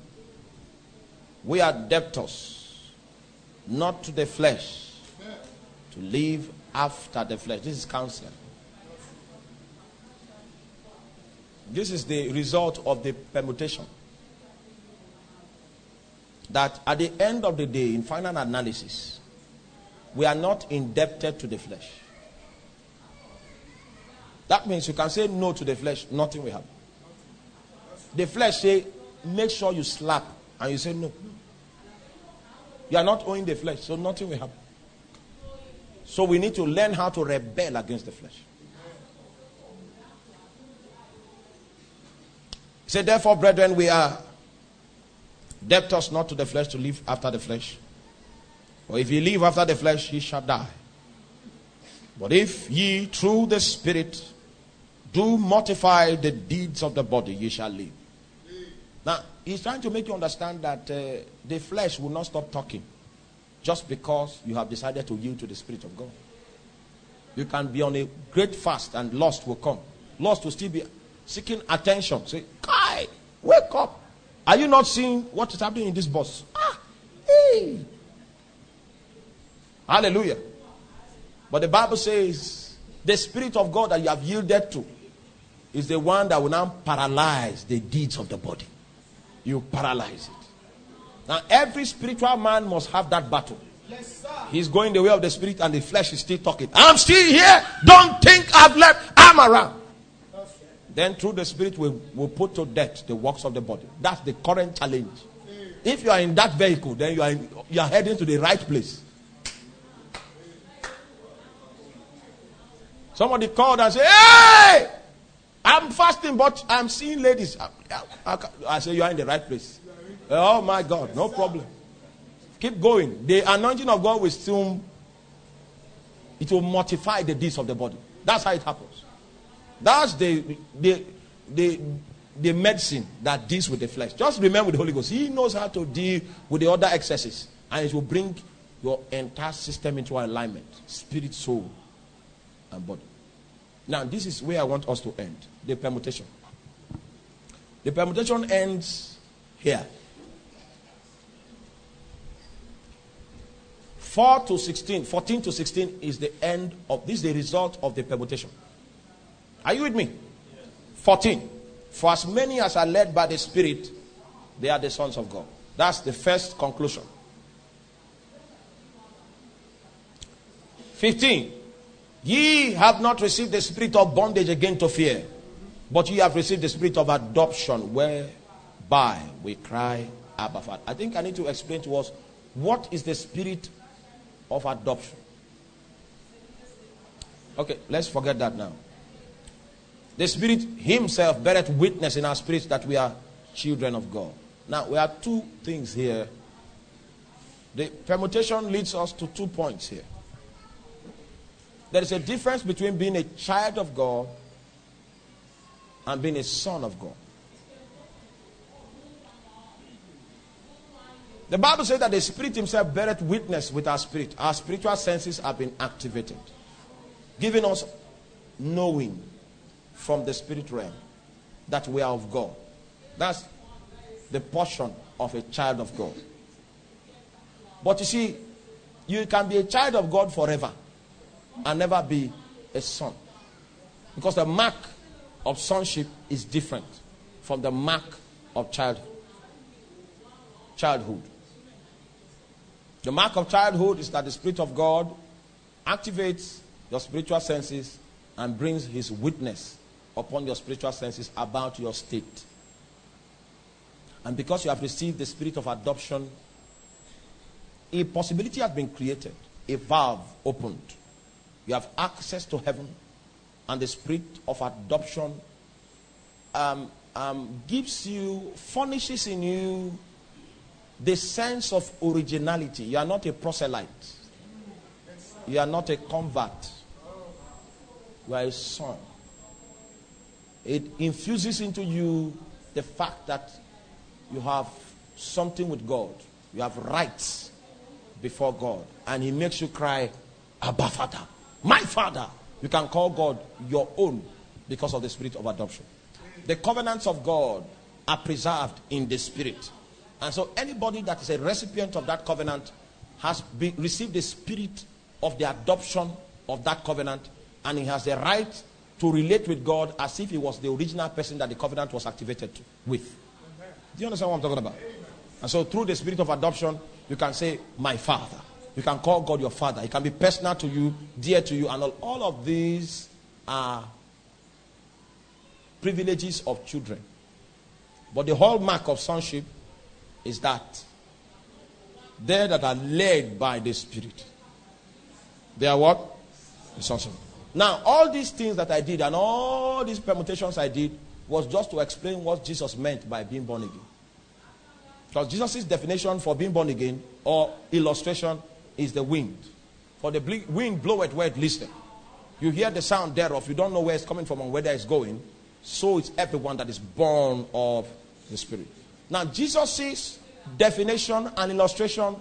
we are debtors, not to the flesh, to live after the flesh. This is counseling. This is the result of the permutation. That at the end of the day, in final analysis, we are not indebted to the flesh. That means you can say no to the flesh, nothing will happen. The flesh say, make sure you slap, and you say no. You are not owing the flesh, so nothing will happen. So we need to learn how to rebel against the flesh. He said, Therefore, brethren, we are debtors not to the flesh to live after the flesh. For if ye live after the flesh, ye shall die. But if ye through the Spirit do mortify the deeds of the body, ye shall live. Now, he's trying to make you understand that uh, the flesh will not stop talking just because you have decided to yield to the Spirit of God. You can be on a great fast and lust will come. Lust will still be seeking attention. Say, Kai, wake up. Are you not seeing what is happening in this bus? Ah, hey. Hallelujah. But the Bible says the Spirit of God that you have yielded to is the one that will now paralyze the deeds of the body. You paralyze it. Now, every spiritual man must have that battle. Yes, He's going the way of the spirit, and the flesh is still talking. I'm still here. Don't think I've left. I'm around. Then, through the spirit, we will put to death the works of the body. That's the current challenge. If you are in that vehicle, then you are, in, you are heading to the right place. Somebody called and said, Hey, I'm fasting, but I'm seeing ladies. I, I, I say, You are in the right place. Oh my God, no problem. Keep going. The anointing of God will still, it will mortify the deeds of the body. That's how it happens. That's the, the, the, the medicine that deals with the flesh. Just remember the Holy Ghost. He knows how to deal with the other excesses. And it will bring your entire system into alignment spirit, soul, and body. Now, this is where I want us to end the permutation. The permutation ends here. 4 to 16, 14 to 16 is the end of this, is the result of the permutation. Are you with me? 14. For as many as are led by the Spirit, they are the sons of God. That's the first conclusion. 15. Ye have not received the spirit of bondage again to fear, but ye have received the spirit of adoption, whereby we cry, Abba Father. I think I need to explain to us what is the spirit of adoption. Okay, let's forget that now. The Spirit Himself beareth witness in our spirits that we are children of God. Now, we have two things here. The permutation leads us to two points here. There is a difference between being a child of God and being a son of God. The Bible says that the Spirit Himself beareth witness with our spirit. Our spiritual senses have been activated, giving us knowing from the spirit realm that we are of God. That's the portion of a child of God. But you see, you can be a child of God forever and never be a son. Because the mark of sonship is different from the mark of child, childhood. The mark of childhood is that the Spirit of God activates your spiritual senses and brings His witness upon your spiritual senses about your state. And because you have received the spirit of adoption, a possibility has been created, a valve opened. You have access to heaven, and the spirit of adoption um, um, gives you, furnishes in you the sense of originality. You are not a proselyte, you are not a convert, you are a son. It infuses into you the fact that you have something with God, you have rights before God, and He makes you cry, Abba Father, my Father. You can call God your own because of the spirit of adoption. The covenants of God are preserved in the spirit. And so anybody that is a recipient of that covenant has be, received the spirit of the adoption of that covenant and he has the right to relate with God as if he was the original person that the covenant was activated with. Do you understand what I'm talking about? And so through the spirit of adoption, you can say, My father. You can call God your father. He can be personal to you, dear to you, and all, all of these are privileges of children. But the hallmark of sonship is that they that are led by the Spirit, they are what? Sons Now, all these things that I did and all these permutations I did was just to explain what Jesus meant by being born again. Because Jesus' definition for being born again or illustration is the wind. For the wind bloweth where it listeth. You hear the sound thereof, you don't know where it's coming from and where it's going. So it's everyone that is born of the Spirit. Now, Jesus' definition and illustration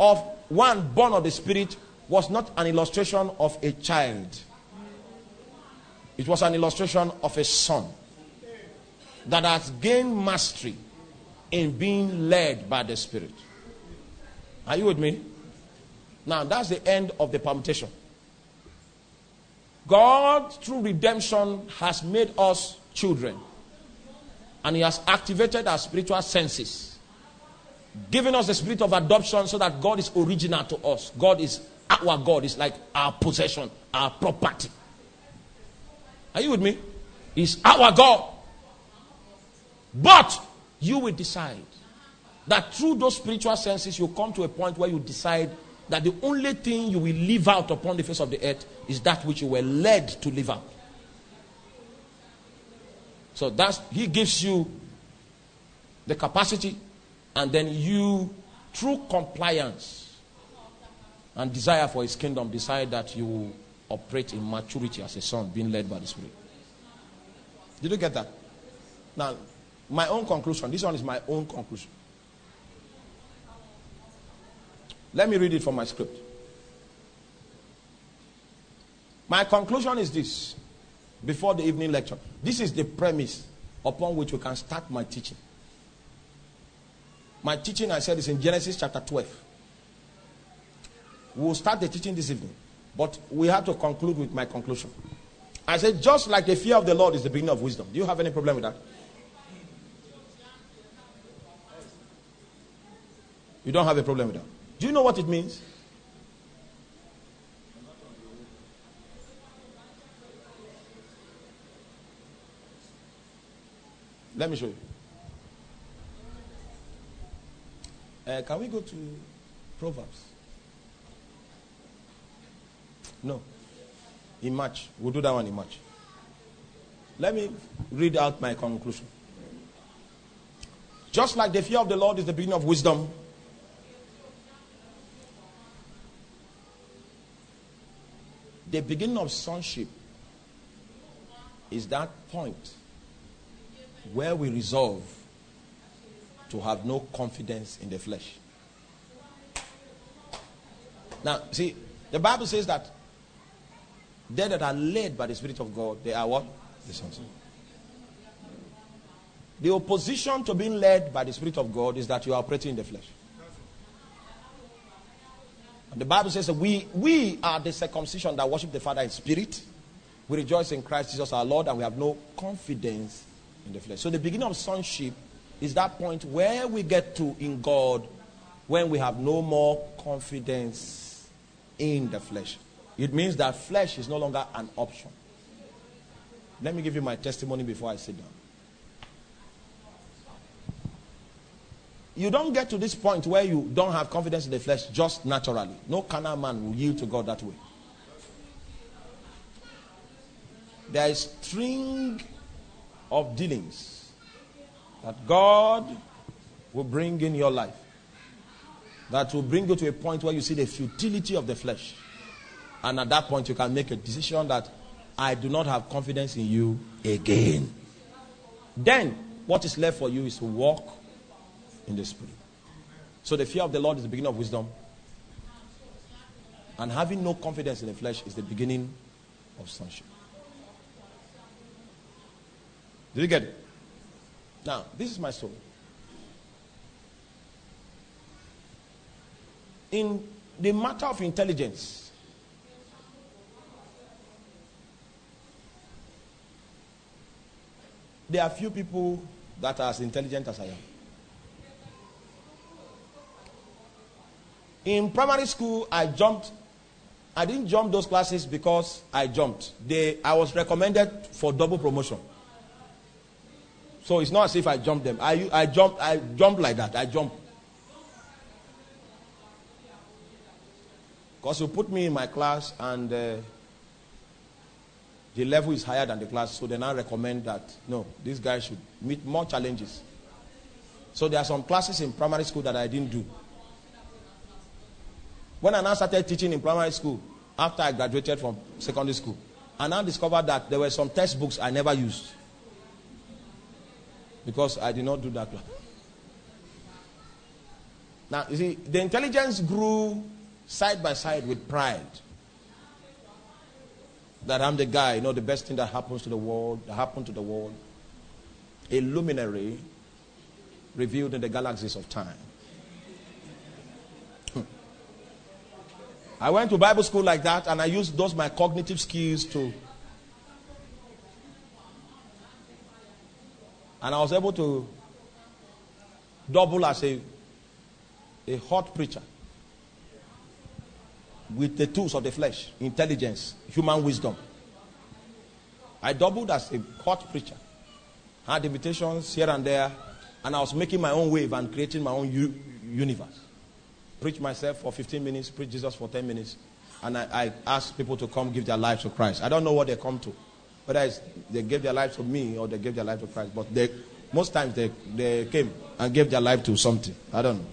of one born of the Spirit was not an illustration of a child, it was an illustration of a son that has gained mastery in being led by the Spirit. Are you with me? Now, that's the end of the permutation. God, through redemption, has made us children. And He has activated our spiritual senses, giving us the spirit of adoption so that God is original to us. God is our God, is like our possession, our property. Are you with me? He's our God. But you will decide that through those spiritual senses, you come to a point where you decide that the only thing you will live out upon the face of the earth is that which you were led to live out. So that's he gives you the capacity, and then you, through compliance and desire for his kingdom, decide that you operate in maturity as a son, being led by the Spirit. Did you get that? Now, my own conclusion. This one is my own conclusion. Let me read it from my script. My conclusion is this before the evening lecture. This is the premise upon which we can start my teaching. My teaching, I said, is in Genesis chapter 12. We'll start the teaching this evening, but we have to conclude with my conclusion. I said, just like the fear of the Lord is the beginning of wisdom. Do you have any problem with that? You don't have a problem with that. Do you know what it means? Let me show you. Uh, can we go to Proverbs? No. In March. We'll do that one in March. Let me read out my conclusion. Just like the fear of the Lord is the beginning of wisdom, the beginning of sonship is that point where we resolve to have no confidence in the flesh. Now, see, the Bible says that they that are led by the Spirit of God, they are what? The sons. The opposition to being led by the Spirit of God is that you are operating in the flesh. And the Bible says that we, we are the circumcision that worship the Father in spirit. We rejoice in Christ Jesus our Lord, and we have no confidence in the flesh. So the beginning of sonship is that point where we get to in God when we have no more confidence in the flesh. It means that flesh is no longer an option. Let me give you my testimony before I sit down. You don't get to this point where you don't have confidence in the flesh just naturally. No carnal man will yield to God that way. There is string of dealings that God will bring in your life that will bring you to a point where you see the futility of the flesh. And at that point, you can make a decision that I do not have confidence in you again. Then, what is left for you is to walk in the Spirit. So, the fear of the Lord is the beginning of wisdom. And having no confidence in the flesh is the beginning of sonship. Did you get it? Now, this is my story. In the matter of intelligence, there are few people that are as intelligent as I am. In primary school, I jumped. I didn't jump those classes because I jumped. They, I was recommended for double promotion. So it's not as if I jumped them. I, I jumped. I jumped like that. I jumped. Because you put me in my class and uh, the level is higher than the class, so they now recommend that no, this guy should meet more challenges. So there are some classes in primary school that I didn't do. When I now started teaching in primary school, after I graduated from secondary school, I now discovered that there were some textbooks I never used. Because I did not do that. Now, you see, the intelligence grew side by side with pride. That I'm the guy, you know, the best thing that happens to the world, that happened to the world. A luminary revealed in the galaxies of time. I went to Bible school like that and I used those my cognitive skills to and I was able to double as a a hot preacher with the tools of the flesh, intelligence, human wisdom. I doubled as a hot preacher. Had invitations here and there, and I was making my own wave and creating my own u- universe. Preach myself for 15 minutes, preach Jesus for 10 minutes, and I, I ask people to come give their lives to Christ. I don't know what they come to, whether they gave their lives to me or they gave their life to Christ, but they, most times they, they came and gave their life to something. I don't know.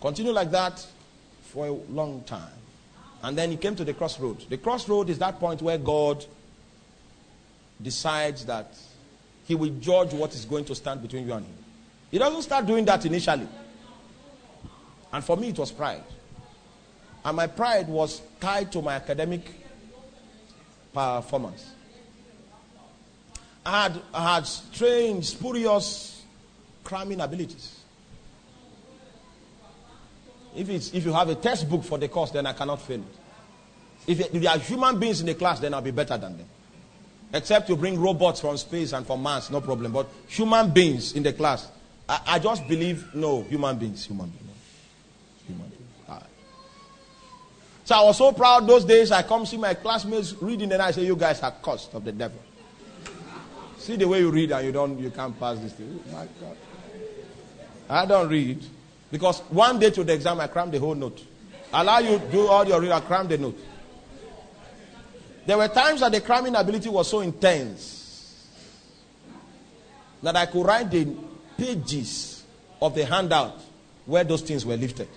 Continue like that for a long time. And then he came to the crossroad. The crossroad is that point where God decides that he will judge what is going to stand between you and him. He doesn't start doing that initially. And for me, it was pride. And my pride was tied to my academic performance. I had, I had strange, spurious cramming abilities. If, it's, if you have a textbook for the course, then I cannot fail it. If, if there are human beings in the class, then I'll be better than them. Except you bring robots from space and from Mars, no problem. But human beings in the class, I, I just believe no, human beings, human beings. Human beings. Ah. So I was so proud those days. I come see my classmates reading, and I say, "You guys are cursed of the devil." see the way you read, and you don't, you can't pass this thing. Oh my God, I don't read. Because one day to the exam, I crammed the whole note. Allow you do all your real cram the note. There were times that the cramming ability was so intense that I could write the pages of the handout where those things were lifted.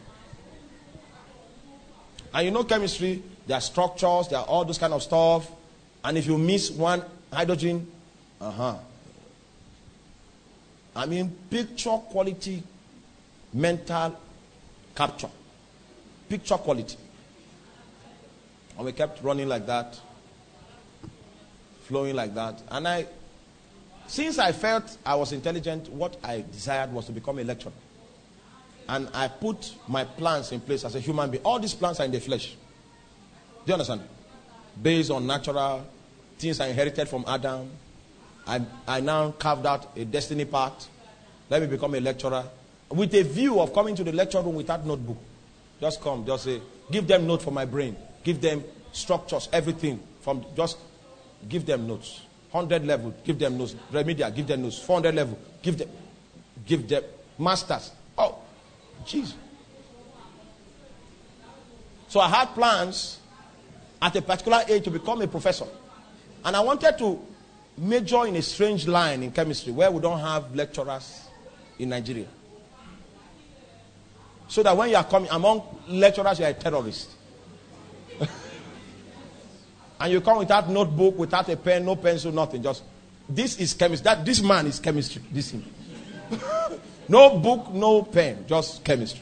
And you know chemistry, there are structures, there are all those kind of stuff. And if you miss one hydrogen, uh-huh. I mean picture quality mental capture. Picture quality. And we kept running like that, flowing like that. And I, since I felt I was intelligent, what I desired was to become a lecturer. And I put my plans in place as a human being. All these plans are in the flesh. Do you understand? Based on natural things I inherited from Adam. I, I now carved out a destiny path. Let me become a lecturer. With a view of coming to the lecture room without notebook. Just come, just say, give them note for my brain. Give them structures, everything. From just give them notes. 100 level, give them notes. Remedial, give them notes. 400 level, give them, give them masters. Oh, jeez. So I had plans at a particular age to become a professor. And I wanted to major in a strange line in chemistry where we don't have lecturers in Nigeria. So that when you are coming among lecturers, you are a terrorist. And you come without notebook, without a pen, no pencil, nothing. Just this is chemistry. That this man is chemistry. This him. no book, no pen, just chemistry.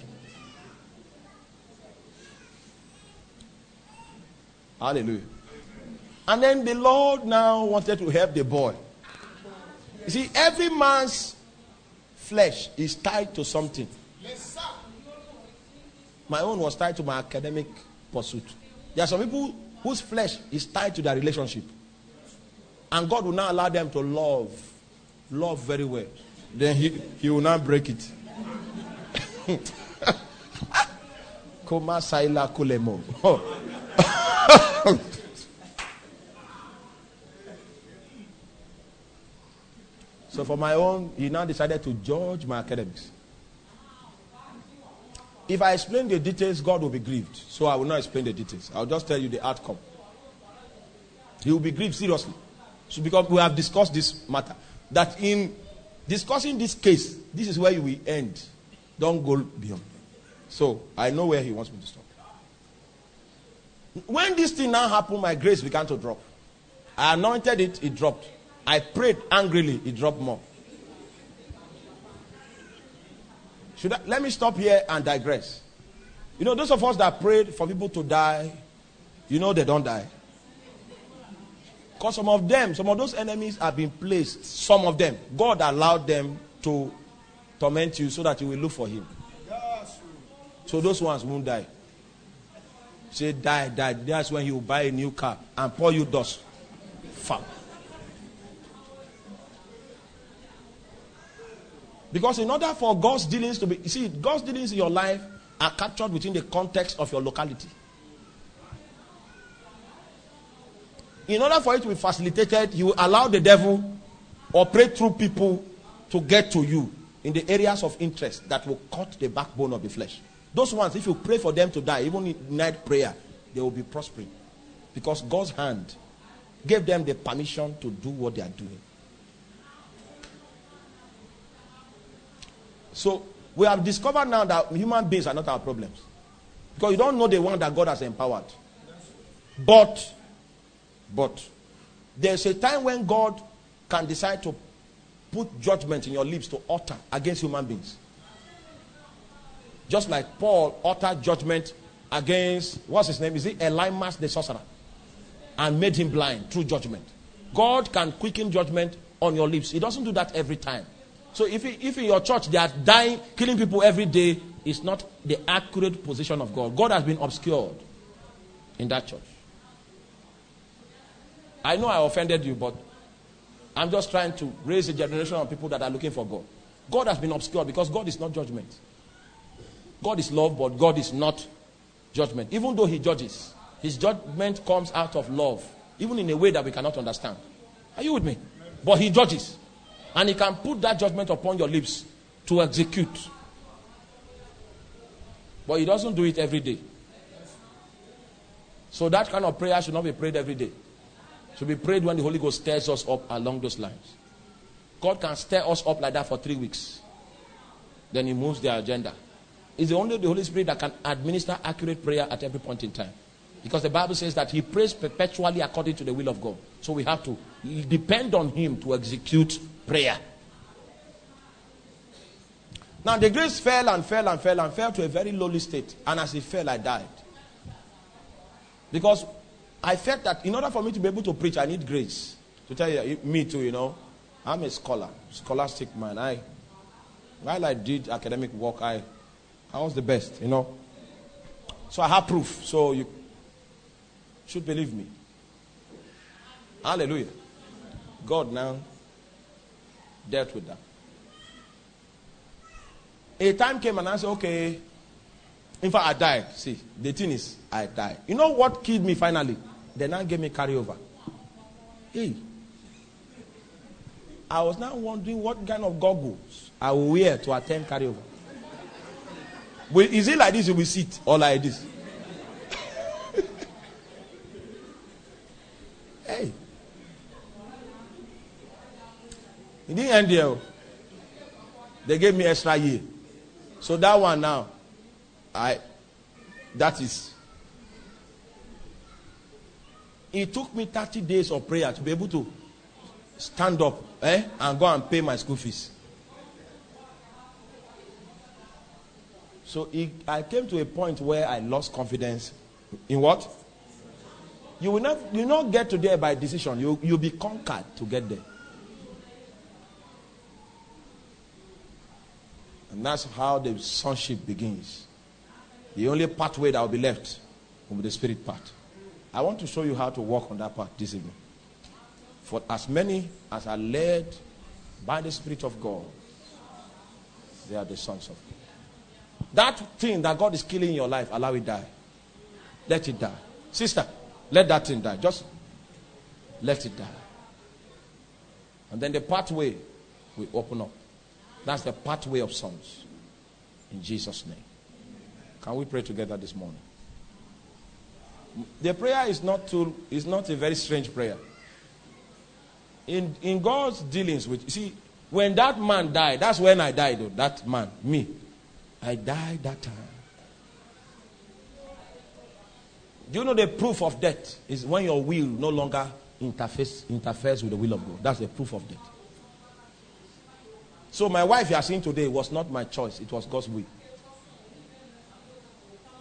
Hallelujah. And then the Lord now wanted to help the boy. You see, every man's flesh is tied to something. My own was tied to my academic pursuit. There are some people whose flesh is tied to their relationship. And God will now allow them to love. Love very well. Then he, he will not break it. Koma Saila Kulemo. Oh. so for my own, he now decided to judge my academics. If I explain the details, God will be grieved. So I will not explain the details. I'll just tell you the outcome. He will be grieved seriously. So because we have discussed this matter. That in discussing this case, this is where will end. Don't go beyond. So I know where he wants me to stop. When this thing now happened, my grace began to drop. I anointed it, it dropped. I prayed angrily, it dropped more. Should I, let me stop here and digress. You know, those of us that prayed for people to die, you know they don't die. Because some of them, some of those enemies have been placed, some of them, God allowed them to torment you so that you will look for Him. So those ones won't die. Say, die, die. That's when He will buy a new car and pour you dust. Fuck. Because in order for God's dealings to be, you see, God's dealings in your life are captured within the context of your locality. In order for it to be facilitated, you allow the devil operate through people to get to you in the areas of interest that will cut the backbone of the flesh. Those ones, if you pray for them to die, even in night prayer, they will be prospering. Because God's hand gave them the permission to do what they are doing. So we have discovered now that human beings are not our problems. Because you don't know the one that God has empowered. But, but, there's a time when God can decide to put judgment in your lips to utter against human beings. Just like Paul uttered judgment against, what's his name? Is it Elymas the sorcerer? And made him blind through judgment. God can quicken judgment on your lips. He doesn't do that every time. So if, if in your church they are dying, killing people every day, it's not the accurate position of God. God has been obscured in that church. I know I offended you, but I'm just trying to raise a generation of people that are looking for God. God has been obscured because God is not judgment. God is love, but God is not judgment. Even though He judges, His judgment comes out of love, even in a way that we cannot understand. Are you with me? But He judges. And He can put that judgment upon your lips to execute. But He doesn't do it every day. So that kind of prayer should not be prayed every day. Should be prayed when the Holy Ghost stirs us up along those lines. God can stir us up like that for three weeks. Then he moves the agenda. It's the only the Holy Spirit that can administer accurate prayer at every point in time. Because the Bible says that he prays perpetually according to the will of God. So we have to depend on him to execute prayer. Now the grace fell and fell and fell and fell to a very lowly state. And as it fell, I died. Because I felt that in order for me to be able to preach, I need grace. To tell you, me too, you know. I'm a scholar, scholastic man. I, while I did academic work, I, I was the best, you know. So I have proof. So you should believe me. Hallelujah. God now dealt with that. A time came and I said, okay. In fact, I died. See, the thing is, I died. You know what killed me finally? They now gave me carryover. Hey. I was now wondering what kind of goggles I will wear to attend carryover. But is it like this you will sit or like this? hey. It didn't end there. They gave me extra year. So that one now, I that is. It took me 30 days of prayer to be able to stand up eh, and go and pay my school fees. So it, I came to a point where I lost confidence in what? You will not you will not get to there by decision. You you'll be conquered to get there. And that's how the sonship begins. The only pathway that will be left will be the spirit part. I want to show you how to walk on that path this evening. For as many as are led by the Spirit of God, they are the sons of God. That thing that God is killing in your life, allow it die. Let it die. Sister, let that thing die. Just let it die. And then the pathway will open up. That's the pathway of sons. In Jesus' name. Can we pray together this morning? The prayer is not too is not a very strange prayer. In in God's dealings with you see, when that man died, that's when I died, though, that man, me. I died that time. Do you know the proof of death is when your will no longer interface, interferes with the will of God? That's the proof of death. So my wife you are seeing today was not my choice, it was God's will.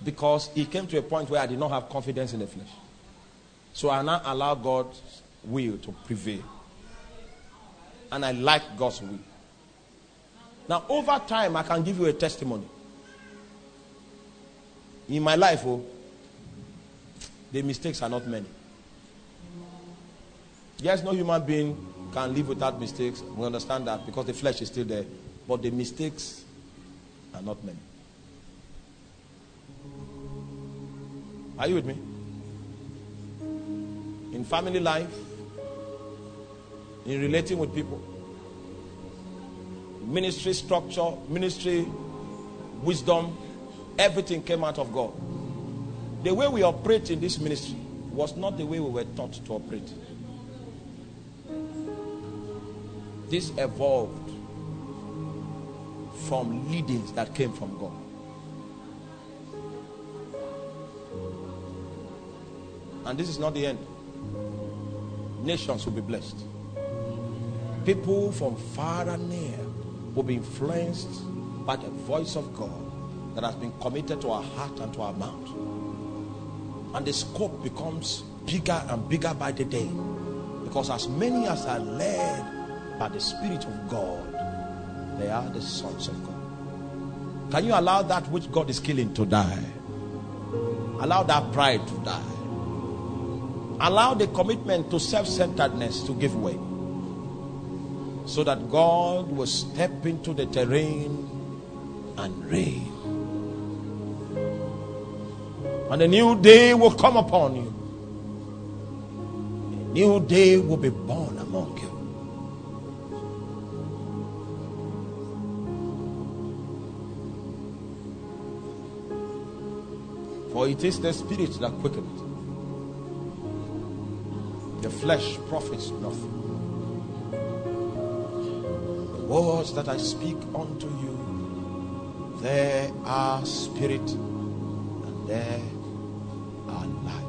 Because it came to a point where I did not have confidence in the flesh. So I now allow God's will to prevail. And I like God's will. Now, over time, I can give you a testimony. In my life, oh, the mistakes are not many. Yes, no human being can live without mistakes. We understand that because the flesh is still there. But the mistakes are not many. Are you with me? In family life, in relating with people, ministry structure, ministry wisdom, everything came out of God. The way we operate in this ministry was not the way we were taught to operate. This evolved from leadings that came from God. And this is not the end. Nations will be blessed. People from far and near will be influenced by the voice of God that has been committed to our heart and to our mouth. And the scope becomes bigger and bigger by the day. Because as many as are led by the Spirit of God, they are the sons of God. Can you allow that which God is killing to die? Allow that pride to die. Allow the commitment to self centeredness to give way. So that God will step into the terrain and reign. And a new day will come upon you. A new day will be born among you. For it is the spirit that quickeneth, The flesh profits nothing. The words that I speak unto you, they are spirit and they are life.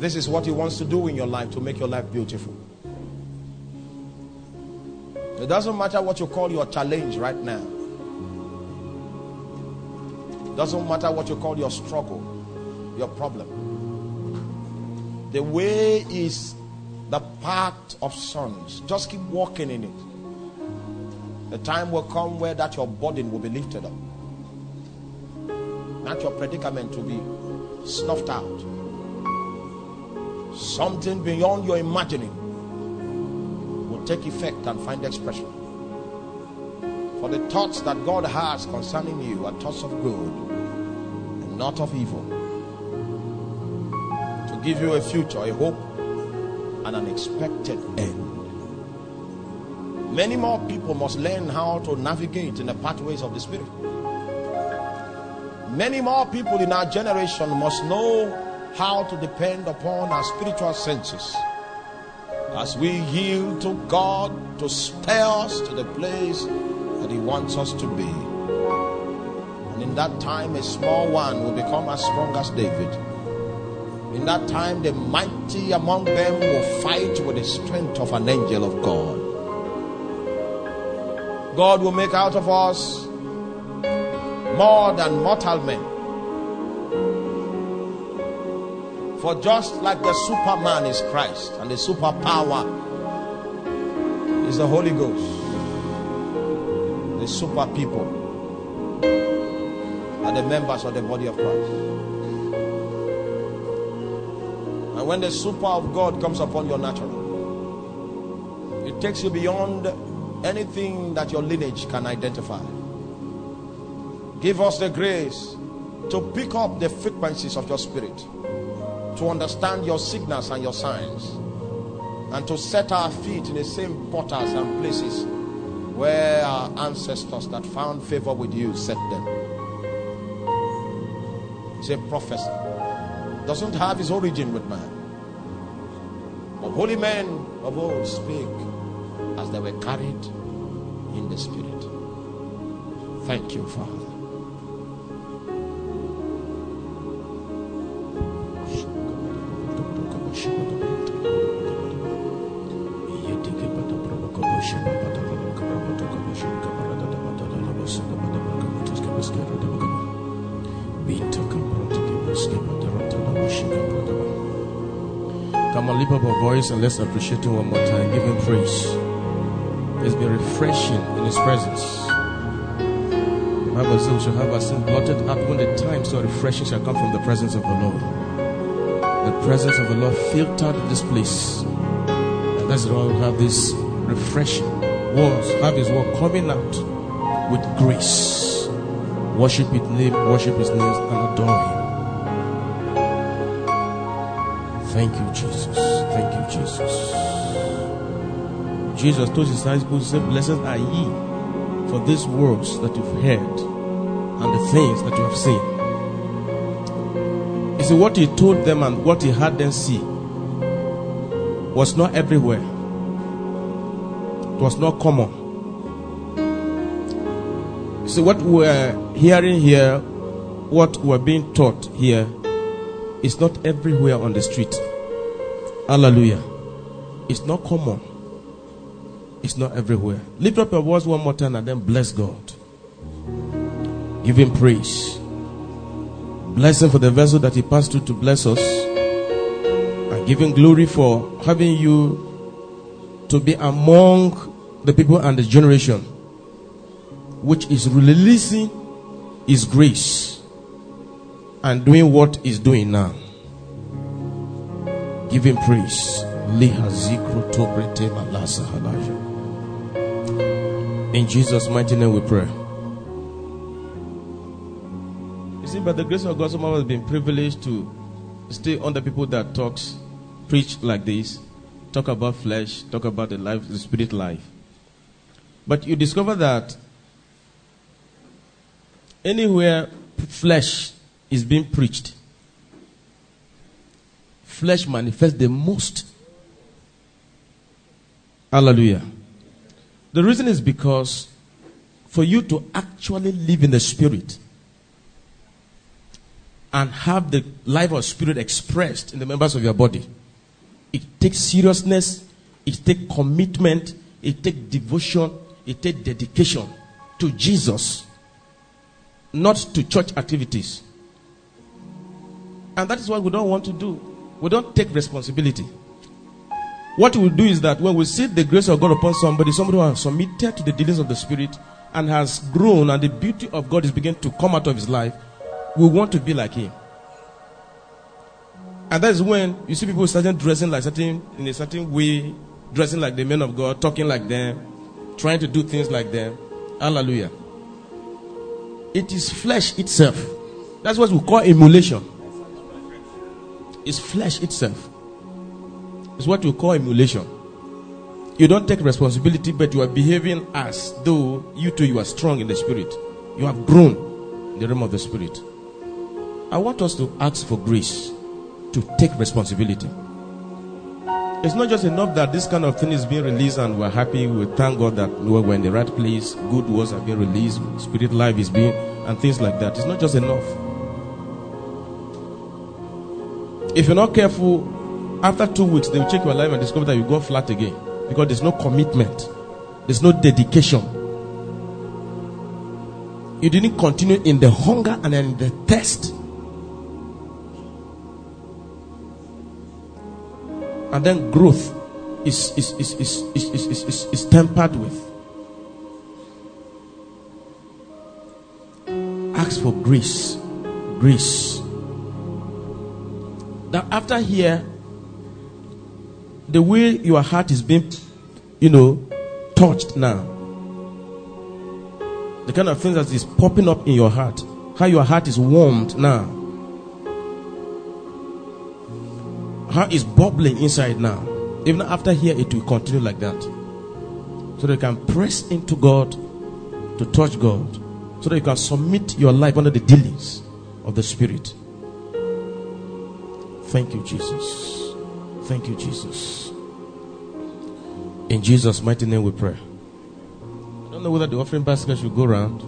This is what He wants to do in your life to make your life beautiful. It doesn't matter what you call your challenge right now. It Doesn't matter what you call your struggle, your problem. The way is the path of sons. Just keep walking in it. The time will come where that your burden will be lifted up. That your predicament will be snuffed out. Something beyond your imagining take effect and find expression. For the thoughts that God has concerning you are thoughts of good and not of evil. To give you a future, a hope, and an expected end. Many more people must learn how to navigate in the pathways of the Spirit. Many more people in our generation must know how to depend upon our spiritual senses as we yield to God to spare us to the place that He wants us to be. And in that time, a small one will become as strong as David. In that time, the mighty among them will fight with the strength of an angel of God. God will make out of us more than mortal men. For just like the Superman is Christ and the superpower is the Holy Ghost, the super people are the members of the body of Christ. And when the super of God comes upon your natural, it takes you beyond anything that your lineage can identify. Give us the grace to pick up the frequencies of your spirit, to understand your signals and your signs, and to set our feet in the same portals and places where our ancestors that found favor with you set them. It's a prophecy. Doesn't have its origin with man. But holy men of old speak as they were carried in the Spirit. Thank you, Father. And let's appreciate him one more time. Give him praise. It's been refreshing in his presence. The Bible says we have our sin blotted out when the time so refreshing shall come from the presence of the Lord. The presence of the Lord filtered this place. And that's why we have this refreshing words, have his word coming out with grace. Worship his name, worship his name, and adore him. Thank you, Jesus. Jesus. Jesus told his disciples, he said, Blessed are ye for these words that you've heard and the things that you have seen. You see, what he told them and what he had them see was not everywhere, it was not common. See, what we're hearing here, what we're being taught here, is not everywhere on the street. Hallelujah. It's not common. It's not everywhere. Lift up your voice one more time and then bless God. Give him praise. Bless him for the vessel that he passed through to bless us. And give him glory for having you to be among the people and the generation which is releasing his grace and doing what he's doing now. Give him praise. In Jesus' mighty name we pray. You see, by the grace of God, some of us have been privileged to stay under people that talks, preach like this, talk about flesh, talk about the life, the spirit life. But you discover that Anywhere flesh is being preached, flesh manifests the most. Hallelujah. The reason is because for you to actually live in the spirit and have the life of spirit expressed in the members of your body, it takes seriousness, it takes commitment, it takes devotion, it takes dedication to Jesus, not to church activities. And that is what we don't want to do. We don't take responsibility. What we do is that when we see the grace of God upon somebody, somebody who has submitted to the dealings of the Spirit and has grown, and the beauty of God is beginning to come out of his life, we want to be like him. And that is when you see people starting dressing like certain in a certain way, dressing like the men of God, talking like them, trying to do things like them. Hallelujah. It is flesh itself. That's what we call emulation. It's flesh itself. It's what we call emulation. You don't take responsibility, but you are behaving as though you too you are strong in the spirit. You have grown in the realm of the spirit. I want us to ask for grace to take responsibility. It's not just enough that this kind of thing is being released and we're happy. We thank God that we're in the right place. Good words are being released. Spirit life is being, and things like that. It's not just enough. If you're not careful, after two weeks, they will check your life and discover that you go flat again because there's no commitment, there's no dedication. You didn't continue in the hunger and in the thirst. And then growth is, is, is, is, is, is, is, is, is tempered with. Ask for grace. Grace. That after here, the way your heart is being, you know, touched now, the kind of things that is popping up in your heart, how your heart is warmed now, how it's bubbling inside now. Even after here, it will continue like that. So that you can press into God to touch God, so that you can submit your life under the dealings of the Spirit. Thank you, Jesus. Thank you, Jesus. In Jesus' mighty name we pray. I don't know whether the offering basket should go around.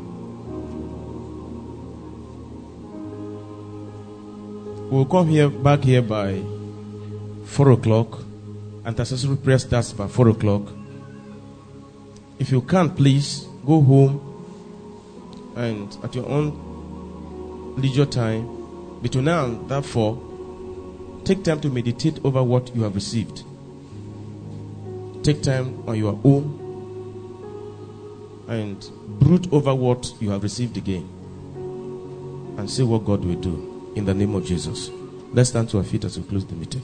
We'll come here back here by four o'clock. And Intercessory prayer starts by four o'clock. If you can't, please go home and at your own leisure time, between now and that four, take time to meditate over what you have received. Take time on your own and brood over what you have received again and see what God will do in the name of Jesus. Let's stand to our feet as we close the meeting.